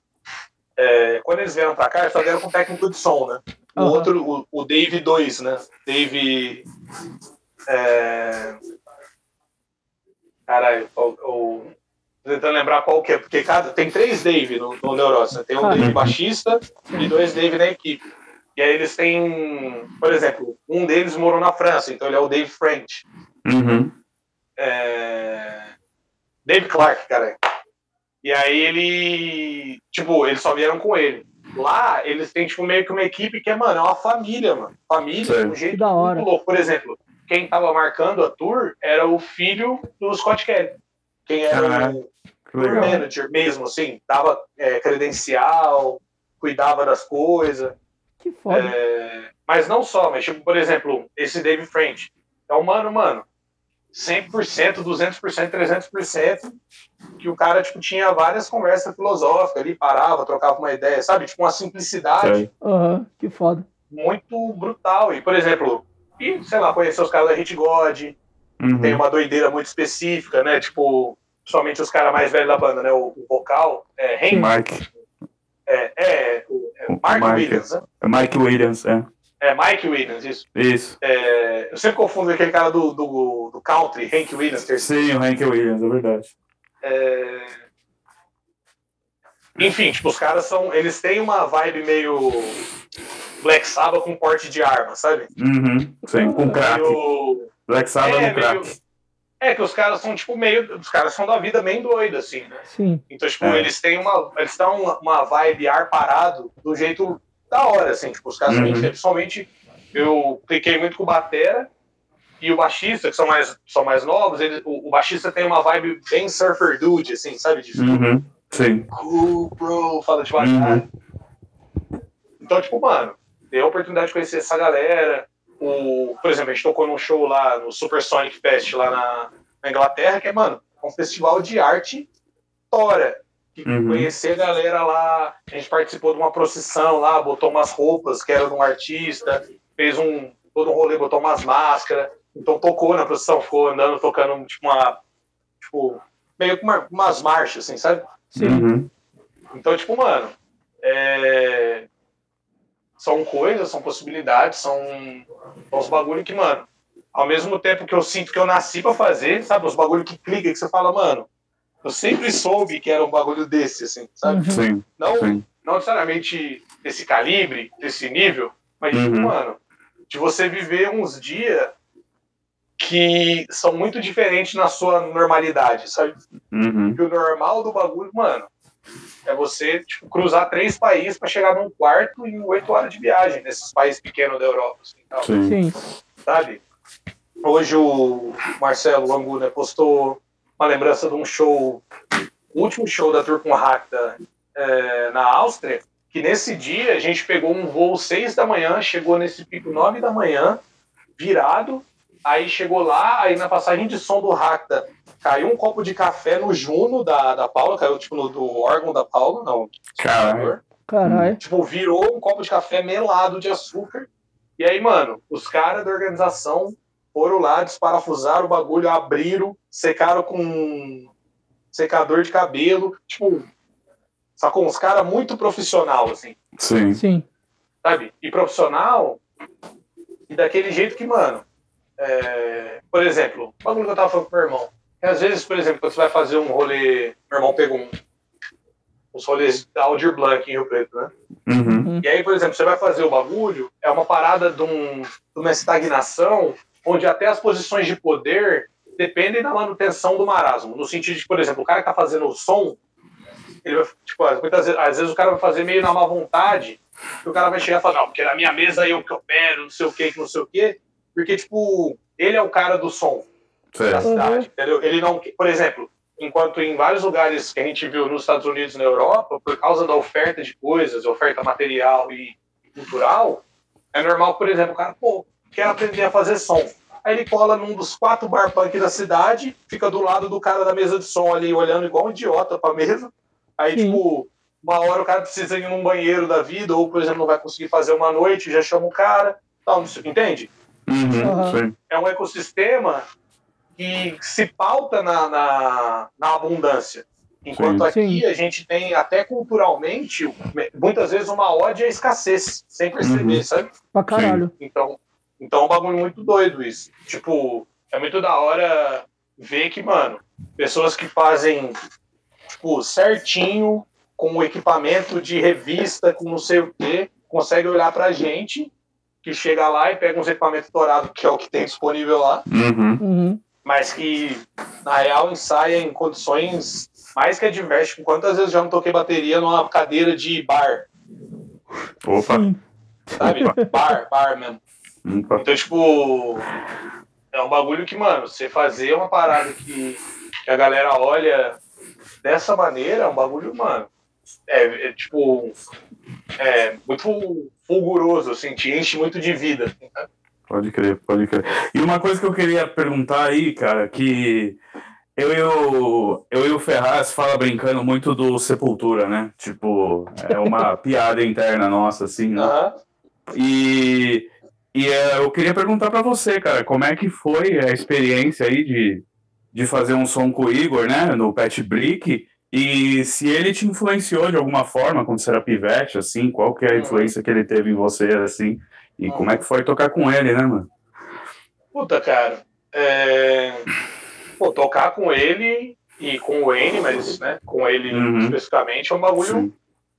é, quando eles vieram pra cá, eles só vieram com técnico de som, né? O Aham. outro, o, o Dave 2, né? Dave. É... Caralho, o, tentando lembrar qual que é, porque cada, tem três Dave no, no Neurose, né? Tem um. Dave baixista e dois Dave na equipe. E aí eles têm, por exemplo, um deles morou na França, então ele é o Dave French. Uhum. É... Dave Clark, cara. E aí ele. Tipo, eles só vieram com ele. Lá, eles têm, tipo, meio que uma equipe que é, mano, é uma família, mano. Família, de um jeito da hora. muito louco. Por exemplo, quem tava marcando a tour era o filho do Scott Kelly. Quem era Caralho, o tour manager mesmo, assim, dava é, credencial, cuidava das coisas. Que foda. É, mas não só, mas tipo, por exemplo, esse Dave French. É um mano, mano, 100%, 200%, 300%, que o cara, tipo, tinha várias conversas filosóficas ali, parava, trocava uma ideia, sabe? Tipo, uma simplicidade. Aham, que foda. muito brutal. E, por exemplo, e, sei lá, conhecer os caras da Hit God, Uhum. tem uma doideira muito específica, né? Tipo, somente os caras mais velhos da banda, né? O, o vocal, é, Hank, Mike. É, é, o- é O Mark Mike. Williams, né? Mike Williams, é. É Mike Williams, isso. Isso. É, eu sempre confundo aquele cara do, do, do country, Hank Williams, terceiro. Sim, o Hank Williams, é verdade. É... Enfim, tipo, os caras são. Eles têm uma vibe meio Black Sabbath com porte de arma, sabe? Uhum. Sim, com crack. Meio- Black Sabbath É, no crack. meio- É que os caras são, tipo, meio. Os caras são da vida bem doida, assim, né? Sim. Então, tipo, É. eles têm uma. Eles dão uma, uma vibe ar parado do jeito da hora, assim. Tipo, os caras são Uhum. Principalmente, eu cliquei muito com o Batera e o baixista, que são mais, são mais novos, ele, o, o baixista tem uma vibe bem surfer dude, assim, sabe? De Uhum. Sim. cool, bro, fala devagar. Então, tipo, mano, dei a oportunidade de conhecer essa galera. O, por exemplo, a gente tocou num show lá no Super Sonic Fest lá na, na Inglaterra, que é, mano, um festival de arte tora. E Uhum. Conhecer a galera lá, a gente participou de uma procissão lá, botou umas roupas que eram de um artista, fez um todo um rolê, botou umas máscaras, então tocou na procissão, ficou andando, tocando tipo uma. Tipo, meio que uma- umas marchas, assim, sabe? Sim. Uhum. Então, tipo, mano, é... são coisas, são possibilidades, são, são uns bagulho que, mano, ao mesmo tempo que eu sinto que eu nasci pra fazer, sabe? Uns bagulho que clica, que você fala, mano, eu sempre soube que era um bagulho desse, assim, sabe? Uhum. Sim, Não, sim. não necessariamente desse calibre, desse nível, mas, tipo, Uhum. mano, de você viver uns dias que são muito diferentes na sua normalidade, sabe? Uhum. que o normal do bagulho, mano, é você tipo, cruzar três países pra chegar num quarto em oito horas de viagem nesses países pequenos da Europa, assim, tal, Sim. Sim. sabe? Hoje o Marcelo Langu né, postou uma lembrança de um show, o último show da Tour com Racta é, na Áustria, que nesse dia a gente pegou um voo seis da manhã, chegou nesse pico nove da manhã, virado, aí chegou lá, aí na passagem de som do Racta caiu um copo de café no Juno da, da Paula, caiu tipo no do órgão da Paula, não. Caralho. Caralho. Tipo, virou um copo de café melado de açúcar. E aí, mano, os caras da organização foram lá, desparafusaram o bagulho, abriram, secaram com secador de cabelo, tipo, sacou? Uns caras muito profissional, assim, Sim. Sim. sabe? E profissional, e daquele jeito que, mano, é, por exemplo, o bagulho que eu tava falando com meu irmão, às vezes, por exemplo, quando você vai fazer um rolê, meu irmão pegou um, uns rolês da Aldir Blanc em Rio Preto, né? Uhum. E aí, por exemplo, você vai fazer o bagulho, é uma parada de, um- de uma estagnação, onde até as posições de poder dependem da manutenção do marasmo. No sentido de, por exemplo, o cara que tá fazendo o som, ele vai, tipo, muitas vezes, às vezes o cara vai fazer meio na má vontade, que o cara vai chegar e falar, não, porque na minha mesa eu que opero, não sei o que, que não sei o quê, porque, tipo, ele é o cara do som da Certo. cidade, entendeu? Ele não, por exemplo, enquanto em vários lugares que a gente viu nos Estados Unidos e na Europa, por causa da oferta de coisas, oferta material e cultural, é normal, por exemplo, o cara, pô, quer aprender a fazer som. Aí ele cola num dos quatro bar punk da cidade, fica do lado do cara da mesa de som ali, olhando igual um idiota pra mesa. Aí, Sim. tipo, uma hora o cara precisa ir num banheiro da vida, ou, por exemplo, não vai conseguir fazer uma noite, já chama o cara, tal, não sei- entende? Uhum. Sim. é um ecossistema que se pauta na, na, na abundância. Enquanto Sim. aqui Sim. a gente tem, até culturalmente, muitas vezes uma ode à escassez, sem perceber, Uhum. sabe? Pra caralho. Então, então é um bagulho muito doido isso. Tipo, é muito da hora ver que, mano, pessoas que fazem, tipo, certinho, com o equipamento de revista, com não sei o quê, conseguem olhar pra gente, que chega lá e pega uns equipamentos dourados, que é o que tem disponível lá, Uhum. Uhum. Mas que, na real, ensaia em condições mais que adversas. Quantas vezes já não toquei bateria numa cadeira de bar, Opa. Sim. sabe? bar, bar mesmo. Opa. Então, tipo, é um bagulho que, mano, você fazer uma parada que, que a galera olha dessa maneira, é um bagulho, mano, é, é, tipo, é muito fulguroso, assim, te enche muito de vida. assim, né? Pode crer, pode crer. E uma coisa que eu queria perguntar aí, cara, que eu e o, eu e o Ferraz fala brincando muito do Sepultura, né? Tipo, é uma (laughs) piada interna nossa, assim, né? E, e é, eu queria perguntar pra você, cara, como é que foi a experiência aí de, de fazer um som com o Igor, né, no Pet Brick, e se ele te influenciou de alguma forma quando você era pivete, assim, qual que é a Uhum. influência que ele teve em você, assim, e como é que foi tocar com ele, né, mano? Puta, cara. É... Pô, tocar com ele e com o N, mas, né, com ele Uhum. especificamente, é um bagulho Sim.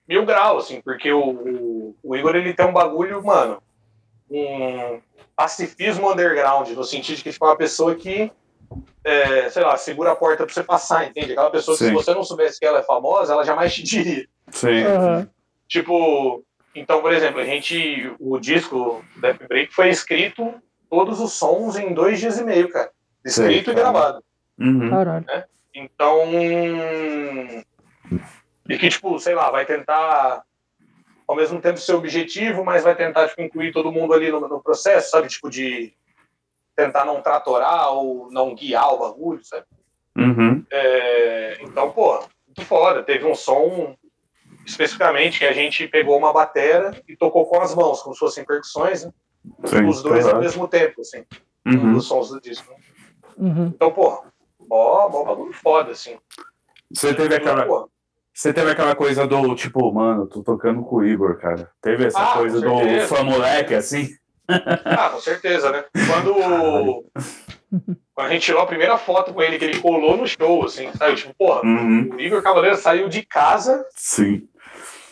mil graus, assim, porque o, o, o Igor, ele tem um bagulho, mano, um pacifismo underground, no sentido de que, tipo, é uma pessoa que, é, sei lá, segura a porta pra você passar, entende? Aquela pessoa que, Sim. se você não soubesse que ela é famosa, ela jamais te diria. Sim. Aham. Tipo, então, por exemplo, a gente, o disco Death Break foi escrito todos os sons em dois dias e meio, cara. Escrito Sei, e gravado. Uhum. Caralho. Então. E que, tipo, sei lá, vai tentar ao mesmo tempo ser objetivo, mas vai tentar tipo, incluir todo mundo ali no, no processo, sabe? Tipo, de tentar não tratorar ou não guiar o bagulho, sabe? Uhum. É, então, pô, muito foda. Teve um som especificamente que a gente pegou uma batera e tocou com as mãos, como se fossem percussões, né? Sim. Os dois ao mesmo tempo, assim, um Uhum. dos sons do disco. né? Uhum. Então, pô, ó, ó bagulho foda, assim. Você teve aquela, Pô, você teve aquela coisa do tipo, mano, tô tocando com o Igor, cara. Teve essa Ah, coisa do fã moleque, assim? Ah, com certeza, né? Quando, quando a gente tirou a primeira foto com ele, que ele colou no show, assim, sabe? Tipo, porra, Uhum. o Igor Cavaleiro saiu de casa Sim.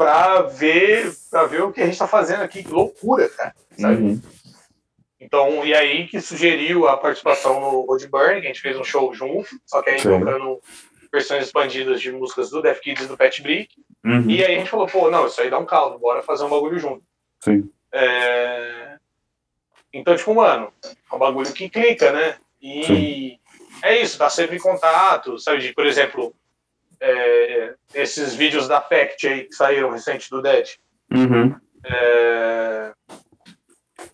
Pra ver, pra ver o que a gente tá fazendo aqui. Que loucura, cara. Uhum. Então, e aí que sugeriu a participação no Road Burn, que a gente fez um show junto, só que aí tocando versões expandidas de músicas do Def Kids e do Pet Brick. Uhum. E aí a gente falou, pô, não, isso aí dá um caldo, bora fazer um bagulho junto. Sim. É, Então, tipo, mano, é um bagulho que clica, né? E Sim. é isso, tá sempre em contato, sabe? De, por exemplo, é, esses vídeos da Fact aí que saíram recente do Dead. Uhum. É,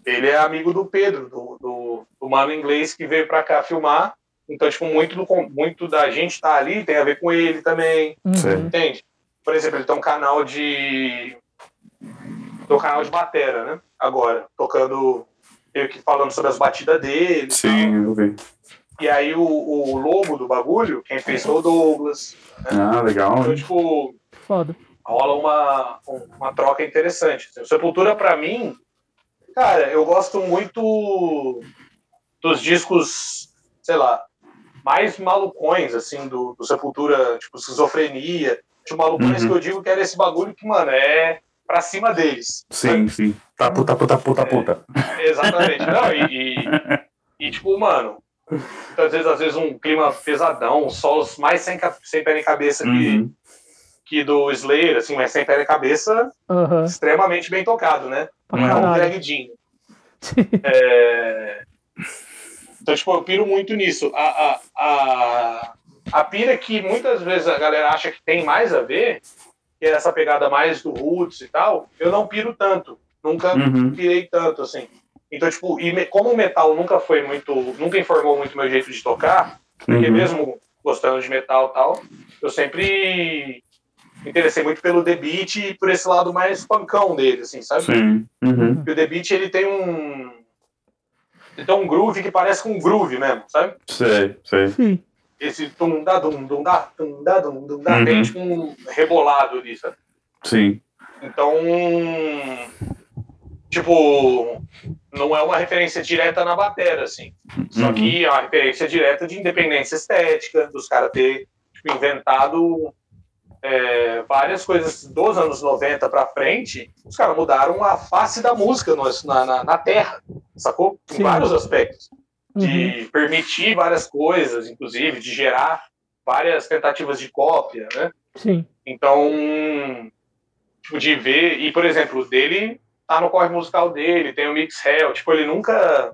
Ele é amigo do Pedro, do, do, do mano inglês que veio pra cá filmar. Então, tipo, muito, do, muito da gente tá ali tem a ver com ele também, Sim. Uhum. entende? Por exemplo, ele tem um canal de. Tem um canal de batera, né? Agora, tocando meio que falando sobre as batidas dele. tal. Sim, eu vi. E aí o, o logo do bagulho, quem fez foi o Douglas. Ah, legal. Então, tipo, Foda. rola uma, uma troca interessante. assim. O Sepultura, pra mim, cara, eu gosto muito dos discos, sei lá, mais malucões, assim, do, do Sepultura, tipo, esquizofrenia. Tipo, malucões Uhum. que eu digo que era esse bagulho que, mano, é pra cima deles. Sim, sim. Tá puta, puta, puta, puta. Exatamente. Não, e, e, e, tipo, mano, muitas vezes, às vezes um clima pesadão, solos mais sem, sem pé nem cabeça que, Uhum. que do Slayer, assim, mas sem pé nem cabeça, Aham. extremamente bem tocado, né? Não é um Jean. (laughs) É... Então, tipo, eu piro muito nisso. A, a, a, a pira que muitas vezes a galera acha que tem mais a ver, que é essa pegada mais do roots e tal, eu não piro tanto. Nunca Uhum. pirei tanto, assim. Então, tipo, e me- como o metal nunca foi muito, nunca informou muito meu jeito de tocar, porque Uhum. mesmo gostando de metal e tal, eu sempre me interessei muito pelo The Beat e por esse lado mais pancão dele, assim, sabe? Sim. Uhum. Porque o The Beat, ele tem um... Ele tem um groove que parece com um groove mesmo, sabe? Sei, sei. Sim. Esse tum da dum dum da tum da dum dum da Uhum. tem tipo um rebolado ali, sabe? Sim. Então, tipo, não é uma referência direta na batera, assim. Só Uhum. que é uma referência direta de independência estética, dos caras ter tipo, inventado é, várias coisas dos anos 90 pra frente. Os caras mudaram a face da música no- na, na, na Terra, sacou? Em Sim. vários aspectos. Uhum. De permitir várias coisas, inclusive, de gerar várias tentativas de cópia, né? Sim. Então, tipo, de ver, e por exemplo, dele tá no corre musical dele, tem o Mix Hell, tipo, ele nunca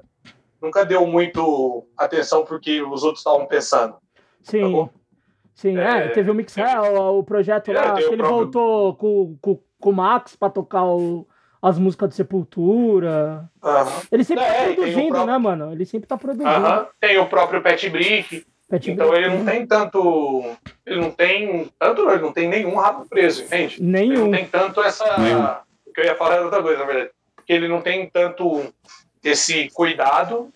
nunca deu muito atenção porque os outros estavam pensando. Sim. bom? Sim, é, É, teve o Mixel, o projeto É, lá, tem que ele próprio- voltou com, com, com o Max pra tocar o- as músicas do Sepultura. Aham. Ele sempre É, tá tem o produzindo, próprio- né, mano? Ele sempre tá produzindo. Aham. Tem o próprio Pet Brick, Pet então Brick, ele não tem tanto, ele não tem tanto, não, ele não tem nenhum rabo preso, entende? Ele Nenhum. não tem tanto essa. Nenhum. Que eu ia falar era outra coisa, na verdade. Porque ele não tem tanto esse cuidado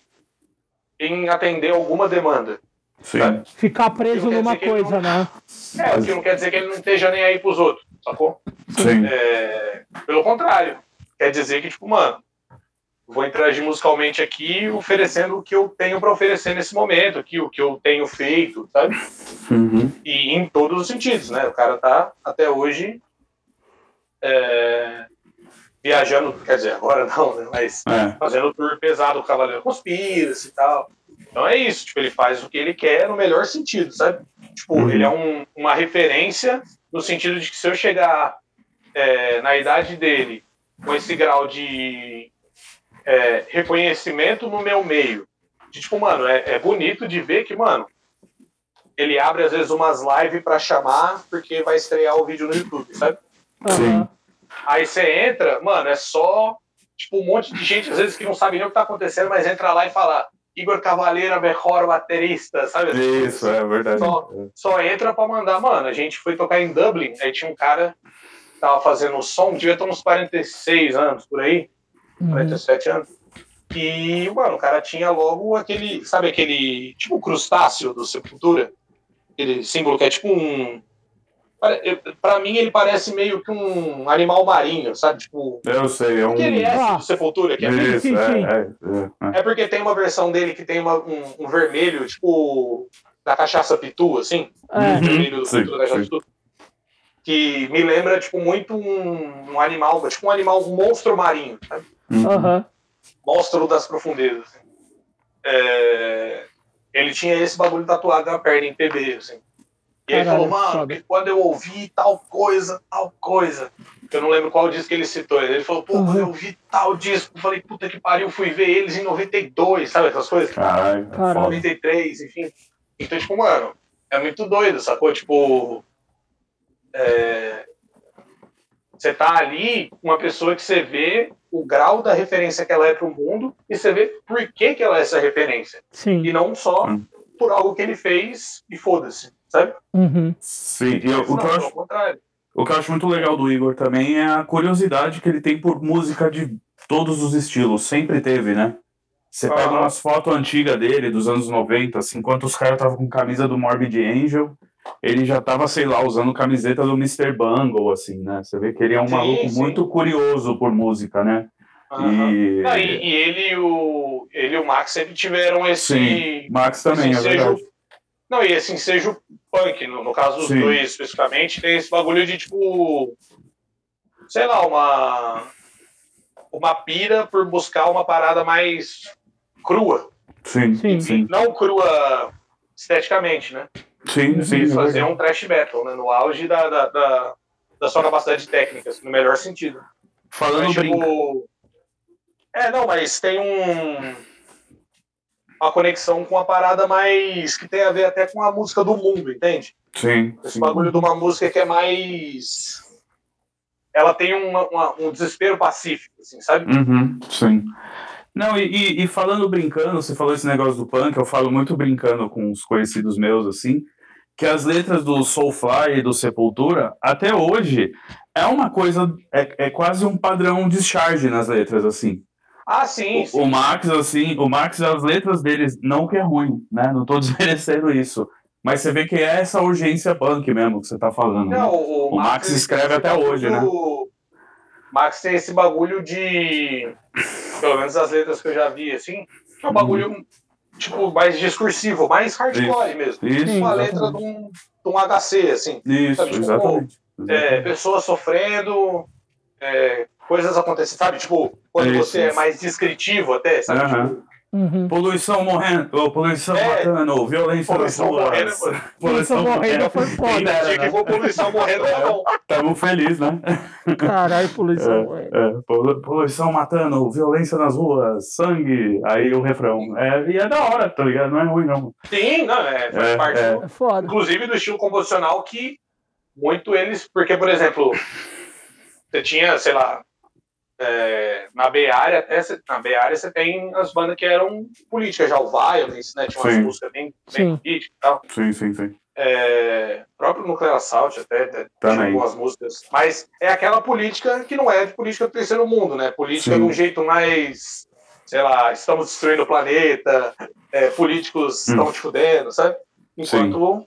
em atender alguma demanda. Sim. Ficar preso Não numa que coisa, né? É, o que não quer dizer que ele não esteja nem aí pros outros, sacou? Sim. É, pelo contrário. Quer dizer que, tipo, mano, vou interagir musicalmente aqui oferecendo o que eu tenho pra oferecer nesse momento, aqui, o que eu tenho feito, sabe? Uhum. E em todos os sentidos, né? O cara tá até hoje é, viajando, quer dizer, agora não, né? Mas É. fazendo tour pesado o Cavaleiro Conspiracy e tal. Então é isso, tipo, ele faz o que ele quer no melhor sentido, sabe? Tipo, Uhum. ele é um- uma referência no sentido de que se eu chegar é, na idade dele com esse grau de é, reconhecimento no meu meio, de, tipo, mano, é, é bonito de ver que, mano, ele abre às vezes umas lives pra chamar porque vai estrear o vídeo no YouTube, sabe? Aham. Aí você entra, mano, é só tipo um monte de gente, às vezes, que não sabe nem o que tá acontecendo, mas entra lá e fala Igor Cavaleiro, melhor baterista, sabe? Isso, é verdade. Só, só entra pra mandar, mano. A gente foi tocar em Dublin, aí tinha um cara que tava fazendo o som, devia ter uns 46 anos por aí, Uhum. 47 anos. E, mano, o cara tinha logo aquele, sabe aquele, tipo o crustáceo do Sepultura? Aquele símbolo que é tipo um. Pra mim, ele parece meio que um animal marinho, sabe? Tipo, Eu sei, é um. que ele é Ah. do Sepultura, que é Isso, Sim, sim. é, é, é. É porque tem uma versão dele que tem uma- um, um vermelho, tipo, da cachaça pitu, assim. É. Uhum. Vermelho do Sim, pitu da cachaça pitu. Que me lembra, tipo, muito um, um animal, tipo um animal, um monstro marinho, sabe? Uhum. Aham. Monstro das profundezas. assim. É, Ele tinha esse bagulho tatuado na perna em PB, assim. E ele Caralho, falou, mano, quando eu ouvi tal coisa, tal coisa. Eu não lembro qual disco que ele citou. Ele falou, pô, quando eu ouvi tal disco, eu falei, puta que pariu, fui ver eles em 92, sabe essas coisas? Caralho, é Caralho. foda. 93, enfim. Então, tipo, mano, é muito doido, sacou? Tipo, é, você tá ali com uma pessoa que você vê o grau da referência que ela é pro mundo e você vê por que, que ela é essa referência. Sim. E não só Hum. por algo que ele fez e foda-se, sabe? Uhum. Sim, e eu- o, que não, eu acho, contrário. o que eu acho muito legal do Igor também é a curiosidade que ele tem por música de todos os estilos. Sempre teve, né? Você pega umas fotos antigas dele, dos anos 90, assim, enquanto os caras estavam com camisa do Morbid Angel, ele já tava, sei lá, usando camiseta do Mr. Bungle, assim, né? Você vê que ele é um Sim, maluco sim. muito curioso por música, né? Aham. E, Não, e, e ele e o ele e o Max sempre tiveram esse Sim, Max também, é esse ensejo- verdade. Não, e esse ensejo punk, no, no caso dos Sim. dois especificamente, tem esse bagulho de tipo. Sei lá, uma. Uma pira por buscar uma parada mais crua. Sim, Sim. sim, sim, Não crua esteticamente, né? sim, sim, é fazer um trash metal, né? No auge da, da, da, da sua capacidade técnica, assim, no melhor sentido. Falando Mas, brinca. tipo, É, não, mas tem um. Uma conexão com uma parada mais. que tem a ver até com a música do mundo, entende? Sim, Esse sim. bagulho de uma música que é mais. Ela tem uma- uma- um desespero pacífico, assim, sabe? Uhum, sim. Não, e, e- e falando brincando, você falou esse negócio do punk, eu falo muito brincando com os conhecidos meus, assim, que as letras do Soulfly e do Sepultura, até hoje, é uma coisa, é, é quase um padrão de charge nas letras, assim. Ah, sim. sim. O, o Max, assim, o Max, as letras deles, não que é ruim, né? Não tô (laughs) desmerecendo isso. Mas você vê que é essa urgência punk mesmo que você tá falando. né? Não, o, O Max ele escreve até hoje, né? Max tem esse bagulho de. Pelo menos as letras que eu já vi, assim, que é um bagulho, tipo, mais discursivo, mais hardcore mesmo. Isso, Uma exatamente. letra de um, de um HC, assim. Isso, Sabe, tipo, exatamente. É, Exatamente. pessoas sofrendo, é, coisas acontecendo, sabe? Tipo, quando Isso, você é isso. mais descritivo até, sabe? Aham. Tipo, Uhum. Poluição morrendo, poluição É. matando, violência Poluição nas ruas. morrendo. (laughs) Poluição morrendo foi foda. Dera, tinha que né? for poluição morrendo, tá bom. (laughs) Tamo feliz, né? Caralho, poluição. (laughs) É, é, polu- poluição matando, violência nas ruas, sangue, aí o refrão. É, e é da hora, tá ligado? Não é ruim, não. Sim, não, é, faz É, parte é. do- É foda. inclusive do estilo composicional que muito eles, porque, por exemplo, você tinha, sei lá, é, na B-Área, até cê- na B-Área você tem as bandas que eram políticas, já o Violence, né, tinha umas Sim. músicas bem, Sim. bem políticas e tal. Sim, sim, sim. É, próprio Nuclear Assault até, até tinha algumas músicas, mas é aquela política que não é de política do terceiro mundo, né, política Sim. de um jeito mais, sei lá, estamos destruindo o planeta, é, políticos Hum. estão te fudendo, sabe? Enquanto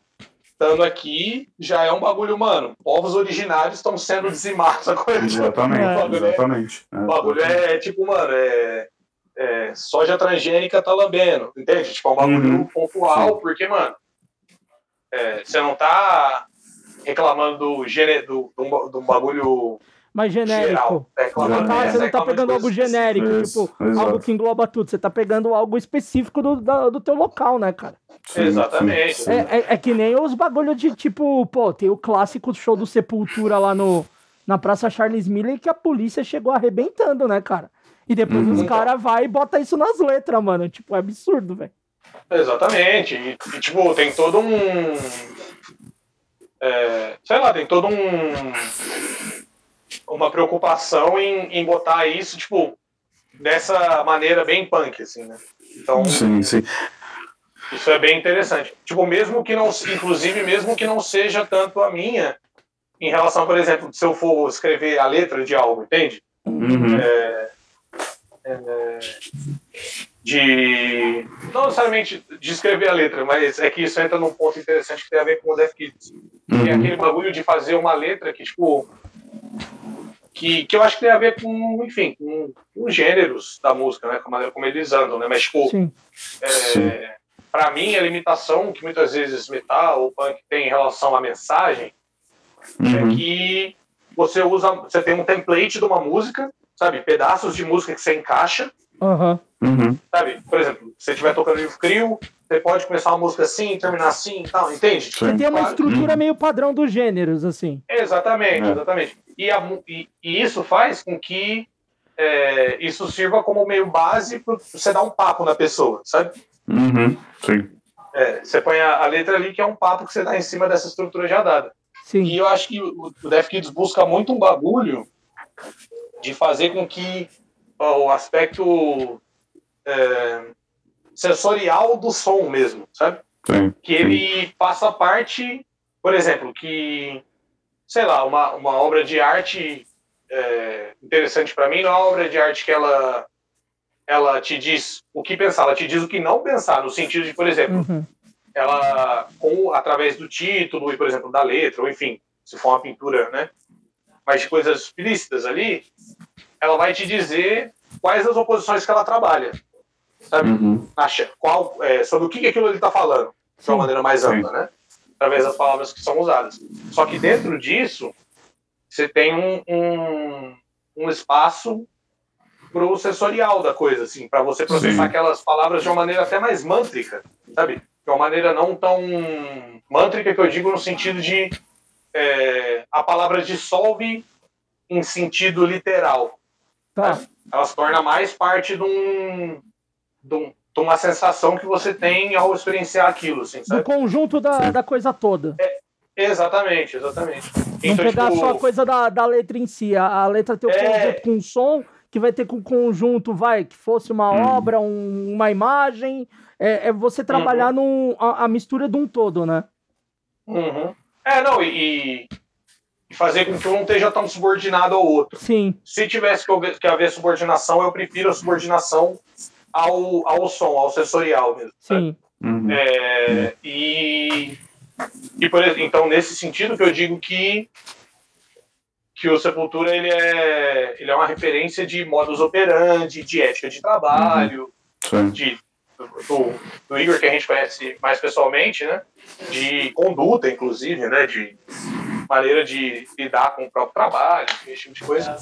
estando aqui já é um bagulho, mano. Povos originários estão sendo dizimados. A coisa. Exatamente, O (laughs) bagulho é- exatamente. o bagulho é tipo, mano, é, é soja transgênica tá lambendo, entende? Tipo, é um bagulho Uhum. pontual, porque, mano, é, você não tá reclamando do, gene, do, do, do bagulho Mais genérico. geral. Você reclamando, não tá, É, você não tá pegando algo genérico, Isso, tipo, exato. algo que engloba tudo. Você tá pegando algo específico do, da- do teu local, né, cara? Sim, Exatamente. sim, sim. É, é, é que nem os bagulho de tipo, pô, tem o clássico show do Sepultura lá no, na Praça Charles Miller que a polícia chegou arrebentando, né, cara? E depois Uhum. os caras vai e bota isso nas letras, mano. Tipo, é absurdo, velho. Exatamente. E, e, tipo, tem todo um. é, sei lá, tem todo um. Uma preocupação em, em botar isso, tipo, dessa maneira bem punk, assim, né? Então, Sim, sim. Isso é bem interessante. Tipo, mesmo que não. Inclusive, mesmo que não seja tanto a minha, em relação, por exemplo, se eu for escrever a letra de algo, entende? Uhum. de não necessariamente de escrever a letra, mas é que isso entra num ponto interessante que tem a ver com o Death Kids. Que é Uhum. aquele bagulho de fazer uma letra que, tipo, que, que eu acho que tem a ver com, enfim, com, com os gêneros da música, né? Com a maneira como eles andam, né? Mas, tipo, Sim. Sim. É, para mim, a limitação que muitas vezes metal ou punk tem em relação à mensagem é Uhum. que você usa, você tem um template de uma música, sabe? Pedaços de música que você encaixa. Uhum. sabe? Por exemplo, se você estiver tocando livro frio, você pode começar uma música assim, terminar assim e tal, entende? Você tem uma estrutura meio padrão dos gêneros, assim. Exatamente, É. exatamente. E, a e- e isso faz com que é, isso sirva como meio base para você dar um papo na pessoa, sabe? Uhum. Sim. É, você põe a, a letra ali que é um papo que você dá em cima dessa estrutura já dada. Sim. E eu acho que o o Death Kids busca muito um bagulho de fazer com que ó, o aspecto é, sensorial do som mesmo, sabe? Sim. Que ele faça parte, por exemplo, que, sei lá, uma, uma obra de arte é, interessante para mim não é uma obra de arte que ela ela te diz o que pensar, ela te diz o que não pensar, no sentido de, por exemplo, Uhum. ela, com, através do título e, por exemplo, da letra, ou enfim, se for uma pintura, né? Mas de coisas explícitas ali, ela vai te dizer quais as oposições que ela trabalha. Sabe? Uhum. Qual, é, sobre o que, que aquilo ele está falando, de uma maneira mais Sim. ampla, né? Através das palavras que são usadas. Só que dentro disso, você tem um, um, um espaço pro sensorial da coisa, assim, para você processar Sim. aquelas palavras de uma maneira até mais mântrica, sabe? De uma maneira não tão mântrica que eu digo no sentido de é, a palavra dissolve em sentido literal. Tá. Ela se torna mais parte de, um, de, um- de uma sensação que você tem ao experienciar aquilo, assim, Do sabe? conjunto da, da coisa toda. Exatamente, exatamente. Não pegar tipo, só a coisa da, da letra em si. A, a letra tem o É. conjunto com som, que vai ter com o conjunto, vai, que fosse uma Hum. obra, um- uma imagem. É, é você trabalhar num, a, a mistura de um todo, né? Uhum. É, não, e, e fazer com que um esteja tão subordinado ao outro. Sim. Se tivesse que haver, que haver subordinação, eu prefiro a subordinação ao, ao som, ao sensorial mesmo. Sim. Uhum. É, e, e por, então, nesse sentido que eu digo que, que o Sepultura ele é, ele é uma referência de modus operandi, de ética de trabalho, Sim. de, do, do Igor, que a gente conhece mais pessoalmente, né? de conduta, inclusive, né? de maneira de lidar com o próprio trabalho, esse tipo de coisa.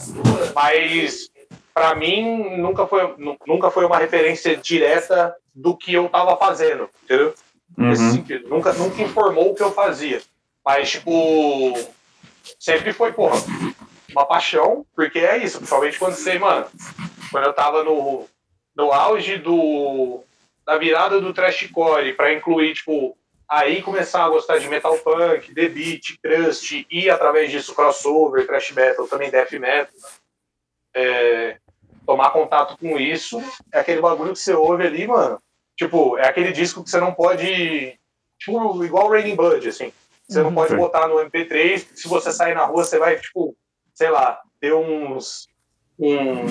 Mas, para mim, nunca foi, nu- nunca foi uma referência direta do que eu estava fazendo, entendeu? nesse Uhum. sentido. Nunca, nunca informou o que eu fazia. Mas, tipo, sempre foi, porra, uma paixão, porque é isso, principalmente quando você, mano, quando eu tava no, no auge do, da virada do trashcore, pra incluir, tipo, aí começar a gostar de metal punk, The Beat, crust, e através disso crossover, thrash metal, também death metal, é, tomar contato com isso, é aquele bagulho que você ouve ali, mano, Tipo, é aquele disco que você não pode. Tipo, igual Raining Blood, assim. Você não Uhum. pode botar no MP3. Se você sair na rua, você vai, tipo, sei lá, ter uns. Um,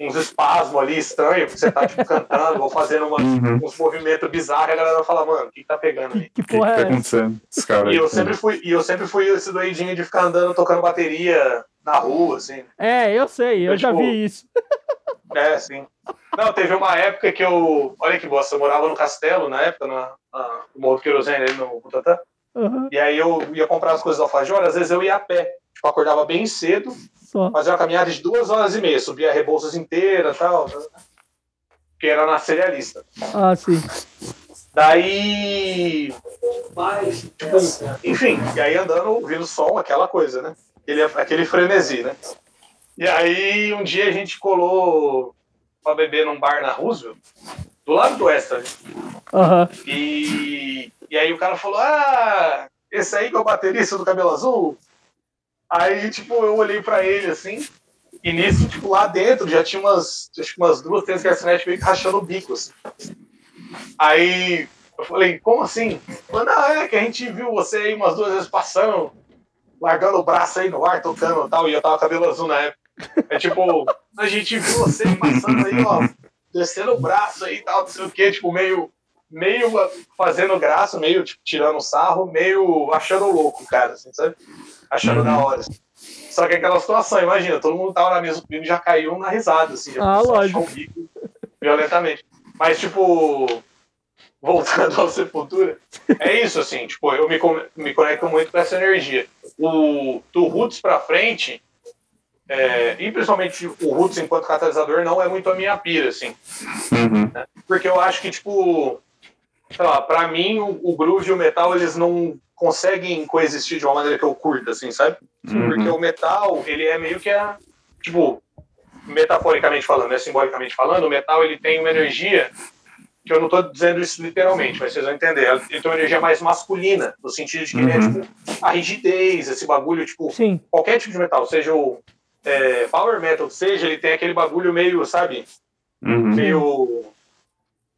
uns espasmos ali estranhos, porque você tá, tipo, cantando ou fazendo uma- Uhum. uns movimentos bizarros e a galera fala, mano, o que, que tá pegando aí? Que, que O que, que porra tá é essa? acontecendo? Esse cara E eu sempre fui, e eu sempre fui esse doidinho de ficar andando tocando bateria na rua, assim. É, eu sei, eu É, já tipo, vi isso. É, sim. Não, teve uma época que eu. Olha que bosta, eu morava no castelo na época, na, na, no Morro do Querosene, ali no Butantan. Aham, E aí eu ia comprar as coisas do alfajor, às vezes eu ia a pé. Tipo, acordava bem cedo, só. fazia uma caminhada de duas horas e meia, subia a Rebouças inteira e tal. né? Que era na serialista. Ah, sim. Daí. Tipo, enfim, e aí andando, ouvindo som, aquela coisa, né? Aquele, aquele frenesi, né? E aí um dia a gente colou pra beber num bar na Roosevelt, do lado do Extra, né? Aham. E, e aí o cara falou: Ah, esse aí que é o baterista do cabelo azul? Aí, tipo, eu olhei pra ele assim, e nisso, tipo, lá dentro já tinha umas, acho que umas duas, três garçonetes meio que rachando o bico, assim. Aí eu falei, como assim? Falei, não, é que a gente viu você aí umas duas vezes passando, largando o braço aí no ar, tocando e tal, e eu tava cabelo azul na época. É tipo, a gente viu você passando aí, ó, descendo o braço aí e tal, não sei o quê, tipo, meio, meio fazendo graça, meio tipo, tirando sarro, meio achando louco, cara, assim, sabe? Achando Uhum. da hora. assim. Só que aquela situação, imagina, todo mundo tava na mesa comigo e já caiu na risada, assim, já Ah, lógico. achar o bico violentamente. Mas, tipo, voltando (laughs) ao Sepultura, é isso, assim, tipo, eu me, me conecto muito com essa energia. O, do Roots pra frente, é, e principalmente o Roots enquanto catalisador, não é muito a minha pira, assim. Uhum. Porque eu acho que, tipo, sei lá, pra mim o, o groove e o metal, eles não conseguem coexistir de uma maneira que eu curta, assim, sabe? Porque Uhum. o metal, ele é meio que a, tipo, metaforicamente falando, né, simbolicamente falando, o metal, ele tem uma energia, que eu não tô dizendo isso literalmente, mas vocês vão entender, ele tem uma energia mais masculina, no sentido de que ele é, Uhum. tipo, a rigidez, esse bagulho, tipo, Sim. qualquer tipo de metal, seja o é, power metal, seja, ele tem aquele bagulho meio, sabe, Uhum. meio.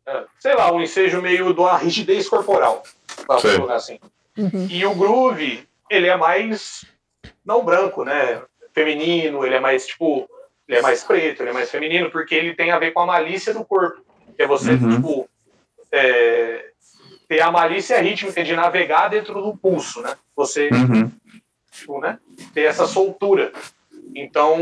É, sei lá, um ensejo meio de uma rigidez corporal. Pra colocar assim. Uhum. E o groove, ele é mais. Não branco, né? Feminino, ele é mais tipo. Ele é mais preto, ele é mais feminino, porque ele tem a ver com a malícia do corpo. Que é você, Uhum. tipo, é, ter a malícia rítmica de navegar dentro do pulso, né? Você, Uhum. tipo, né? Ter essa soltura. Então,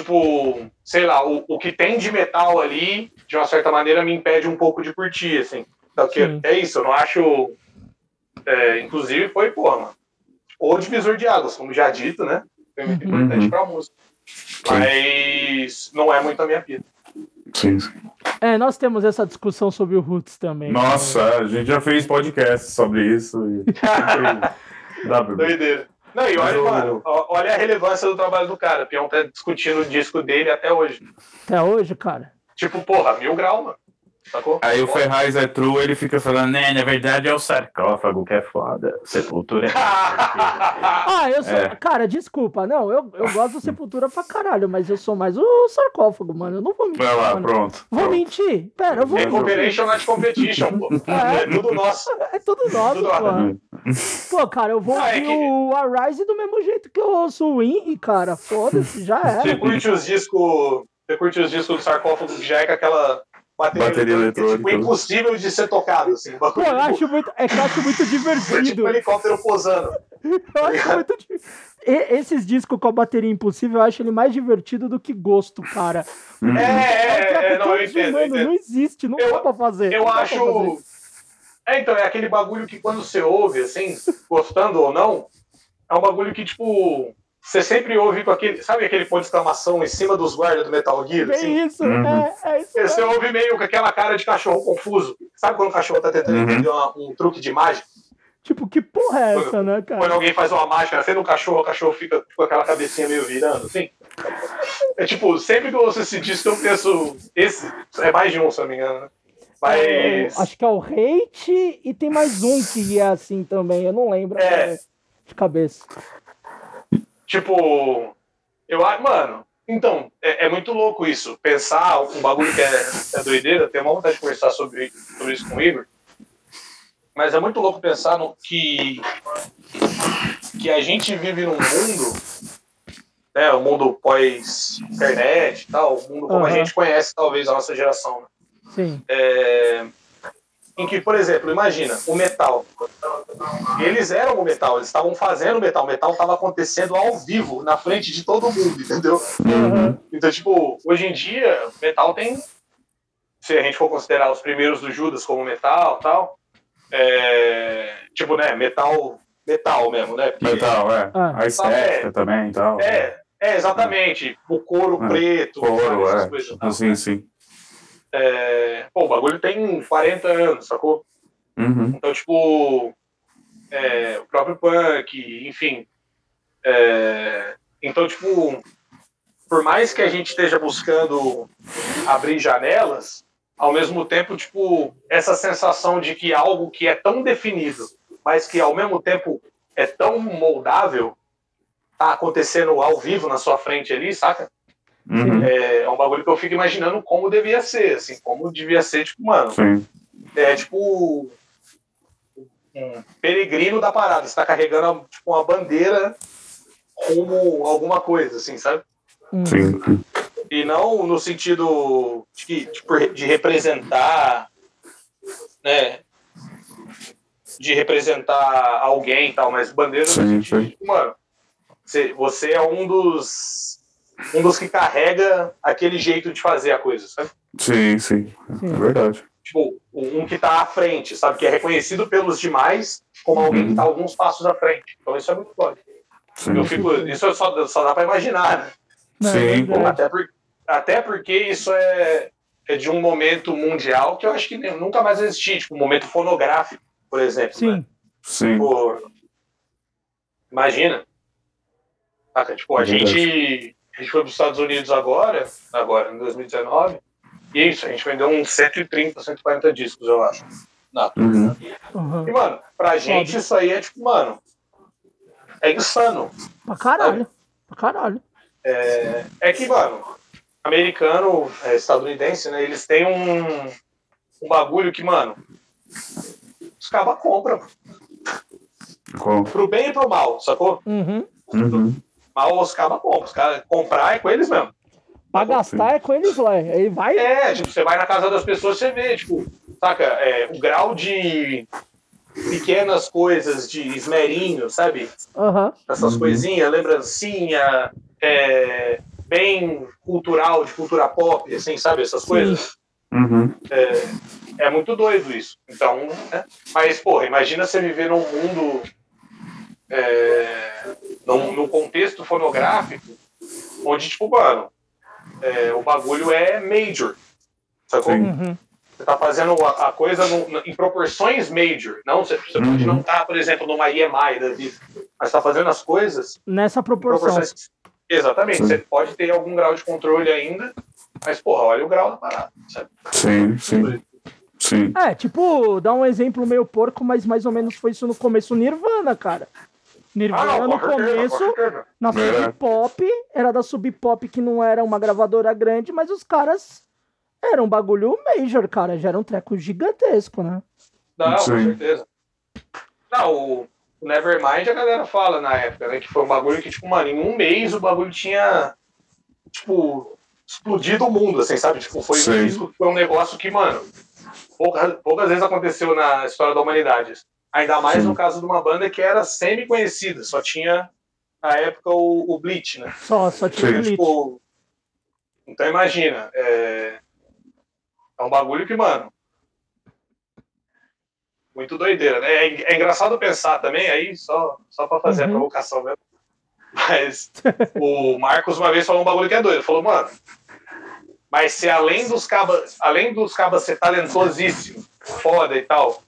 tipo, sei lá, o, o que tem de metal ali, de uma certa maneira, me impede um pouco de curtir, assim. Então, que- Sim. é isso, eu não acho. é, inclusive, foi, porra, mano. O divisor de águas, como já dito, né? Foi muito Uhum. importante pra música. Mas não é muito a minha vida. Sim, sim. É, nós temos essa discussão sobre o Roots também. Nossa, a gente já fez podcast sobre isso. E... (laughs) Doideira. Não, e olha, mano, olha a relevância do trabalho do cara. O Peão tá discutindo o disco dele até hoje. Até hoje, cara. Tipo, porra, mil grau, mano. Sacou? Aí o Ferraz é true, ele fica falando, né, na verdade é o sarcófago que é foda. Sepultura é (laughs) Ah, eu sou. É. Cara, desculpa. Não, eu, eu gosto do Sepultura pra caralho, mas eu sou mais o sarcófago, mano. Eu não vou mentir. Vai lá, mano. pronto. Vou mentir? Pera, eu vou The mentir. Cooperation not competition, pô. (laughs) É. É tudo nosso. É tudo nosso, Tudo pô. Pô, cara, eu vou Ah, é ouvir que- o Arise do mesmo jeito que eu ouço o Henry, cara. Foda-se, já (laughs) Você era. curte os discos. Você curte os discos do sarcófago que já é com aquela bateria, Bateria eletrônica, eletrônica. tipo, impossível de ser tocado, assim. Pô, eu acho muito. É que eu acho muito é divertido. tipo um helicóptero posando. (laughs) Eu acho muito E- Esses discos com a bateria impossível, eu acho ele mais divertido do que gosto, cara. Uhum. É, é, é, não, eu entendo, eu entendo. Não existe, não Eu- dá pra fazer. Eu acho. fazer. É, então, é aquele bagulho que quando você ouve, assim, gostando ou não, é um bagulho que, tipo, você sempre ouve com aquele. Sabe aquele ponto de exclamação em cima dos guardas do Metal Gear? É Assim? isso, Uhum. é, é isso. Você mesmo. ouve meio com aquela cara de cachorro confuso. Sabe quando o cachorro tá tentando Uhum. entender uma- um truque de mágica? Tipo, que porra é essa, né, Quando cara? alguém faz uma mágica, sendo um cachorro, o cachorro fica com aquela cabecinha meio virando, assim. É tipo, sempre que eu ouço esse disco, eu penso. Esse é mais de um, se eu não me engano, né? Mas. É, acho que é o Hate e tem mais um que é assim também, eu não lembro É. agora de cabeça. Tipo, eu acho, mano, então, é, é muito louco isso. Pensar um bagulho que é, é doideira, tenho uma vontade de conversar sobre, sobre isso com o Igor. Mas é muito louco pensar no que, que a gente vive num mundo, né, o mundo pós-internet e tal, o mundo como a Aham. gente conhece, talvez, a nossa geração. né? Sim. É, em que, por exemplo, imagina, o metal. Eles eram o metal, eles estavam fazendo metal, o metal estava acontecendo ao vivo, na frente de todo mundo, entendeu? Aham. Então, tipo, hoje em dia, metal tem. Se a gente for considerar os primeiros do Judas como metal tal, é, tipo, né, metal, metal mesmo, né? Porque- Metal, é. Ah. A estética É. também e tal. É, é, exatamente. O couro É, preto, Couro, essas é. coisas tal. Sim, sim. É, pô, o bagulho tem 40 anos, sacou? Uhum. Então, tipo, é, o próprio punk, enfim. É, então, tipo, por mais que a gente esteja buscando abrir janelas, ao mesmo tempo, tipo, essa sensação de que algo que é tão definido, mas que ao mesmo tempo é tão moldável, tá acontecendo ao vivo na sua frente ali, saca? Uhum. É, é um bagulho que eu fico imaginando como devia ser, assim, como devia ser, tipo, mano, Sim. é tipo um peregrino da parada. Você tá carregando tipo, uma bandeira rumo a alguma coisa, assim, sabe? Hum. Sim. E não no sentido de, tipo, de representar, né? De representar alguém e tal, mas bandeira no Sim, sentido sim. de, tipo, mano, você, você é um dos um dos que carrega aquele jeito de fazer a coisa, sabe? Sim, sim. Sim. É verdade. tipo, um que tá à frente, sabe? Que é reconhecido pelos demais como alguém que tá alguns passos à frente. Então isso é muito. Sim, Eu sim. fico, isso só, só dá pra imaginar, né? Não, é Sim, verdade. Até, por, até porque isso é, é de um momento mundial que eu acho que nunca mais vai existir, tipo, um momento fonográfico, por exemplo. né? Sim. Sim. Tipo, imagina. Saca? Tipo, a É verdade. gente, a gente foi para os Estados Unidos agora, agora, em 2019, e é isso, a gente vendeu uns 130, 140 discos, eu acho. Na Uhum. Uhum. E, mano, pra gente isso aí é tipo, mano, é insano. Pra caralho. Pra caralho. É, é que, mano, americano, é, estadunidense, né, eles têm um, um bagulho que, mano, os cabas compram, Com- pro bem e pro mal, sacou? Uhum. Uhum. Mas os cabas compram. Os caras comprar é com eles mesmo. Pra gastar é com eles lá. Aí vai. É, tipo, você vai na casa das pessoas, você vê, tipo, saca, é, o grau de pequenas coisas de esmerinho, sabe? Aham. Essas Uhum. coisinhas, lembrancinha, é, bem cultural, de cultura pop, assim, sabe? Essas Sim. coisas. Uhum. É muito doido isso. Então, né? mas, porra, imagina você viver num mundo, é, num, num contexto fonográfico, onde, tipo, mano, é, o bagulho é major. Sacou? Sim. Uhum. Você tá fazendo a, a coisa no- em proporções major. Não, você, você pode Uhum. não estar, por exemplo, numa EMI da vida, mas tá fazendo as coisas Nessa proporção. proporções. Exatamente. Sim. Você pode ter algum grau de controle ainda, mas, porra, olha o grau da parada. Sabe? Sim, sim, sim. É, tipo, dá um exemplo meio porco, mas mais ou menos foi isso no começo. Nirvana, cara. Nirvana Ah, não, no com começo, com certeza. na É. Sub Pop, era da Sub Pop que não era uma gravadora grande, mas os caras eram um bagulho major, cara. Já era um treco gigantesco, né? Não, com Sim. certeza. Não, o Nevermind a galera fala na época, né? Que foi um bagulho que, tipo, mano, em um mês o bagulho tinha, tipo, explodido o mundo, assim, sabe? Tipo, foi, Sim. isso foi um negócio que, mano, poucas, poucas vezes aconteceu na história da humanidade. Ainda mais Sim. no caso de uma banda que era semi-conhecida, só tinha, na época, o, o Bleach, né? Só, só tinha Sim. Bleach. Tipo, então imagina, é, é um bagulho que, mano, muito doideira, né? É, é engraçado pensar também, aí só, só pra fazer Uhum. a provocação mesmo. Mas o Marcos uma vez falou um bagulho que é doido. Ele falou, mano, mas se além dos cabas, além dos cabas ser talentosíssimo, foda e tal,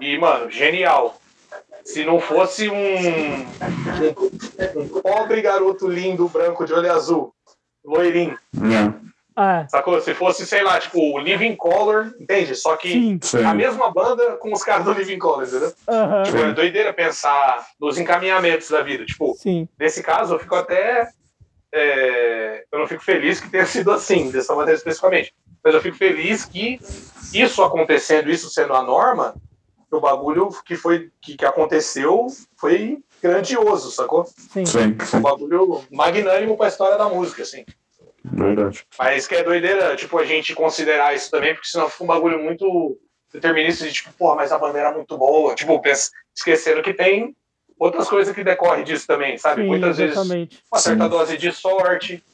e, mano, genial. Se não fosse um, um, um pobre garoto lindo, branco de olho azul, loirinho, É, sacou? Se fosse, sei lá, tipo, o Living Color, entende? Só que sim. Sim. a mesma banda com os caras do Living Color, entendeu? Aham. Tipo, é doideira pensar nos encaminhamentos da vida. Tipo, Sim. nesse caso, eu fico até. é, eu não fico feliz que tenha sido assim, dessa maneira especificamente. Mas eu fico feliz que isso acontecendo, isso sendo a norma, o bagulho que foi que, que aconteceu foi grandioso, sacou? Sim. Sim, Um sim. bagulho magnânimo pra história da música, assim. Verdade. Mas que é doideira, tipo, a gente considerar isso também, porque senão fica um bagulho muito determinista de, tipo, porra, mas a banda era muito boa. Tipo, pensa, esquecendo que tem outras coisas que decorrem disso também, sabe? Sim, Muitas vezes exatamente. uma certa Sim. dose de sorte?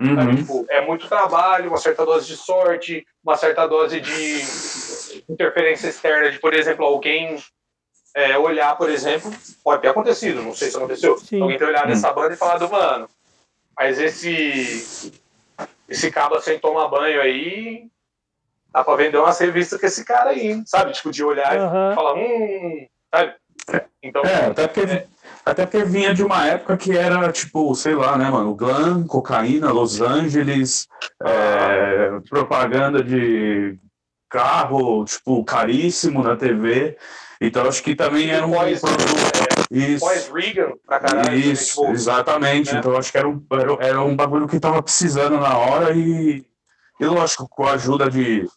Uhum. Tipo, é muito trabalho, uma certa dose de sorte, uma certa dose de interferência externa, de, por exemplo, alguém é, olhar, por exemplo, pode ter acontecido, não sei se aconteceu, Sim. alguém ter olhado Hum. essa banda e falado, mano, mas esse esse cabo sem tomar banho aí, dá pra vender umas revistas com esse cara aí, hein? sabe? Tipo, de olhar Aham. e falar, hum, sabe? Então, É, até porque, até porque vinha de uma época que era, tipo, sei lá, né, mano? Glam, cocaína, Los Angeles, é, propaganda de carro, tipo, caríssimo na TV. Então acho que também era um pós, produto. é, pós-Reagan, pra caralho. Isso? Tipo, exatamente. né? Então acho que era um, era, era um bagulho que tava precisando na hora e, e lógico, com a ajuda de,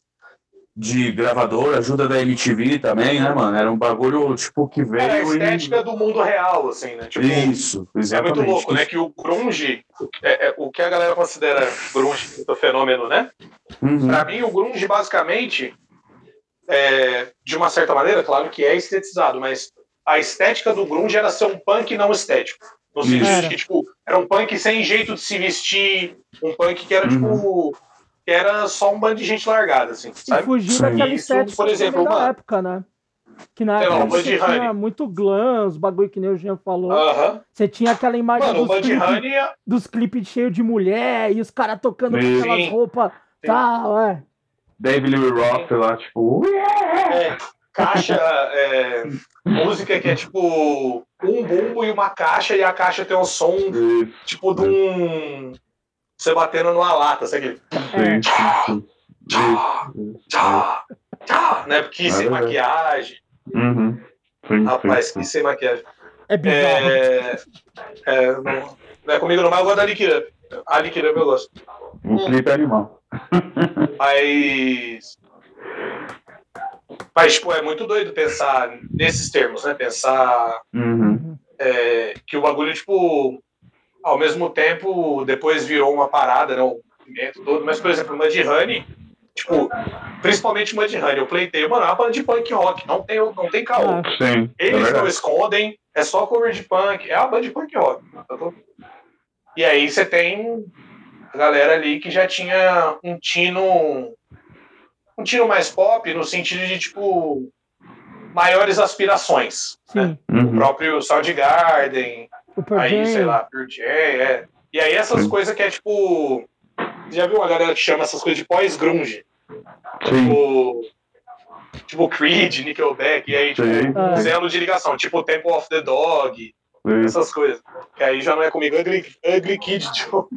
de gravador, ajuda da MTV também, né, mano? Era um bagulho, tipo, que veio Era a e- estética do mundo real, assim, né? Tipo, Isso, é exatamente. muito louco, né? Que o grunge, é, é, o que a galera considera grunge, o fenômeno, né? Uhum. Pra mim, o grunge, basicamente, é, de uma certa maneira, claro que é estetizado, mas a estética do grunge era ser um punk não estético. No sentido de que, tipo, era um punk sem jeito de se vestir, um punk que era, Uhum. tipo, que era só um bando de gente largada, assim, E sabe? fugir Sim. daquela Isso, estética por exemplo, da uma- época, né? Que na lá, época o você tinha Honey. muito glam, os bagulho que nem o Jean falou. Aham. Você tinha aquela imagem Mano, o dos clipes Honey é- dos clipes cheios de mulher e os caras tocando com Sim. aquelas roupas tal, é. David Lee Roth lá, tipo, é, caixa, é, música que é tipo um bumbo e uma caixa, e a caixa tem um som isso, tipo de um. Você batendo numa lata, sabe aquele. É. tchá, tchá, né? Porque sem É. maquiagem. Uhum. Sim, Rapaz, que sem maquiagem. É bizarro. É, é, não, não é comigo não, mas eu gosto da Lick Up. A Lick Up eu gosto. O clipe é animal. Mas. Mas, tipo, é muito doido pensar nesses termos, né? Pensar Uhum. é, que o bagulho, tipo. Ao mesmo tempo, depois virou uma parada, né? O movimento todo. Mas, por exemplo, Mudhoney, tipo, principalmente Mudhoney, eu pleitei, mano, é uma banda de punk rock, não tem, não tem caô. Ah, Sim. é Eles não verdade. escondem, é só cover de punk, é uma banda de punk rock. E aí você tem a galera ali que já tinha um tino. Um tino mais pop, no sentido de, tipo, maiores aspirações. né? sim. O Uhum. próprio Soundgarden, O Pearl aí, Jam. sei lá, Pearl Jam, é. E aí essas Sim. coisas que é tipo. Já viu uma galera que chama essas coisas de pós-grunge? Sim. Tipo. Tipo Creed, Nickelback, e aí, tipo, Sim. Ah. zelo de ligação, tipo Temple of the Dog, Sim. essas coisas. Que aí já não é comigo, Ugly, ugly Kid, (laughs) tipo,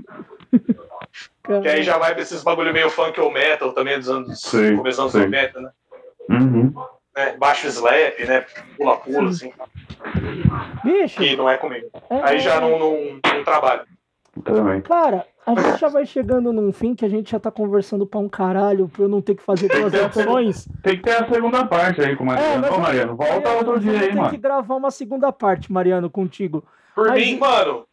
Cara, que aí já vai pra esses bagulho meio funk ou metal também dos anos. Sim, anos sim. 90, né? Uhum. Né? Baixo slap, né? Pula-pula, assim, Bicho, que não é comigo. é- Aí já não, não, não trabalho. Também. Cara, a gente já vai chegando num fim que a gente já tá conversando pra um caralho pra eu não ter que fazer duas edições. Tem que ter a segunda parte aí com o Mariano. mas- Ô, Mariano, volta Mariano, outro dia aí, mano. que gravar uma segunda parte, Mariano, contigo. Por Mas- mim, mano.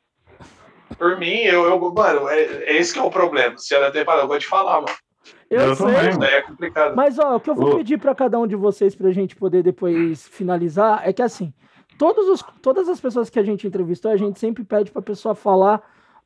Por mim, eu, eu mano, é, é esse que é o problema. Se ela parar, eu vou te falar, mano. Eu, Eu sei. também, é complicado. Mas ó, o que eu vou pedir pra cada um de vocês pra gente poder depois finalizar é que assim, todos os, todas as pessoas que a gente entrevistou, a gente sempre pede pra pessoa falar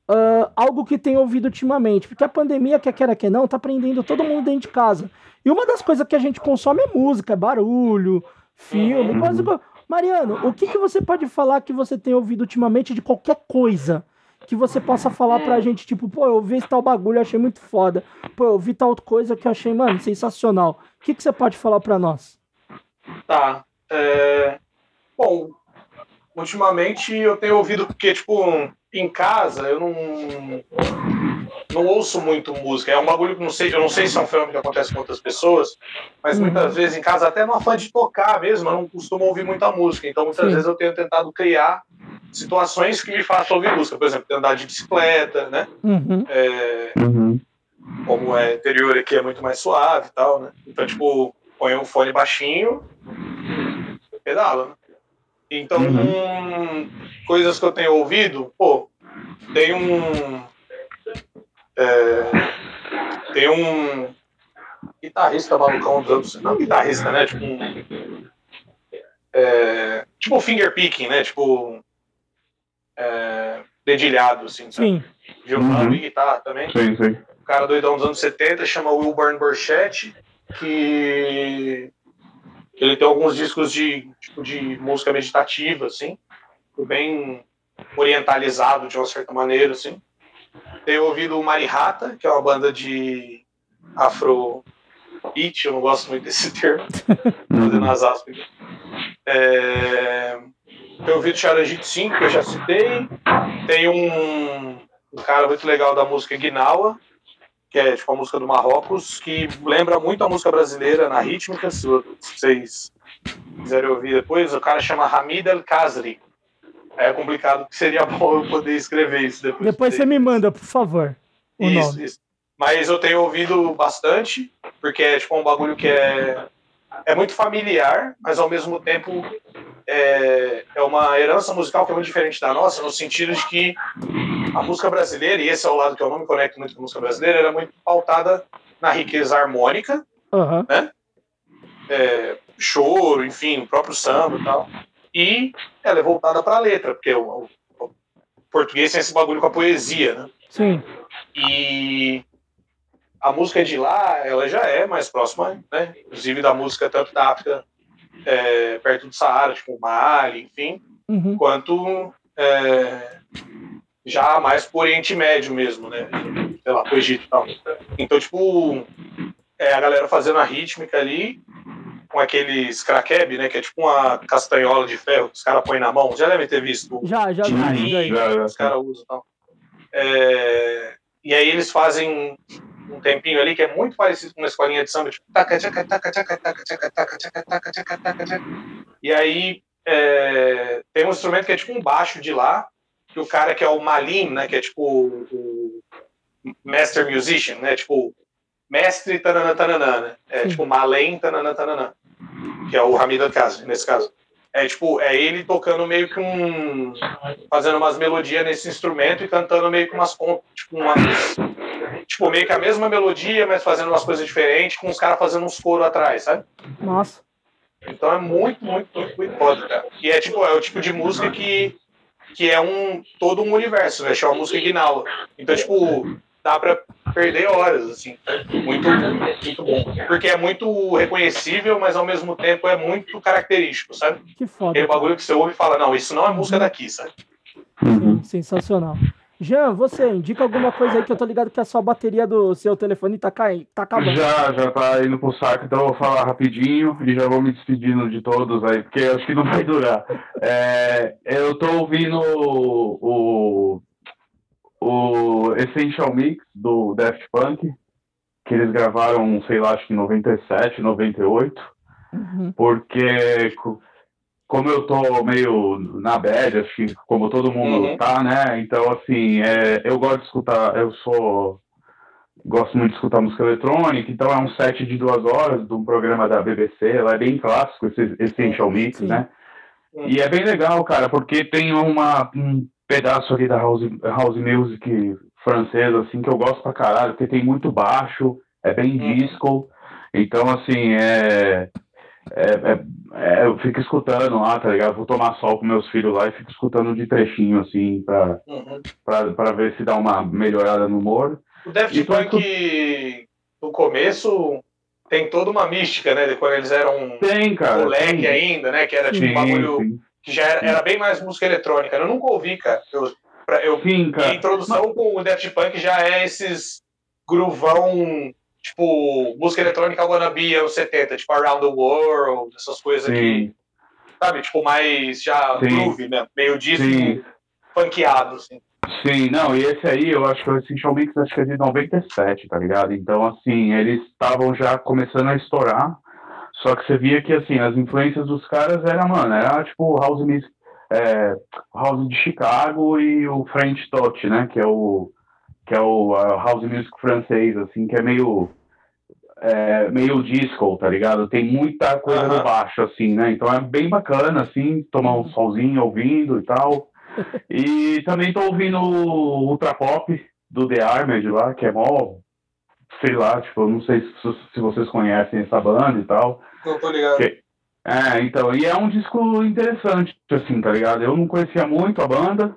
ah, algo que tem ouvido ultimamente, porque a pandemia, quer queira que não, tá prendendo todo mundo dentro de casa. E uma das coisas que a gente consome é música, é barulho, filme, Uhum. coisa. Mariano, o que, que você pode falar que você tem ouvido ultimamente de qualquer coisa? Que você possa falar pra gente, tipo, pô, eu vi esse tal bagulho, eu achei muito foda. Pô, eu vi tal coisa que eu achei, mano, sensacional. O que, que você pode falar pra nós? Tá. é, Bom, ultimamente eu tenho ouvido porque, tipo, em casa eu não. Não ouço muito música. É um bagulho que não sei, eu não sei se é um fenômeno que acontece com outras pessoas, mas Uhum. muitas vezes em casa, até numa fã de tocar mesmo, eu não costumo ouvir muita música. Então muitas Sim. vezes eu tenho tentado criar situações que me façam ouvir música. Por exemplo, andar de bicicleta, né? Uhum. É, Uhum. como é interior aqui é muito mais suave e tal, né? Então, tipo, põe um fone baixinho, pedala, né? Então, hum, coisas que eu tenho ouvido, pô, tem um. é, tem um guitarrista malucão dos anos. Não guitarrista, né? Tipo um. é, tipo finger picking, né? Tipo. É, dedilhado, assim, sabe? Sim. Violão Uhum. e guitarra também Sim, sim. um cara doidão dos anos 70, chama Wilburn Burchett, que ele tem alguns discos de, tipo, de música meditativa, assim, bem orientalizado de uma certa maneira, assim. Tenho ouvido o Marihata, que é uma banda de afro beat, eu não gosto muito desse termo, (laughs) fazendo as aspas. aqui. É... Tenho ouvido Charanjit 5, que eu já citei. Tem um, um cara muito legal da música Guinawa, que é tipo a música do Marrocos, que lembra muito a música brasileira na rítmica, se vocês quiserem ouvir depois. O cara chama Hamid El Kazri. É complicado, que seria (laughs) bom eu poder escrever isso depois. Depois você me manda, por favor, o Isso, nome. isso. Mas eu tenho ouvido bastante, porque é tipo um bagulho que é, é muito familiar, mas ao mesmo tempo é, é uma herança musical que é muito diferente da nossa, no sentido de que a música brasileira, e esse é o lado que eu não me conecto muito com a música brasileira, era muito pautada na riqueza harmônica, Aham. é, choro, enfim, o próprio samba e tal. E ela é voltada para a letra, porque o, o português tem esse bagulho com a poesia, né? Sim. E a música de lá, ela já é mais próxima, né? Inclusive da música tanto da África é, perto do Saara, tipo Mali, enfim, Uhum. quanto é, já mais pro Oriente Médio mesmo, né? Sei lá, pro Egito e tal. Então, tipo, é a galera fazendo a rítmica ali, com aquele scrakeb, né? Que é tipo uma castanhola de ferro que os caras põem na mão. Já devem ter visto Já, já de nariz. Já, já. os caras usam e tal. É, e aí eles fazem um tempinho ali que é muito parecido com uma escolinha de samba, tipo. E aí é, tem um instrumento que é tipo um baixo de lá, que o cara que é o Malim, né, que é tipo o, master musician, né, tipo mestre tananã né, é Sim. tipo Malém tananã que é o Hamid Al-Kazi, nesse caso. É tipo, é ele tocando meio que um. fazendo umas melodias nesse instrumento e cantando meio que umas. tipo, umas tipo meio que a mesma melodia, mas fazendo umas coisas diferentes, com os caras fazendo uns coros atrás, sabe? Nossa. Então é muito, muito, muito, muito foda, cara. E é tipo, é o tipo de música que, que é um todo um universo, né? Chama música Guinala. Então, tipo, dá pra perder horas, assim. Muito, muito bom. Porque é muito reconhecível, mas ao mesmo tempo é muito característico, sabe? Que foda. Aquele bagulho que você ouve e fala, não, isso não é música daqui, sabe? Sim, sensacional. Jean, você indica alguma coisa aí que eu tô ligado que a sua bateria do seu telefone tá, caindo, tá acabando. Já, já tá indo pro saco, então eu vou falar rapidinho e já vou me despedindo de todos aí, porque acho que não vai durar. É, eu tô ouvindo o, o Essential Mix do Daft Punk, que eles gravaram, sei lá, acho que em 97, 98, Uhum. porque como eu tô meio na bad, acho que como todo mundo Uhum. tá, né? Então, assim, é, eu gosto de escutar, eu sou. Gosto muito de escutar música eletrônica, então é um set de duas horas de um programa da BBC, ela é bem clássico, esse Essential Mix, Sim. né? Uhum. E é bem legal, cara, porque tem uma, um pedaço ali da house, house music francesa, assim, que eu gosto pra caralho, porque tem muito baixo, é bem Uhum. disco, então, assim, é, é, é- é, eu fico escutando lá, tá ligado? Vou tomar sol com meus filhos lá e fico escutando de trechinho, assim, pra, Uhum. pra, pra ver se dá uma melhorada no humor. O Daft E Punk, no começo, tem toda uma mística, né? De quando eles eram Tem, cara. moleque tem. ainda, né? Que era tipo um Sim, bagulho sim, que já era, era bem mais música eletrônica. Eu nunca ouvi, cara. Eu, pra- eu, sim, a cara. introdução com o Daft Punk já é esses groovão, tipo, música eletrônica wannabe anos 70, tipo Around the World, essas coisas aqui. Sim, Sabe? Tipo, mais já Sim. groove, né? Meio disco funkeado, assim. Sim, não, e esse aí eu acho que esse Show Mix acho que é de 97, tá ligado? Então, assim, eles estavam já começando a estourar, só que você via que, assim, as influências dos caras era, mano, era tipo House Music, é, House de Chicago e o French Touch, né, que é o, que é o House Music francês, assim, que é meio, é, meio disco, tá ligado? Tem muita coisa Aham. no baixo, assim, né? Então é bem bacana, assim, tomar um solzinho ouvindo e tal. (laughs) E também tô ouvindo o Ultra Pop do The Armored lá, que é mó, sei lá, tipo, eu não sei se, se vocês conhecem essa banda e tal. Não tô ligado. Que- É, então, e é um disco interessante, assim, tá ligado? Eu não conhecia muito a banda,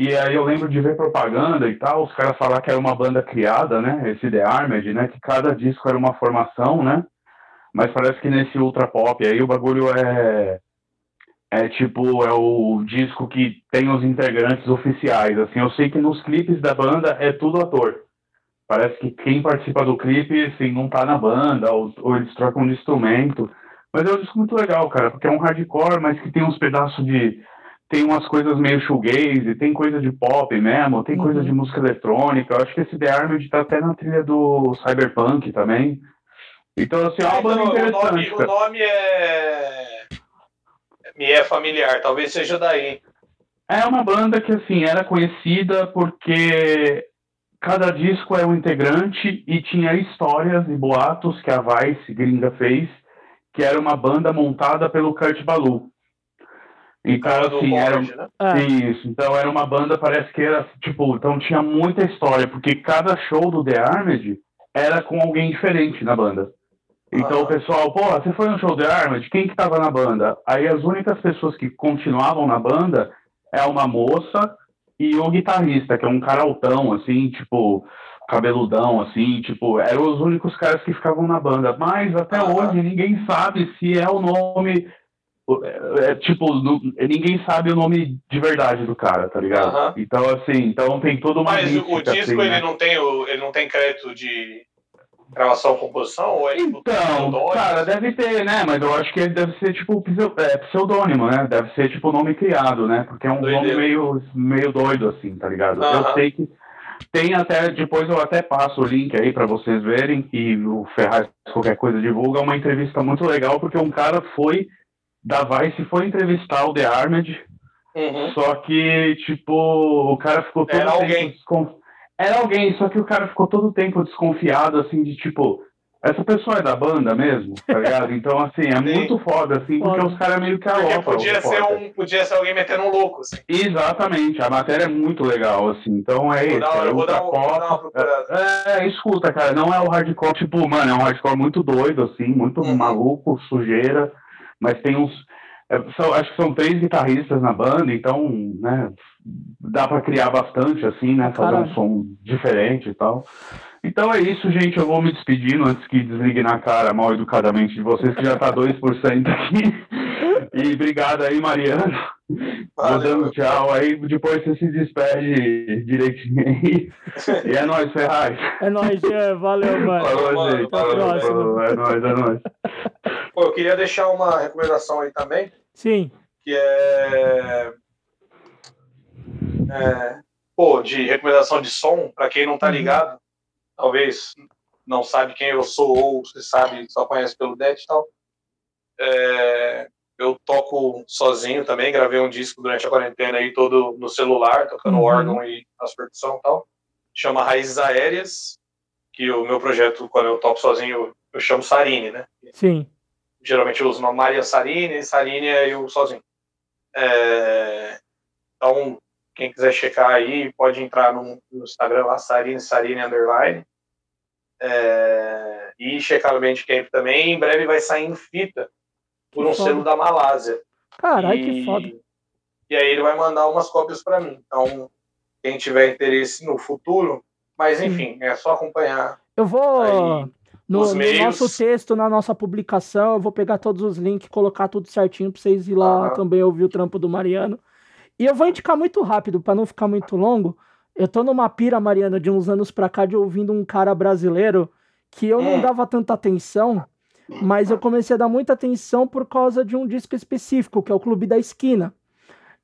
e aí eu lembro de ver propaganda e tal, os caras falar que era uma banda criada, né? Esse The Armored, né? Que cada disco era uma formação, né? Mas parece que nesse Ultra Pop aí o bagulho é. É tipo, é o disco que tem os integrantes oficiais. Assim, eu sei que nos clipes da banda é tudo ator. Parece que quem participa do clipe, assim, não tá na banda, ou, ou eles trocam de instrumento. Mas é um disco muito legal, cara, porque é um hardcore, mas que tem uns pedaços de. Tem umas coisas meio shoegaze, tem coisa de pop mesmo, tem coisa Uhum. de música eletrônica. Eu acho que esse The Armored tá até na trilha do Cyberpunk também. Então, assim, é uma Ah, banda então, o, nome, interessante. o nome é. Me é familiar, talvez seja daí. É uma banda que, assim, era conhecida porque cada disco é um integrante e tinha histórias e boatos que a Vice gringa fez, que era uma banda montada pelo Kurt Ballou. O Então, cara assim, era, né? É, isso, então era uma banda, parece que era, tipo, então tinha muita história, porque cada show do The Armored era com alguém diferente na banda. Então Aham. o pessoal, pô, você foi no show The Armored, quem que tava na banda? Aí as únicas pessoas que continuavam na banda é uma moça e o guitarrista, que é um cara altão, assim, tipo, cabeludão, assim, tipo, eram os únicos caras que ficavam na banda. Mas até Aham. hoje ninguém sabe se é o nome é, é, tipo, nu- ninguém sabe o nome de verdade do cara, tá ligado? Então, assim, então tem toda uma Mas o mística, disco assim, ele né? não tem o, ele não tem crédito de gravação composição ou é tipo Então, cara, deve ter, né? Mas eu acho que ele deve ser, tipo, é, pseudônimo, né? Deve ser, tipo, nome criado, né? Porque é um nome meio, meio doido, assim, tá ligado? Eu sei que tem até, depois eu até passo o link aí pra vocês verem, e o Ferraz, qualquer coisa, divulga uma entrevista muito legal, porque um cara foi, da Vice, foi entrevistar o The Armored, Uhum. Só que, tipo, o cara ficou todo Era tempo alguém. descon- Era alguém, só que o cara ficou todo o tempo desconfiado, assim, de tipo, essa pessoa é da banda mesmo, tá (laughs) ligado? Então, assim, é Sim. muito foda, assim, porque os caras meio que alopram. Podia ser, um, podia ser alguém metendo um louco, assim. Exatamente, a matéria é muito legal, assim, então é isso. É vou dar, vou é, é, escuta, cara, não é o hardcore, tipo, mano, é um hardcore muito doido, assim, muito uhum. maluco, sujeira, mas tem uns... É, são, acho que são três guitarristas na banda, então, né, dá pra criar bastante, assim, né, fazer Caralho. um som diferente e tal. Então é isso, gente. Eu vou me despedindo antes que desligue na cara mal educadamente de vocês, que já tá 2% aqui. E obrigado aí, Mariana. Vou dando tchau aí, depois você se despede direitinho aí. E é nóis, Ferraz. É nóis, Jean. Valeu, mano. Falou, mano, gente. Falou, falou, É nóis, é nóis. Pô, eu queria deixar uma recomendação aí também. Sim. Que é. é... Pô, de recomendação de som, para quem não tá uhum. ligado talvez não sabe quem eu sou ou se sabe, só conhece pelo Dead e tal. É, eu toco sozinho também, gravei um disco durante a quarentena aí todo no celular, tocando uhum. órgão e as percussão e tal. Chama Raízes Aéreas, que o meu projeto, quando eu toco sozinho, eu chamo Sarine, né? Sim. Geralmente eu uso o nome Maria Sarine, Sarine é eu sozinho. É, então, quem quiser checar aí, pode entrar no, no Instagram lá, Sarine, Sarine Underline. É, e checar no Bandcamp também. Em breve vai sair em fita por que um foda. selo da Malásia. Caralho, que foda. E aí ele vai mandar umas cópias para mim. Então, quem tiver interesse no futuro, mas enfim, é só acompanhar. Eu vou. Aí, no, no nosso texto, na nossa publicação, eu vou pegar todos os links, colocar tudo certinho para vocês ir lá uhum. também ouvir o trampo do Mariano. E eu vou indicar muito rápido, para não ficar muito longo. Eu tô numa pira, Mariana, de uns anos pra cá, de ouvindo um cara brasileiro que eu não hum. dava tanta atenção, mas eu comecei a dar muita atenção por causa de um disco específico, que é o Clube da Esquina.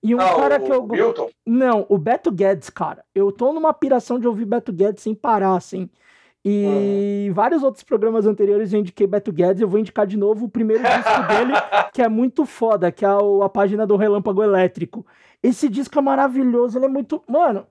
E um ah, cara que eu. Milton? Não, o Beto Guedes, cara. Eu tô numa piração de ouvir Beto Guedes sem parar, assim. E uhum. vários outros programas anteriores eu indiquei Beto Guedes, eu vou indicar de novo o primeiro disco (laughs) dele, que é muito foda, que é a, a página do Relâmpago Elétrico. Esse disco é maravilhoso, ele é muito. Mano,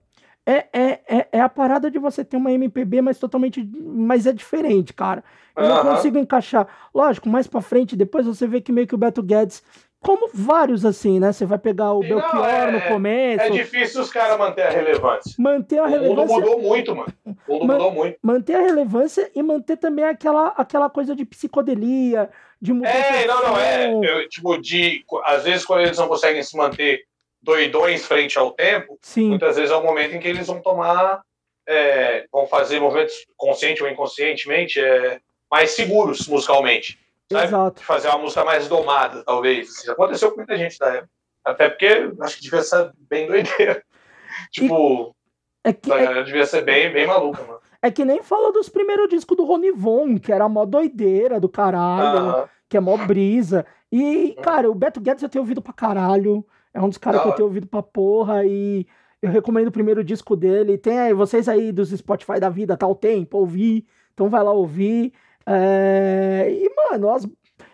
é, é, é, é, a parada de você ter uma MPB, mas totalmente. Mas é diferente, cara. Eu uhum. não consigo encaixar. Lógico, mais pra frente, depois você vê que meio que o Beto Guedes como vários, assim, né? Você vai pegar o Sim, Belchior não, é, no começo. É difícil os caras manter a relevância. Manter a relevância. O mundo mudou muito, mano. O mundo Man, mudou muito. Manter a relevância e manter também aquela, aquela coisa de psicodelia, de mudança. É, não, não, é. Eu, tipo, de. Às vezes, quando eles não conseguem se manter doidões frente ao tempo, Sim. muitas vezes é o momento em que eles vão tomar. É, vão fazer movimentos consciente ou inconscientemente é, mais seguros musicalmente. Sabe? Exato. Fazer uma música mais domada, talvez. Isso aconteceu com muita gente da época. Até porque acho que devia ser bem doideira. (laughs) tipo, é que, é... devia ser bem, bem maluca, mano. É que nem fala dos primeiros discos do Rony Von, que era mó doideira do caralho, uh -huh. que é mó brisa. E, cara, o Beto Guedes eu tenho ouvido pra caralho. É um dos caras que eu tenho ouvido pra porra. E eu recomendo o primeiro disco dele. Tem aí, vocês aí dos Spotify da vida, tal tá tempo, ouvir. Então vai lá ouvir. É... E, mano, as...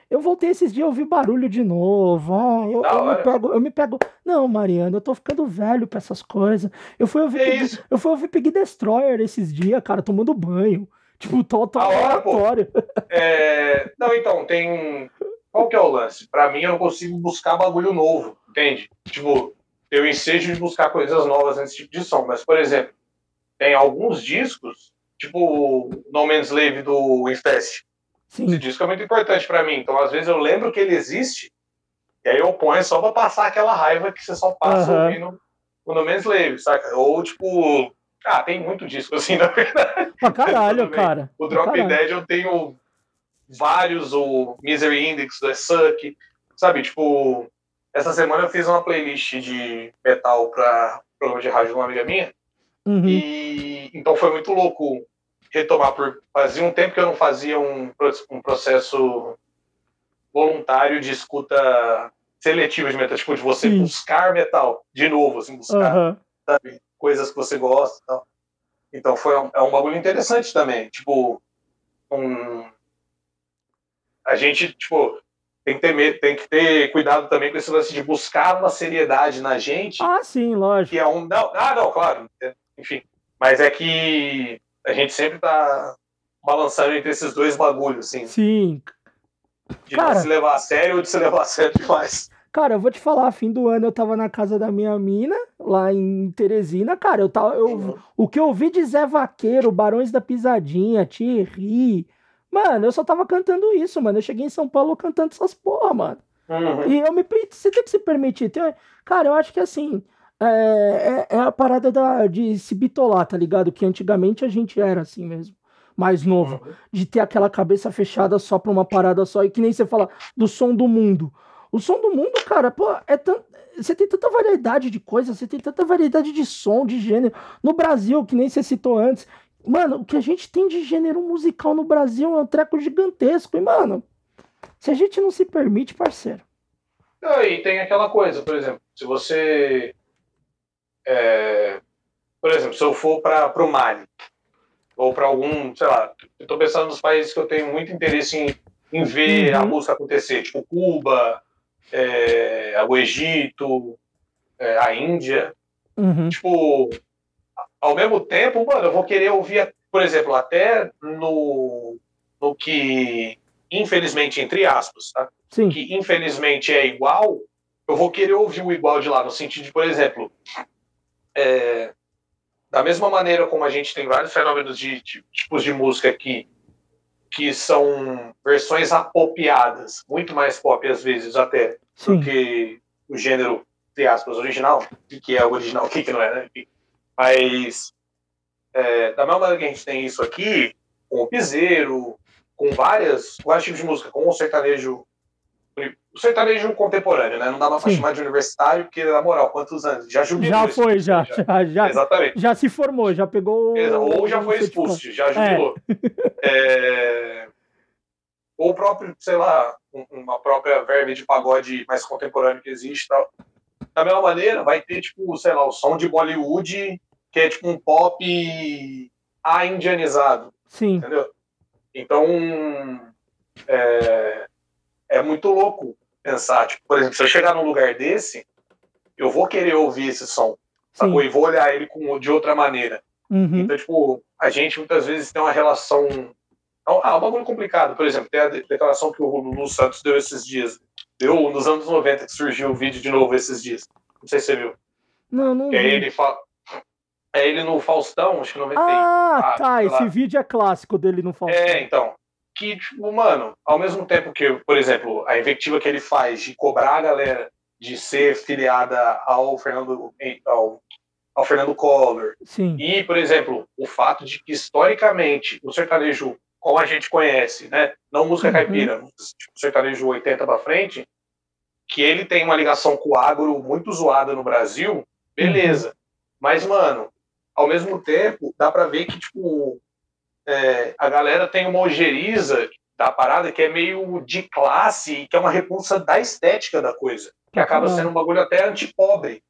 eu voltei esses dias a ouvir barulho de novo. Ah, eu, eu, me pego, eu me pego. Não, Mariana, eu tô ficando velho pra essas coisas. Eu fui ouvir, Pig... eu fui ouvir Pig Destroyer esses dias, cara, tomando banho. (laughs) Tipo, tô aleatório. É... Não, então, tem. Qual que é o lance? Pra mim, eu não consigo buscar bagulho novo, entende? Tipo, eu ensejo de buscar coisas novas nesse tipo de som. Mas, por exemplo, tem alguns discos tipo No Man's Slave do Infest. Sim. Esse disco é muito importante para mim. Então, às vezes, eu lembro que ele existe, e aí eu ponho só pra passar aquela raiva que você só passa uhum. ouvindo o No Man's Slave, saca? Ou, tipo. Ah, tem muito disco assim, (laughs) na verdade. Pra caralho, cara. O Drop Dead eu tenho vários, o Misery Index do Suck, sabe? Tipo, essa semana eu fiz uma playlist de metal pra programa de rádio de uma amiga minha. Uhum. E então foi muito louco retomar, por fazia um tempo que eu não fazia um, um processo voluntário de escuta seletiva de metal, tipo, de você Sim. buscar metal de novo, assim, buscar, uhum. sabe, coisas que você gosta e tal. Então foi um, é um bagulho interessante também, tipo, um, a gente, tipo, tem que, ter, tem que ter cuidado também com esse lance de buscar uma seriedade na gente. Ah, sim, lógico. Que é um, não, ah, não, claro, enfim, mas é que a gente sempre está balançando entre esses dois bagulhos, assim. Sim. De Cara, não se levar a sério ou de se levar a sério demais. Cara, eu vou te falar, fim do ano eu tava na casa da minha mina, lá em Teresina, cara, eu tava. Eu, uhum. O que eu ouvi de Zé Vaqueiro, Barões da Pisadinha, Thierry. Mano, eu só tava cantando isso, mano. Eu cheguei em São Paulo cantando essas porra, mano. Uhum. E eu me. Você tem que se permitir. Tem, cara, eu acho que assim. É, é, é, a parada da, de se bitolar, tá ligado? Que antigamente a gente era assim mesmo. Mais novo. Uhum. De ter aquela cabeça fechada só pra uma parada só. E que nem você fala do som do mundo. O som do mundo, cara, pô, é tão. Você tem tanta variedade de coisas, você tem tanta variedade de som, de gênero. No Brasil, que nem você citou antes. Mano, o que a gente tem de gênero musical no Brasil é um treco gigantesco. E, mano, se a gente não se permite, parceiro. Não, e tem aquela coisa, por exemplo, se você. É, por exemplo, se eu for para o Mali, ou para algum, sei lá, eu tô pensando nos países que eu tenho muito interesse em, em ver uhum. a música acontecer, tipo Cuba, é, o Egito, é, a Índia. Uhum. Tipo, ao mesmo tempo, mano, eu vou querer ouvir, por exemplo, até no, no que, infelizmente, entre aspas, tá? Sim. que infelizmente é igual, eu vou querer ouvir o igual de lá, no sentido de, por exemplo, é, da mesma maneira como a gente tem vários fenômenos de, de tipos de música que, que são versões apopiadas, muito mais pop às vezes até, Sim. do que o gênero, entre aspas, original, o que é o original, o que, que não é, né? Mas, é, da mesma maneira que a gente tem isso aqui, com o piseiro, com várias, vários tipos de música, com o sertanejo, o sertanejo contemporâneo, né? Não dá mais pra chamar de universitário, porque, na moral, quantos anos? Já jubilou. Já foi, já, já, já. Exatamente. Já se formou, já pegou. Ou já foi expulso, já jubilou. É. (laughs) É... Ou o próprio, sei lá, uma própria verve de pagode mais contemporâneo que existe tal. Da mesma maneira, vai ter, tipo, sei lá, o som de Bollywood que é tipo um pop a indianizado. Sim. Entendeu? Então, é, é muito louco pensar, tipo, por exemplo, se eu chegar num lugar desse, eu vou querer ouvir esse som, sacou? E vou olhar ele com, de outra maneira. Uhum. Então, tipo, a gente muitas vezes tem uma relação. Ah, é um bagulho complicado. Por exemplo, tem a declaração que o Lulu Santos deu esses dias. Deu nos anos 90 que surgiu o vídeo de novo esses dias. Não sei se você viu. Não, não. Que aí ele fala, é ele no Faustão, acho que 90. Ah, tá. Esse vídeo é clássico dele no Faustão. É, então. Que, tipo, mano, ao mesmo tempo que, por exemplo, a invectiva que ele faz de cobrar a galera de ser filiada ao Fernando, ao, ao Fernando Collor. Sim. E, por exemplo, o fato de que, historicamente, o sertanejo, como a gente conhece, né? Não música uhum. caipira, tipo, sertanejo 80 para frente, que ele tem uma ligação com o agro muito zoada no Brasil, beleza. Uhum. Mas, mano, ao mesmo tempo, dá para ver que, tipo, é, a galera tem uma ojeriza da parada que é meio de classe e que é uma repulsa da estética da coisa. Que acaba sendo um bagulho até antipobre.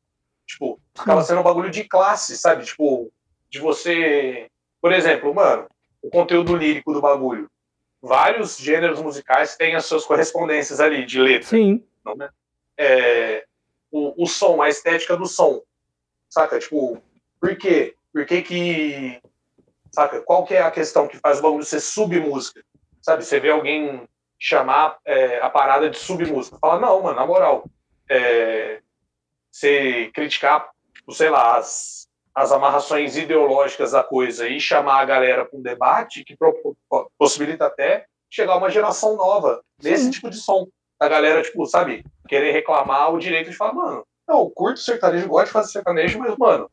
Tipo, acaba sendo um bagulho de classe, sabe? Tipo, de você. Por exemplo, mano, o conteúdo lírico do bagulho. Vários gêneros musicais têm as suas correspondências ali, de letra. Sim. Não, né? é, o, o som, a estética do som. Saca? Tipo, por quê? Por que que... Saca? Qual que é a questão que faz o bagulho ser submúsica? Sabe? Você vê alguém chamar é, a parada de submúsica. Fala, não, mano, na moral. É, você criticar, tipo, sei lá, as, as amarrações ideológicas da coisa e chamar a galera para um debate que possibilita até chegar uma geração nova desse Sim. tipo de som. A galera, tipo, sabe, querer reclamar o direito de falar, mano, não, curto sertanejo, gosto de fazer sertanejo, mas, mano,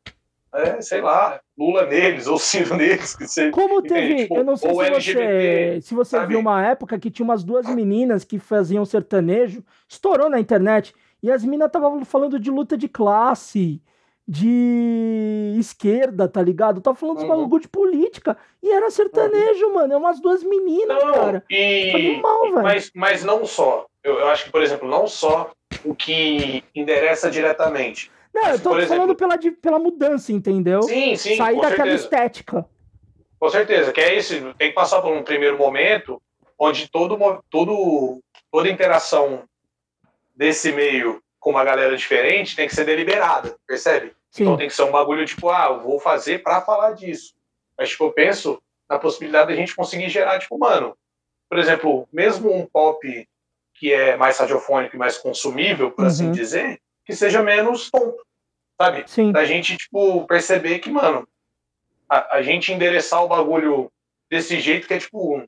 é, sei lá, Lula neles, ou Ciro neles. Que você, Como teve, tipo, eu não sei se LGBT, você, se você viu uma época que tinha umas duas meninas que faziam sertanejo, estourou na internet, e as meninas estavam falando de luta de classe, de esquerda, tá ligado? Tava falando uhum. bagulho de política, e era sertanejo, uhum. mano, é umas duas meninas, não, cara. E... Mal, mas, mas não só, eu, eu acho que, por exemplo, não só o que endereça diretamente, não, eu tô falando exemplo... pela, pela mudança, entendeu? Sim, sim. Sair daquela certeza. estética. Com certeza, que é isso, tem que passar por um primeiro momento onde todo, todo, toda interação desse meio com uma galera diferente tem que ser deliberada, percebe? Sim. Então tem que ser um bagulho tipo, ah, eu vou fazer para falar disso. Mas, tipo, eu penso na possibilidade da gente conseguir gerar, tipo, mano, por exemplo, mesmo um pop que é mais radiofônico e mais consumível, por assim uhum. assim dizer, que seja menos tonto, sabe? Sim. Da gente, tipo, perceber que, mano, a, a gente endereçar o bagulho desse jeito que é, tipo,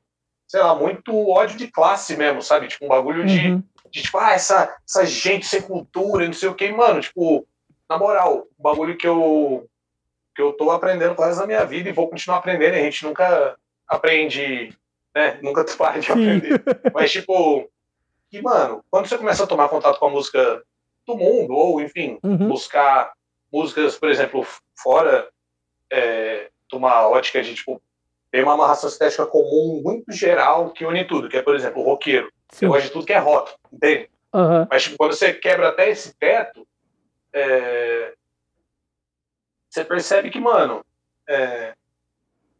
sei lá, muito ódio de classe mesmo, sabe? Tipo, um bagulho de, uhum. de tipo, ah, essa, essa gente sem cultura, não sei o que, mano, tipo, na moral, um bagulho que eu que eu tô aprendendo quase na minha vida e vou continuar aprendendo, a gente nunca aprende, né? Nunca (laughs) para de aprender. Mas, tipo, que, mano, quando você começa a tomar contato com a música do mundo, ou, enfim, uhum. buscar músicas, por exemplo, fora é, de uma ótica de, tipo, tem uma amarração estética comum muito geral que une tudo, que é, por exemplo, o roqueiro. Sim. Eu gosto de tudo que é rock, entende? Uhum. Mas tipo, quando você quebra até esse teto, é... você percebe que, mano, é...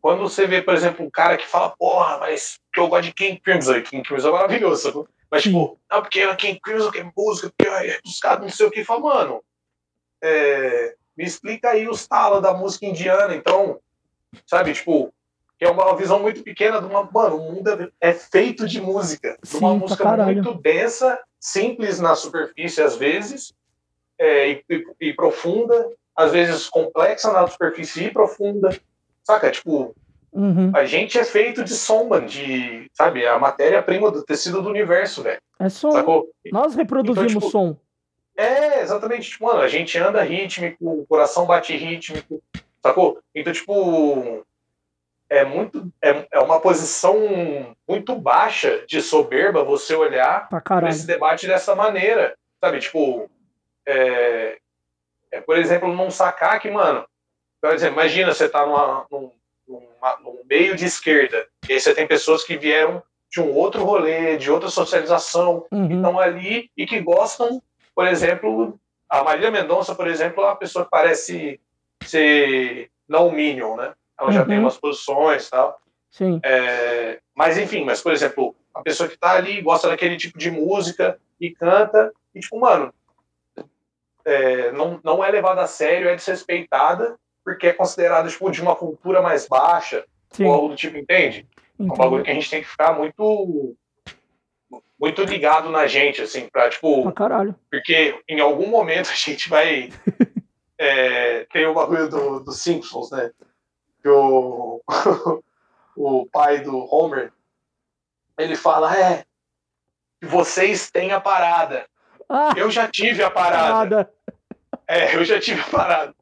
quando você vê, por exemplo, um cara que fala, porra, mas que eu gosto de King Crimson, King Crimson é maravilhoso, mas tipo, não, porque é King Crimson que é música, porque é buscado, não sei o que, fala, mano, é... me explica aí os talas da música indiana, então, sabe, tipo, que é uma visão muito pequena de uma. Mano, o mundo é, é feito de música. de uma música muito densa, simples na superfície, às vezes, é, e, e, e, profunda, às vezes complexa na superfície e profunda. Saca? Tipo, uhum. a gente é feito de som, mano, de. Sabe? A matéria-prima do tecido do universo, velho. É som. Sacou? Nós reproduzimos então, tipo, som. É, exatamente. Tipo, mano, a gente anda rítmico, o coração bate rítmico, sacou? Então, tipo é muito é, é uma posição muito baixa de soberba você olhar para esse debate dessa maneira, sabe? Tipo, é, é, por exemplo, não sacar que, mano, por exemplo, imagina você tá numa, num, numa, num meio de esquerda e aí você tem pessoas que vieram de um outro rolê, de outra socialização, uhum. que estão ali e que gostam, por exemplo, a Marília Mendonça, por exemplo, é uma pessoa que parece ser não Minion, né? ela já tem uhum. umas posições e tal. Sim. É, mas enfim, mas por exemplo, a pessoa que tá ali gosta daquele tipo de música e canta, e tipo, mano, é, não, não é levada a sério, é desrespeitada, porque é considerada tipo, de uma cultura mais baixa, Sim. ou algo do tipo, entende? É um bagulho que a gente tem que ficar muito muito ligado na gente, assim, pra, tipo. Ah, caralho. Porque em algum momento a gente vai. (laughs) é, tem o bagulho dos do Simpsons, né? que o, (laughs) o pai do Homer, ele fala, é, vocês têm a parada. Ah, eu já tive a parada. parada. É, eu já tive a parada.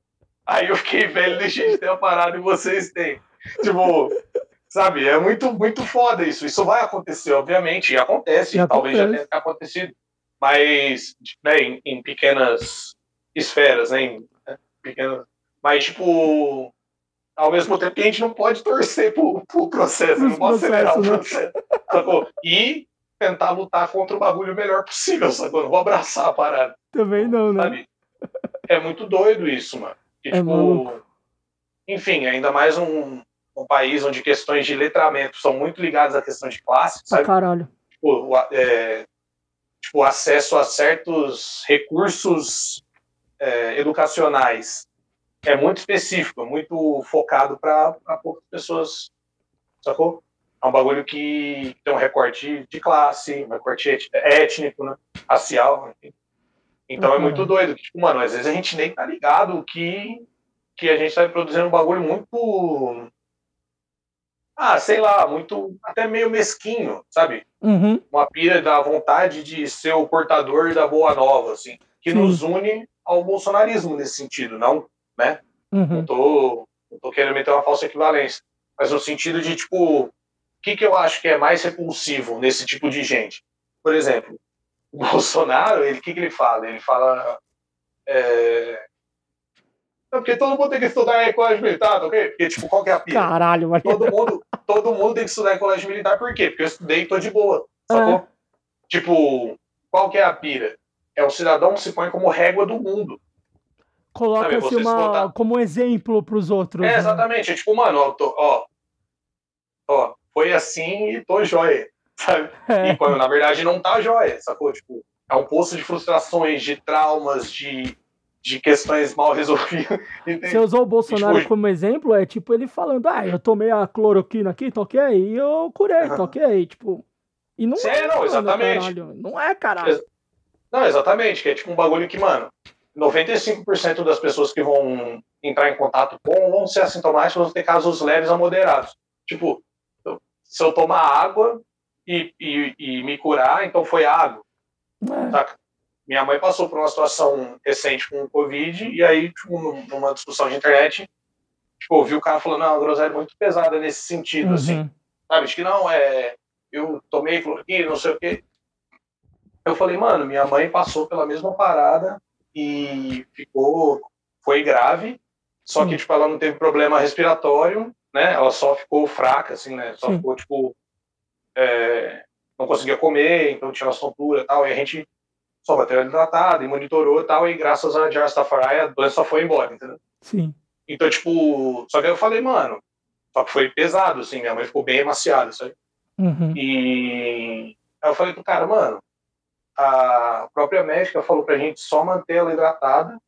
Aí eu fiquei velho, deixei de ter a parada e vocês têm. Tipo, sabe, é muito, muito foda isso. Isso vai acontecer, obviamente, e acontece, e talvez acontece. já tenha acontecido, mas né, em, em pequenas esferas, né, em, né, pequenas, mas tipo, ao mesmo tempo que a gente não pode torcer pro, pro processo, não pode acelerar o né? processo. Sacou? E tentar lutar contra o bagulho o melhor possível, sacou? Não vou abraçar a parada. Também não, né? Sabe? É muito doido isso, mano. E, é tipo, enfim, ainda mais um, um país onde questões de letramento são muito ligadas à questão de classe, sabe? Ah, caralho. Tipo, é, tipo, acesso a certos recursos é, educacionais é muito específico, é muito focado para poucas pessoas, sacou? É um bagulho que tem um recorte de classe, um recorte étnico, né? racial, enfim. Então uhum. é muito doido. Tipo, mano, às vezes a gente nem tá ligado que, que a gente tá produzindo um bagulho muito. Ah, sei lá, muito. até meio mesquinho, sabe? Uhum. Uma pira da vontade de ser o portador da boa nova, assim. Que Sim. nos une ao bolsonarismo nesse sentido, não né? Uhum. Não, tô, não tô querendo meter uma falsa equivalência. Mas no sentido de, tipo, o que, que eu acho que é mais repulsivo nesse tipo de gente? Por exemplo, o Bolsonaro, ele, o que, que ele fala? Ele fala. É... Não, porque todo mundo tem que estudar em colégio militar, tá ok? Porque, tipo, qual que é a pira? Caralho, mas... todo mundo, todo mundo tem que estudar em colégio militar, por quê? Porque eu estudei e tô de boa, sacou? É. Tipo, qual que é a pira? É o cidadão se põe como régua do mundo coloca-se uma como exemplo para os outros. É, né? exatamente. É tipo, mano, ó, tô, ó, ó, foi assim e tô jóia, (laughs) sabe? É. E quando na verdade não tá jóia, sacou? Tipo, é um poço de frustrações, de traumas, de, de questões mal (laughs) resolvidas. Você usou o Bolsonaro tipo, como exemplo, é tipo ele falando, ah, eu tomei a cloroquina aqui, toquei, e eu curei, toquei, tipo. E não Sim, é, não, exatamente. Caralho. Não é, caralho. Não, exatamente, que é tipo um bagulho que, mano, 95% das pessoas que vão entrar em contato com vão ser assintomáticos, vão ter casos leves a moderados. Tipo, se eu tomar água e, e, e me curar, então foi água. É. Minha mãe passou por uma situação recente com o Covid, e aí, tipo, numa discussão de internet, tipo, ouvi o cara falando, não, a groselha é muito pesada nesse sentido, assim. uhum. assim. Sabe? De que não, é. Eu tomei cloroquina, não sei o quê. Eu falei, mano, minha mãe passou pela mesma parada e ficou. Foi grave, só que, tipo, ela não teve problema respiratório, né? Ela só ficou fraca, assim, né? Só Sim. ficou, tipo. É, não conseguia comer, então tinha uma tontura e tal. E a gente só bateu ela hidratada e monitorou e tal, e graças a Jarastafari a doença só foi embora, entendeu? Sim. Então, tipo, só que eu falei, mano, só que foi pesado, assim, minha mãe ficou bem emaciada, sabe? Uhum. E aí eu falei pro cara, mano, a própria médica falou pra gente só manter ela hidratada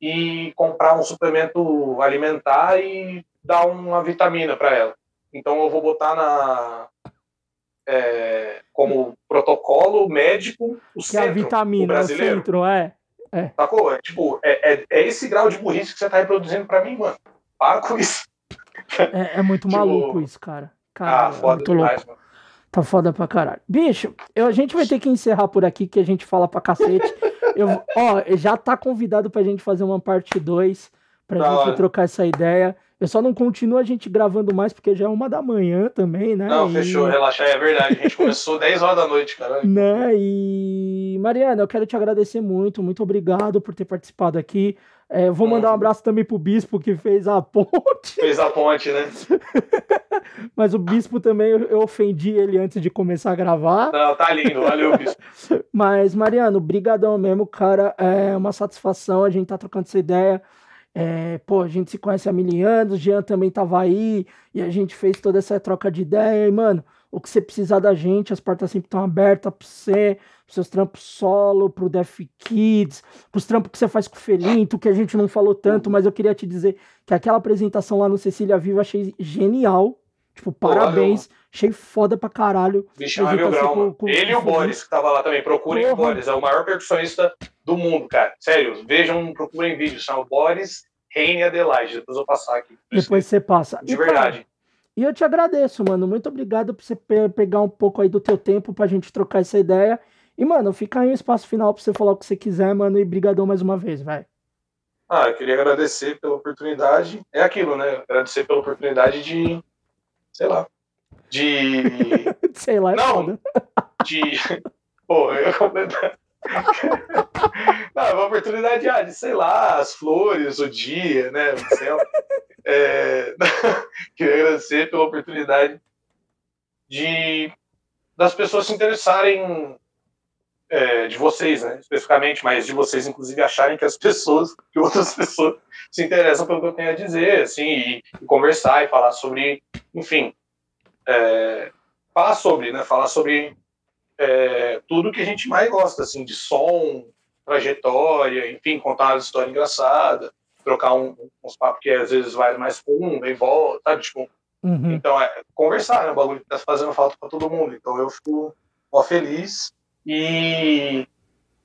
e comprar um suplemento alimentar e dar uma vitamina para ela. Então eu vou botar na, é, como protocolo médico o que centro, é a vitamina, o brasileiro. O centro, é. É. Sacou? É, tipo, é, é, é, esse grau de burrice que você tá reproduzindo pra mim, mano. Para com isso. É, é muito (laughs) tipo, maluco isso, cara. cara ah, foda muito demais, louco. Mano. Tá foda pra caralho. Bicho, eu, a gente vai ter que encerrar por aqui, que a gente fala pra cacete. eu, ó, já tá convidado pra gente fazer uma parte 2, pra da gente hora. trocar essa ideia. Eu só não continuo a gente gravando mais porque já é uma da manhã também, né? Não, e... fechou, relaxa, é verdade. A gente começou 10 horas da noite, cara. (laughs) Né? E Mariana, eu quero te agradecer muito, muito obrigado por ter participado aqui. É, vou mandar um abraço também pro Bispo que fez a ponte. Fez a ponte, né? (laughs) Mas o Bispo também, eu ofendi ele antes de começar a gravar. Não, tá lindo, valeu, Bispo. (laughs) Mas, Mariano, brigadão mesmo, cara. É uma satisfação a gente tá trocando essa ideia. É, pô, a gente se conhece há mil anos, Jean também tava aí, e a gente fez toda essa troca de ideia, e, mano, o que você precisar da gente, as portas sempre estão abertas pra você, pros seus trampos solo, pro Def Kids, pros trampos que você faz com o Felinto, que a gente não falou tanto, mas eu queria te dizer que aquela apresentação lá no Cecília Viva achei genial. Tipo, parabéns. Porra, achei foda pra caralho. Bicho, é meu grau, com, com, Ele e o Boris, que tava lá também. Procurem Porra. o Boris, é o maior percussionista do mundo, cara. Sério, vejam, procurem vídeo. Chama Boris Reine Adelaide. Depois eu vou passar aqui. Depois você passa. De e, verdade. Cara, e eu te agradeço, mano. Muito obrigado por você pegar um pouco aí do teu tempo pra gente trocar essa ideia. E, mano, fica aí um espaço final pra você falar o que você quiser, mano. E brigadão mais uma vez, vai. Ah, eu queria agradecer pela oportunidade. É aquilo, né? Agradecer pela oportunidade de. Sei lá. De. (laughs) sei lá, é Não, foda. de. Pô, eu (laughs) Não, é uma oportunidade ah, de, sei lá, as flores, o dia, né? O céu. É... (laughs) Queria agradecer pela oportunidade de das pessoas se interessarem é, de vocês, né, especificamente, mas de vocês, inclusive, acharem que as pessoas, que outras (laughs) pessoas se interessam pelo que eu tenho a dizer, assim, e, e conversar e falar sobre, enfim, é, falar sobre, né, falar sobre é, tudo que a gente mais gosta, assim, de som, trajetória, enfim, contar uma história engraçada, trocar um, uns papos que às vezes vai mais fundo e volta, sabe? Tipo, uhum. Então, é conversar, né? O bagulho que tá fazendo falta para todo mundo. Então, eu fico ó, feliz e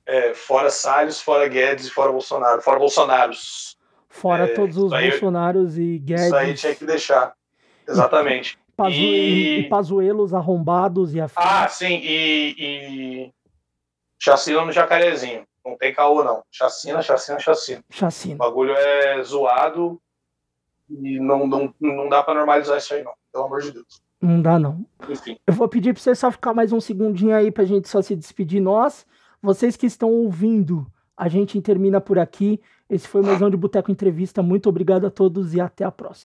é, fora Salles, fora Guedes e fora Bolsonaro. Fora Bolsonaros. Fora é, todos os Bolsonaros e Guedes. Isso aí tinha que deixar. Exatamente. (laughs) Pazu e... e pazuelos arrombados e afins. Ah, sim, e, e chacina no jacarezinho. Não tem caô, não. Chacina, chacina, chacina. Chacina. O bagulho é zoado e não, não, não dá pra normalizar isso aí, não. Pelo amor de Deus. Não dá, não. Enfim. Eu vou pedir pra você só ficar mais um segundinho aí pra gente só se despedir. Nós, vocês que estão ouvindo, a gente termina por aqui. Esse foi o Mesão de Boteco Entrevista. Muito obrigado a todos e até a próxima.